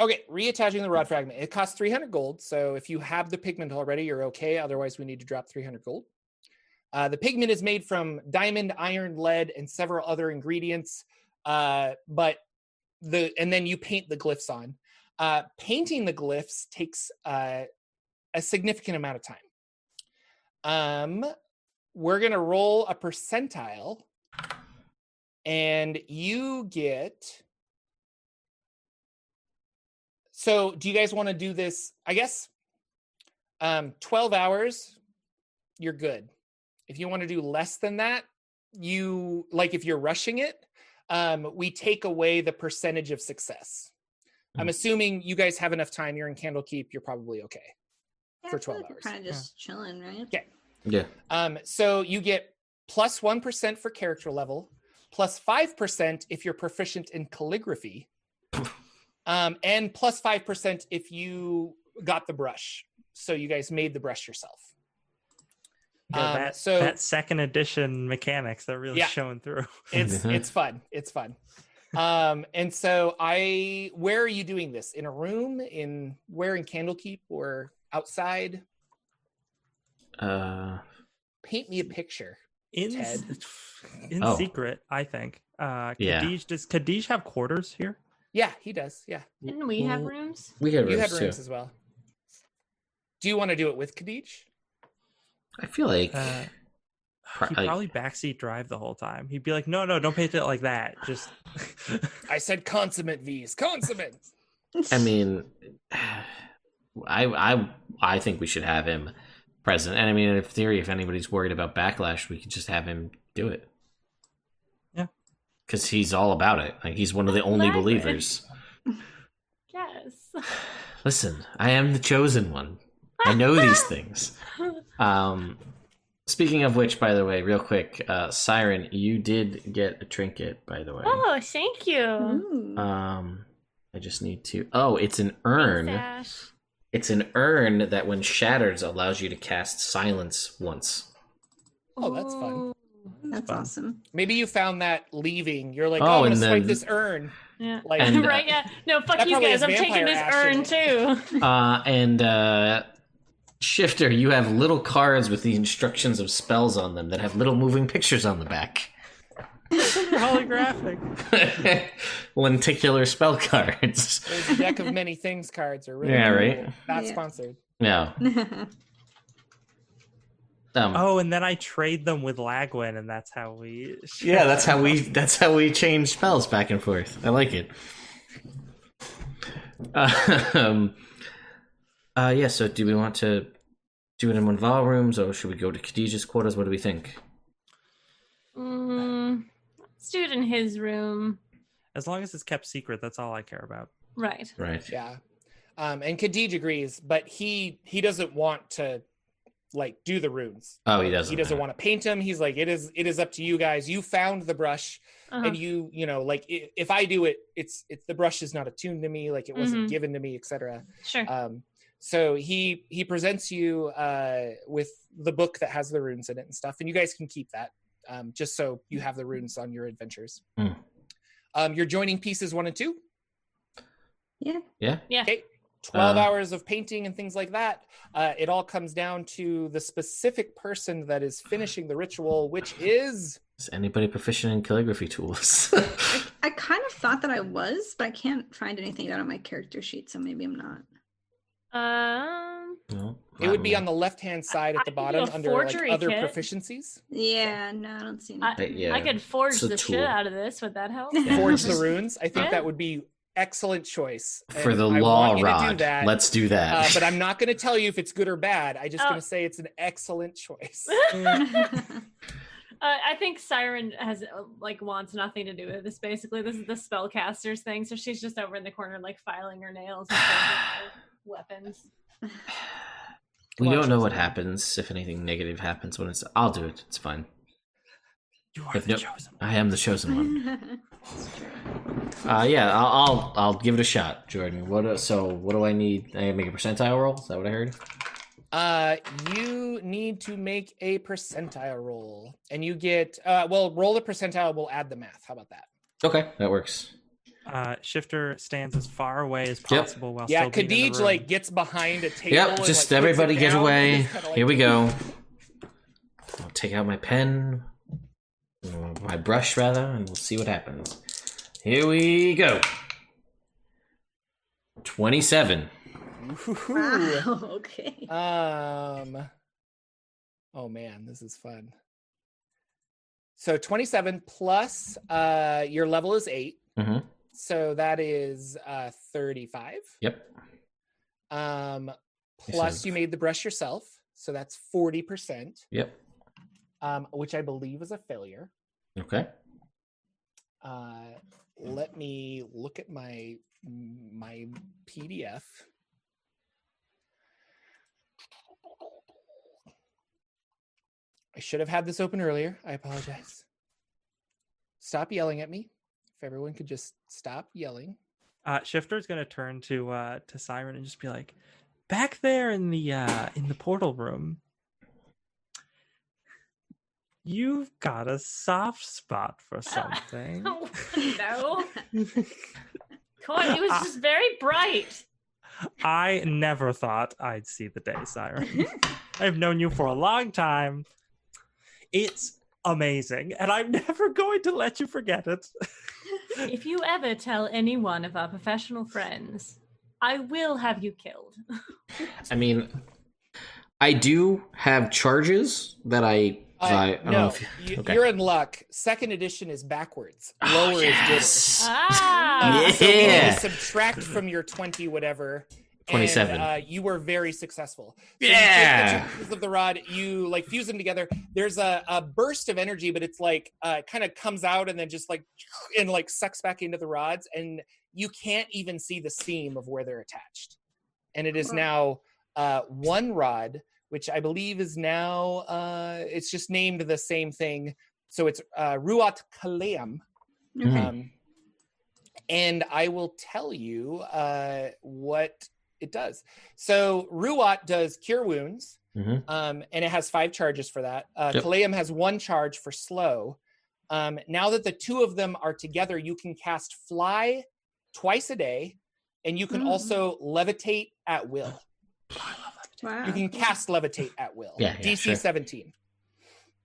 Okay, reattaching the rod fragment. It costs 300 gold. So if you have the pigment already, you're okay. Otherwise, we need to drop 300 gold. Uh, the pigment is made from diamond, iron, lead, and several other ingredients. Uh, but the and then you paint the glyphs on. Uh, painting the glyphs takes uh, a significant amount of time. Um, we're gonna roll a percentile, and you get. So, do you guys want to do this? I guess um 12 hours you're good. If you want to do less than that, you like if you're rushing it, um we take away the percentage of success. I'm Mm. assuming you guys have enough time. You're in Candlekeep, you're probably okay. Yeah, For 12 like hours. Kind of Yeah. just chilling, right? Yeah. Yeah. Um, so you get plus 1 for character level, plus 5% if you're proficient in calligraphy, um, and plus 5% if you got the brush. So you guys made the brush yourself. Yeah, Um, that, so- that second edition mechanics they're really Yeah. showing through. It's it's fun. It's fun. Um, and so I where are you doing this? In a room? In where in Candlekeep or outside? Uh, Paint me a picture. in Ted. in Oh. secret, I think. Uh, Yeah. Does Khadij have quarters here? Yeah, he does. Yeah. Didn't we have rooms? we had You rooms had too. rooms as well. Do you want to do it with Khadij? I feel like Uh, He'd like- probably backseat drive the whole time. He'd be like, "No, no, don't paint it like that. Just I said consummate V's. Consummate. I mean, I I I think we should have him present. And I mean, in theory, if anybody's worried about backlash, we could just have him do it. Yeah. because he's all about it. Like he's one of the only Exactly. believers. Yes. Listen, I am the chosen one. I know these things. Um, speaking of which, by the way, real quick, uh, Siren, you did get a trinket, by the way. Oh, thank you. Um, I just need to. Oh, it's an urn. Thanks, Ash. It's an urn that, when shattered, allows you to cast silence once. Oh, that's fun. That's fun. awesome. Maybe you found that leaving. You're like, oh, Oh, I'm gonna and swipe then- this urn. Yeah. Like, And, uh, right, yeah. No, fuck you guys. I'm taking this ash urn too. Uh, and uh, Shifter, you have little cards with the instructions of spells on them that have little moving pictures on the back. holographic. Lenticular spell cards. those deck of many things cards are really Yeah, cool. right? Not Yeah. sponsored. Yeah. Um, Oh, and then I trade them with Lagwin, and that's how we. Yeah, that's how we that's how we change spells back and forth. I like it. um, uh, yeah. So, do we want to do it in one of our rooms, or should we go to Khadijah's quarters? What do we think? Mm, let's do it in his room. As long as it's kept secret, that's all I care about. Right. Right. Yeah. Um, and Khadij agrees, but he he doesn't want to like do the runes. Oh, he doesn't. He doesn't want to paint them. He's like, it is it is up to you guys. You found the brush. Uh-huh. and you you know like i- if i do it it's it's the brush is not attuned to me like it wasn't Mhm. given to me etc Sure. um so he he presents you uh with the book that has the runes in it and stuff and you guys can keep that um, just so you have the runes on your adventures. Hmm. Um, you're joining pieces one and two. Yeah. Yeah. Yeah. Okay. 12 Uh, hours of painting and things like that. Uh, it all comes down to the specific person that is finishing the ritual, which is Is anybody proficient in calligraphy tools? I kind of thought that I was, but I can't find anything out on my character sheet, so maybe I'm not. Um, no, it would be on the left hand side at the could do bottom under like other kit. proficiencies. Yeah, no, I don't see I, anything. Uh, yeah, I could forge it's a the shit out of this. Would that help? Yeah. Forge the runes. I think Yeah. that would be excellent choice for the I law want you to do rod. that. Let's do that. uh, but I'm not going to tell you if it's good or bad. I just Oh. going to say it's an excellent choice. Uh, I think Siren has uh, like wants nothing to do with this. Basically, this is the spellcaster's thing. So she's just over in the corner, like filing her nails and forging her weapons. We don't know what happens if anything negative happens when it's. I'll do it. It's fine. You are If the no- chosen. I am the chosen one. Uh, yeah, I'll, I'll I'll give it a shot, Jordan. What? do- So what do I need? I make a percentile roll. Is that what I heard? Uh, you need to make a percentile roll, and you get uh, well. Roll the percentile. We'll add the math. How about that? Okay, that works. Uh, Shifter stands as far away as Yep. possible while yeah, still being in the Khadij room. like gets behind a table. Yep, and, just like, puts it everybody get down and away. just kinda, like, Here we go. I'll take out my pen, my brush rather, and we'll see what happens. Here we go. Twenty-seven. Woohoo. Wow, okay. Um. Oh man, this is fun. So 27 plus uh your level is 8. Mhm. So that is uh 35. Yep. Um plus you made the brush yourself. So that's 40%, Yep. um which I believe is a failure. Okay. Uh let me look at my my PDF. I should have had this open earlier. I apologize. Stop yelling at me. If everyone could just stop yelling. Uh, Shifter's gonna turn to uh, to Siren and just be like, "Back there in the uh, in the portal room, you've got a soft spot for something." Oh, no. Come on, it was just very bright. I never thought I'd see the day, Siren. I've known you for a long time. It's amazing, and I'm never going to let you forget it. If you ever tell any one of our professional friends, I will have you killed. I mean, I do have charges that I. Uh, I, I don't know no, if you- you, okay. you're in luck. Second edition is backwards. Oh, Lower is yes. gooder. Ah, so we need Yeah. to subtract from your 20 whatever. And, 27. uh, you were very successful. So You Yeah. take the two pieces of the rod, you like fuse them together. There's a, a burst of energy, but it's like uh, kind of comes out and then just like and like sucks back into the rods, and you can't even see the seam of where they're attached. And it is now uh, one rod, which I believe is now uh, it's just named the same thing. So it's uh, Ruat Coelum. Mhm. Um, and I will tell you uh, what it does. So Ruat does cure wounds, Mhm. um, and it has five charges for that. Uh, Yep. Coelum has one charge for slow. Um, now that the two of them are together, you can cast fly twice a day, and you can Mm. also levitate at will. Wow. You can cast levitate at will. Yeah, yeah, DC sure. 17.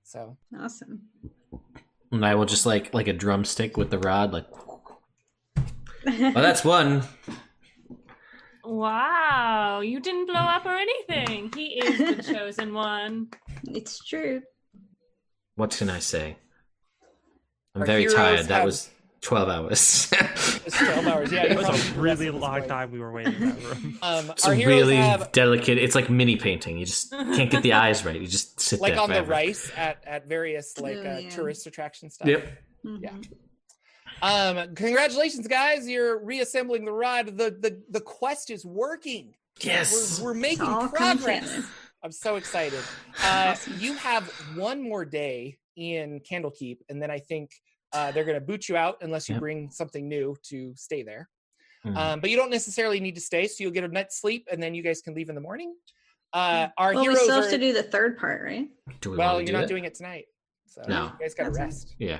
So Awesome. And I will just like like a drumstick with the rod, like. Well, that's one. Wow, you didn't blow up or anything. He is the chosen one. it's true. What can I say? I'm Our very heroes tired. That have- was twelve hours. it's 12 hours. Yeah, it was a really long this time we were waiting in that room. Um, it's our a really have delicate. It's like mini painting. You just can't get the eyes right. You just sit there. like there on the rice at at various like Oh, uh, yeah. tourist attraction stuff. Yep. Yeah. Um, congratulations, guys! You're reassembling the rod. the the The quest is working. Yes. We're, we're making progress. together. I'm so excited. Uh, Awesome. You have one more day in Candlekeep, and then I think uh, they're going to boot you out unless you Yep. bring something new to stay there. Mhm. Um, but you don't necessarily need to stay, so you'll get a night's sleep, and then you guys can leave in the morning. Uh, our Well, we heroes still are to do the third part, right? Do we well. You're do not that? doing it tonight, So No. you guys got to That's right. rest. Yeah.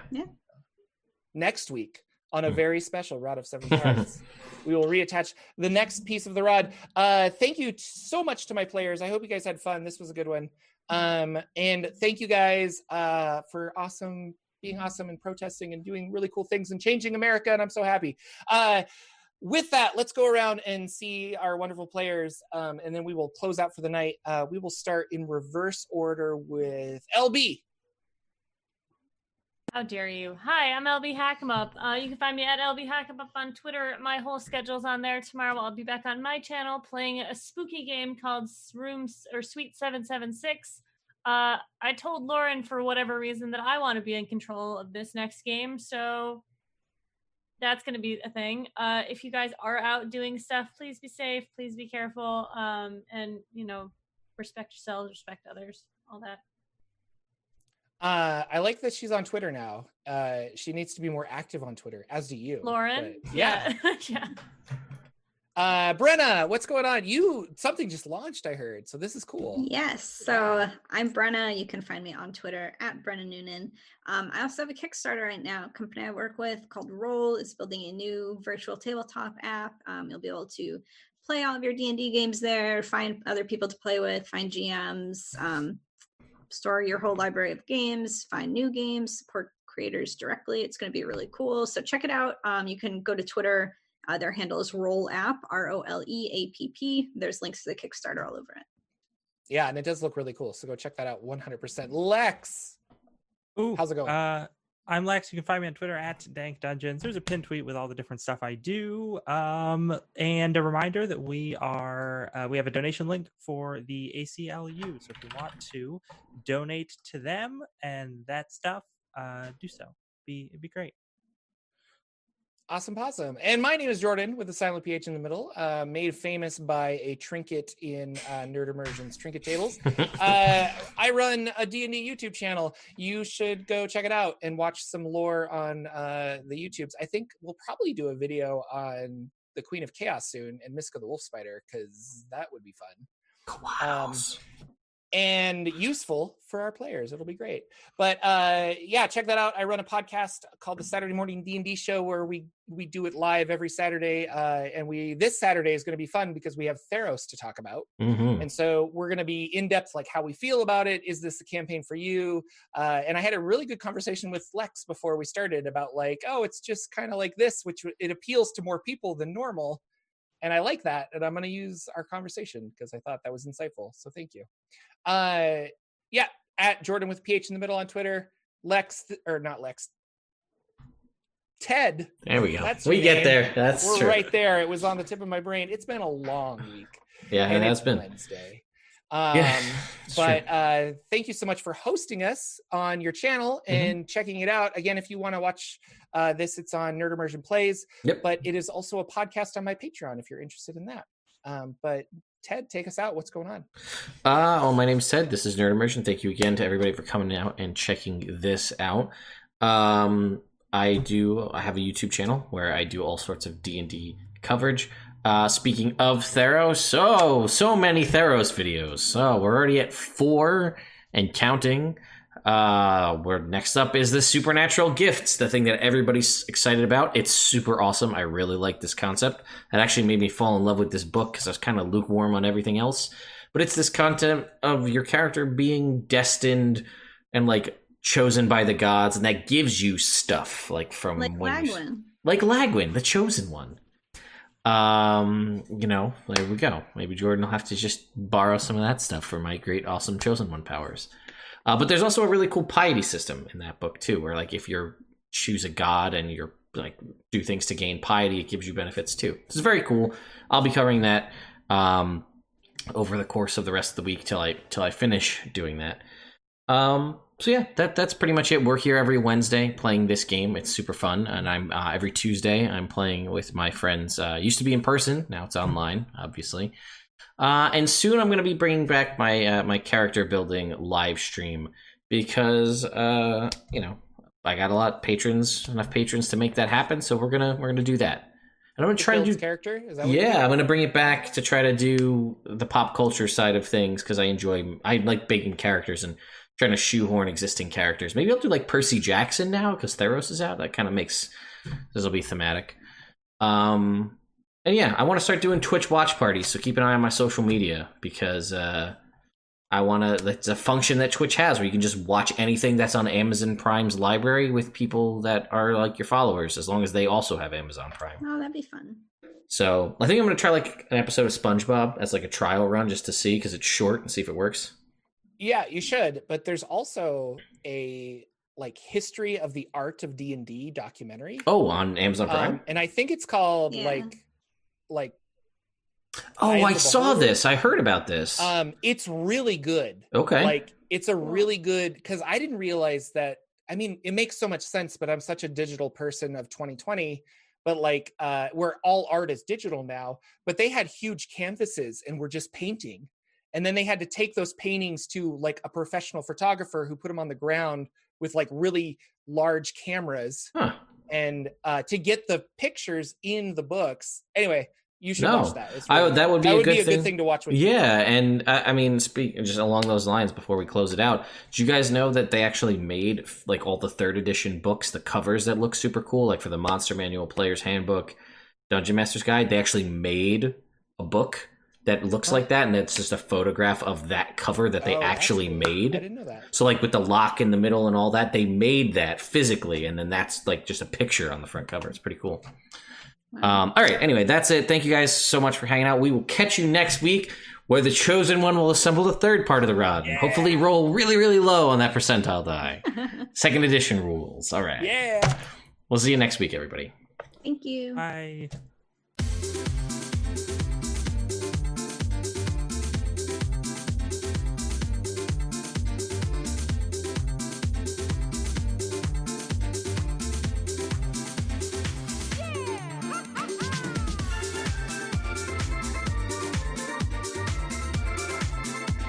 Next week on a Hmm. very special Rod of Seven Parts, we will reattach the next piece of the rod. Uh, thank you t- so much to my players. I hope you guys had fun. This was a good one. Um, and thank you guys uh, for awesome being awesome and protesting and doing really cool things and changing America. And I'm so happy. Uh, with that, let's go around and see our wonderful players, um, and then we will close out for the night. Uh, we will start in reverse order with LB. How dare you? Hi, I'm LB Hackemup. Uh, you can find me at LB Hackemup on Twitter. My whole schedule's on there. Tomorrow I'll be back on my channel playing a spooky game called Rooms or Suite 776. Uh, I told Lauren for whatever reason that I want to be in control of this next game, so that's going to be a thing. Uh, if you guys are out doing stuff, please be safe, please be careful, um, and you know, respect yourselves, respect others, all that. Uh, I like that she's on Twitter now. Uh, she needs to be more active on Twitter, as do you, Lauren, but yeah. yeah. Uh, Brenna, what's going on? You something just launched, I heard. So this is cool. Yes. So I'm Brenna. You can find me on Twitter at Brenna Noonan. Um, I also have a Kickstarter right now. A company I work with called Role is building a new virtual tabletop app. Um, you'll be able to play all of your D and D games there, find other people to play with, find GMs, um, store your whole library of games, find new games, support creators directly. It's going to be really cool. So check it out. Um, you can go to Twitter. Uh, their handle is Role App, R O L E A P P. There's links to the Kickstarter all over it. Yeah, and it does look really cool. So go check that out 100%. Lex, Ooh, how's it going? Uh, I'm Lex. You can find me on Twitter at Dank Dungeons. There's a pin tweet with all the different stuff I do. Um, and a reminder that we are uh, we have a donation link for the ACLU. So if you want to donate to them and that stuff, uh, do so. Be it'd be great. Awesome possum. And my name is Jordan with the silent PH in the middle, uh, made famous by a trinket in uh, Nerd Immersion's Trinket Tables. uh, I run a D&D YouTube channel. You should go check it out and watch some lore on uh, the YouTubes. I think we'll probably do a video on the Queen of Chaos soon and Miska the Wolf Spider because that would be fun Klaus. And useful for our players. It'll be great. But uh, yeah, check that out. I run a podcast called the Saturday Morning D and D Show where we we do it live every Saturday. Uh, and we this Saturday is going to be fun because we have Theros to talk about. Mhm. And so we're going to be in depth, like how we feel about it. Is this a campaign for you? Uh, and I had a really good conversation with Lex before we started about like, oh, it's just kind of like this, which it appeals to more people than normal. And I like that. And I'm going to use our conversation because I thought that was insightful. So thank you. Uh, yeah, at Jordan with PH in the middle on Twitter. Lex, th- or not Lex, Ted. There we go. That's we get name. there. That's We're true. right there. It was on the tip of my brain. It's been a long week Yeah, and and that's it's been. Wednesday. Um, Yeah, but uh, thank you so much for hosting us on your channel Mhm. and checking it out. Again, if you want to watch uh, this, it's on Nerd Immersion Plays, Yep. but it is also a podcast on my Patreon if you're interested in that. Um, but Ted, take us out. What's going on? Uh, well, my name's Ted. This is Nerd Immersion. Thank you again to everybody for coming out and checking this out. Um, I do. I have a YouTube channel where I do all sorts of D and D coverage. Uh, speaking of Theros, so so many Theros videos. So we're already at four and counting. Uh, where next up is the supernatural gifts, the thing that everybody's excited about. It's super awesome. I really like this concept. It actually made me fall in love with this book because I was kind of lukewarm on everything else but it's this content of your character being destined and like chosen by the gods and that gives you stuff like from Like Lagwin. like lagwin the chosen one um you know there we go. Maybe jordan will have to just borrow some of that stuff for my great awesome chosen one powers. Uh, but there's also a really cool piety system in that book too where like if you're choose a god and you're like do things to gain piety it gives you benefits too. This is very cool. I'll be covering that um over the course of the rest of the week till I till I finish doing that. Um, so yeah, that that's pretty much it. We're here every Wednesday playing this game. It's super fun, and I'm uh, every Tuesday I'm playing with my friends. Uh, used to be in person, now it's online, obviously. Uh, and soon I'm going to be bringing back my uh, my character building live stream because uh, you know I got a lot of patrons, enough patrons to make that happen. So we're gonna we're gonna do that. And I'm gonna try to do character. Is that what yeah. I'm gonna bring it back to try to do the pop culture side of things because I enjoy I like making characters and trying to shoehorn existing characters. Maybe I'll do like Percy Jackson now because Theros is out. That kind of makes this will be thematic. Um, and yeah, I want to start doing Twitch watch parties. So keep an eye on my social media because uh, I want to. It's a function that Twitch has where you can just watch anything that's on Amazon Prime's library with people that are like your followers, as long as they also have Amazon Prime. Oh, that'd be fun. So I think I'm gonna try like an episode of SpongeBob as like a trial run just to see because it's short and see if it works. Yeah, you should. But there's also a like history of the art of D and D documentary. Oh, on Amazon Prime. Um, and I think it's called Yeah. like like oh, Eye of I saw this. I heard about this. um it's really good. okay. Like it's a really good because I didn't realize that. I mean, it makes so much sense, but I'm such a digital person of 2020. But like, uh, where all art is digital now, but they had huge canvases and were just painting, and then they had to take those paintings to like a professional photographer who put them on the ground with like really large cameras huh. and uh, to get the pictures in the books. Anyway, you should No. watch that. I really would- that good. would be that a would good be a thing. good thing to watch with. Yeah, and I, I mean, speak just along those lines before we close it out. Do you guys know that they actually made like all the third edition books, the covers that look super cool, like for the Monster Manual, Player's Handbook, Dungeon Master's Guide? They actually made a book that looks like that, and it's just a photograph of that cover that they Oh, actually cool. made. I didn't know that. So like with the lock in the middle and all that, they made that physically, and then that's like just a picture on the front cover. It's pretty cool. Wow. Um, all right. Anyway, that's it. Thank you guys so much for hanging out. We will catch you next week, where the chosen one will assemble the third part of the rod and hopefully roll really, really low on that percentile die. Second edition rules. All right. Yeah. We'll see you next week, everybody. Thank you. Bye.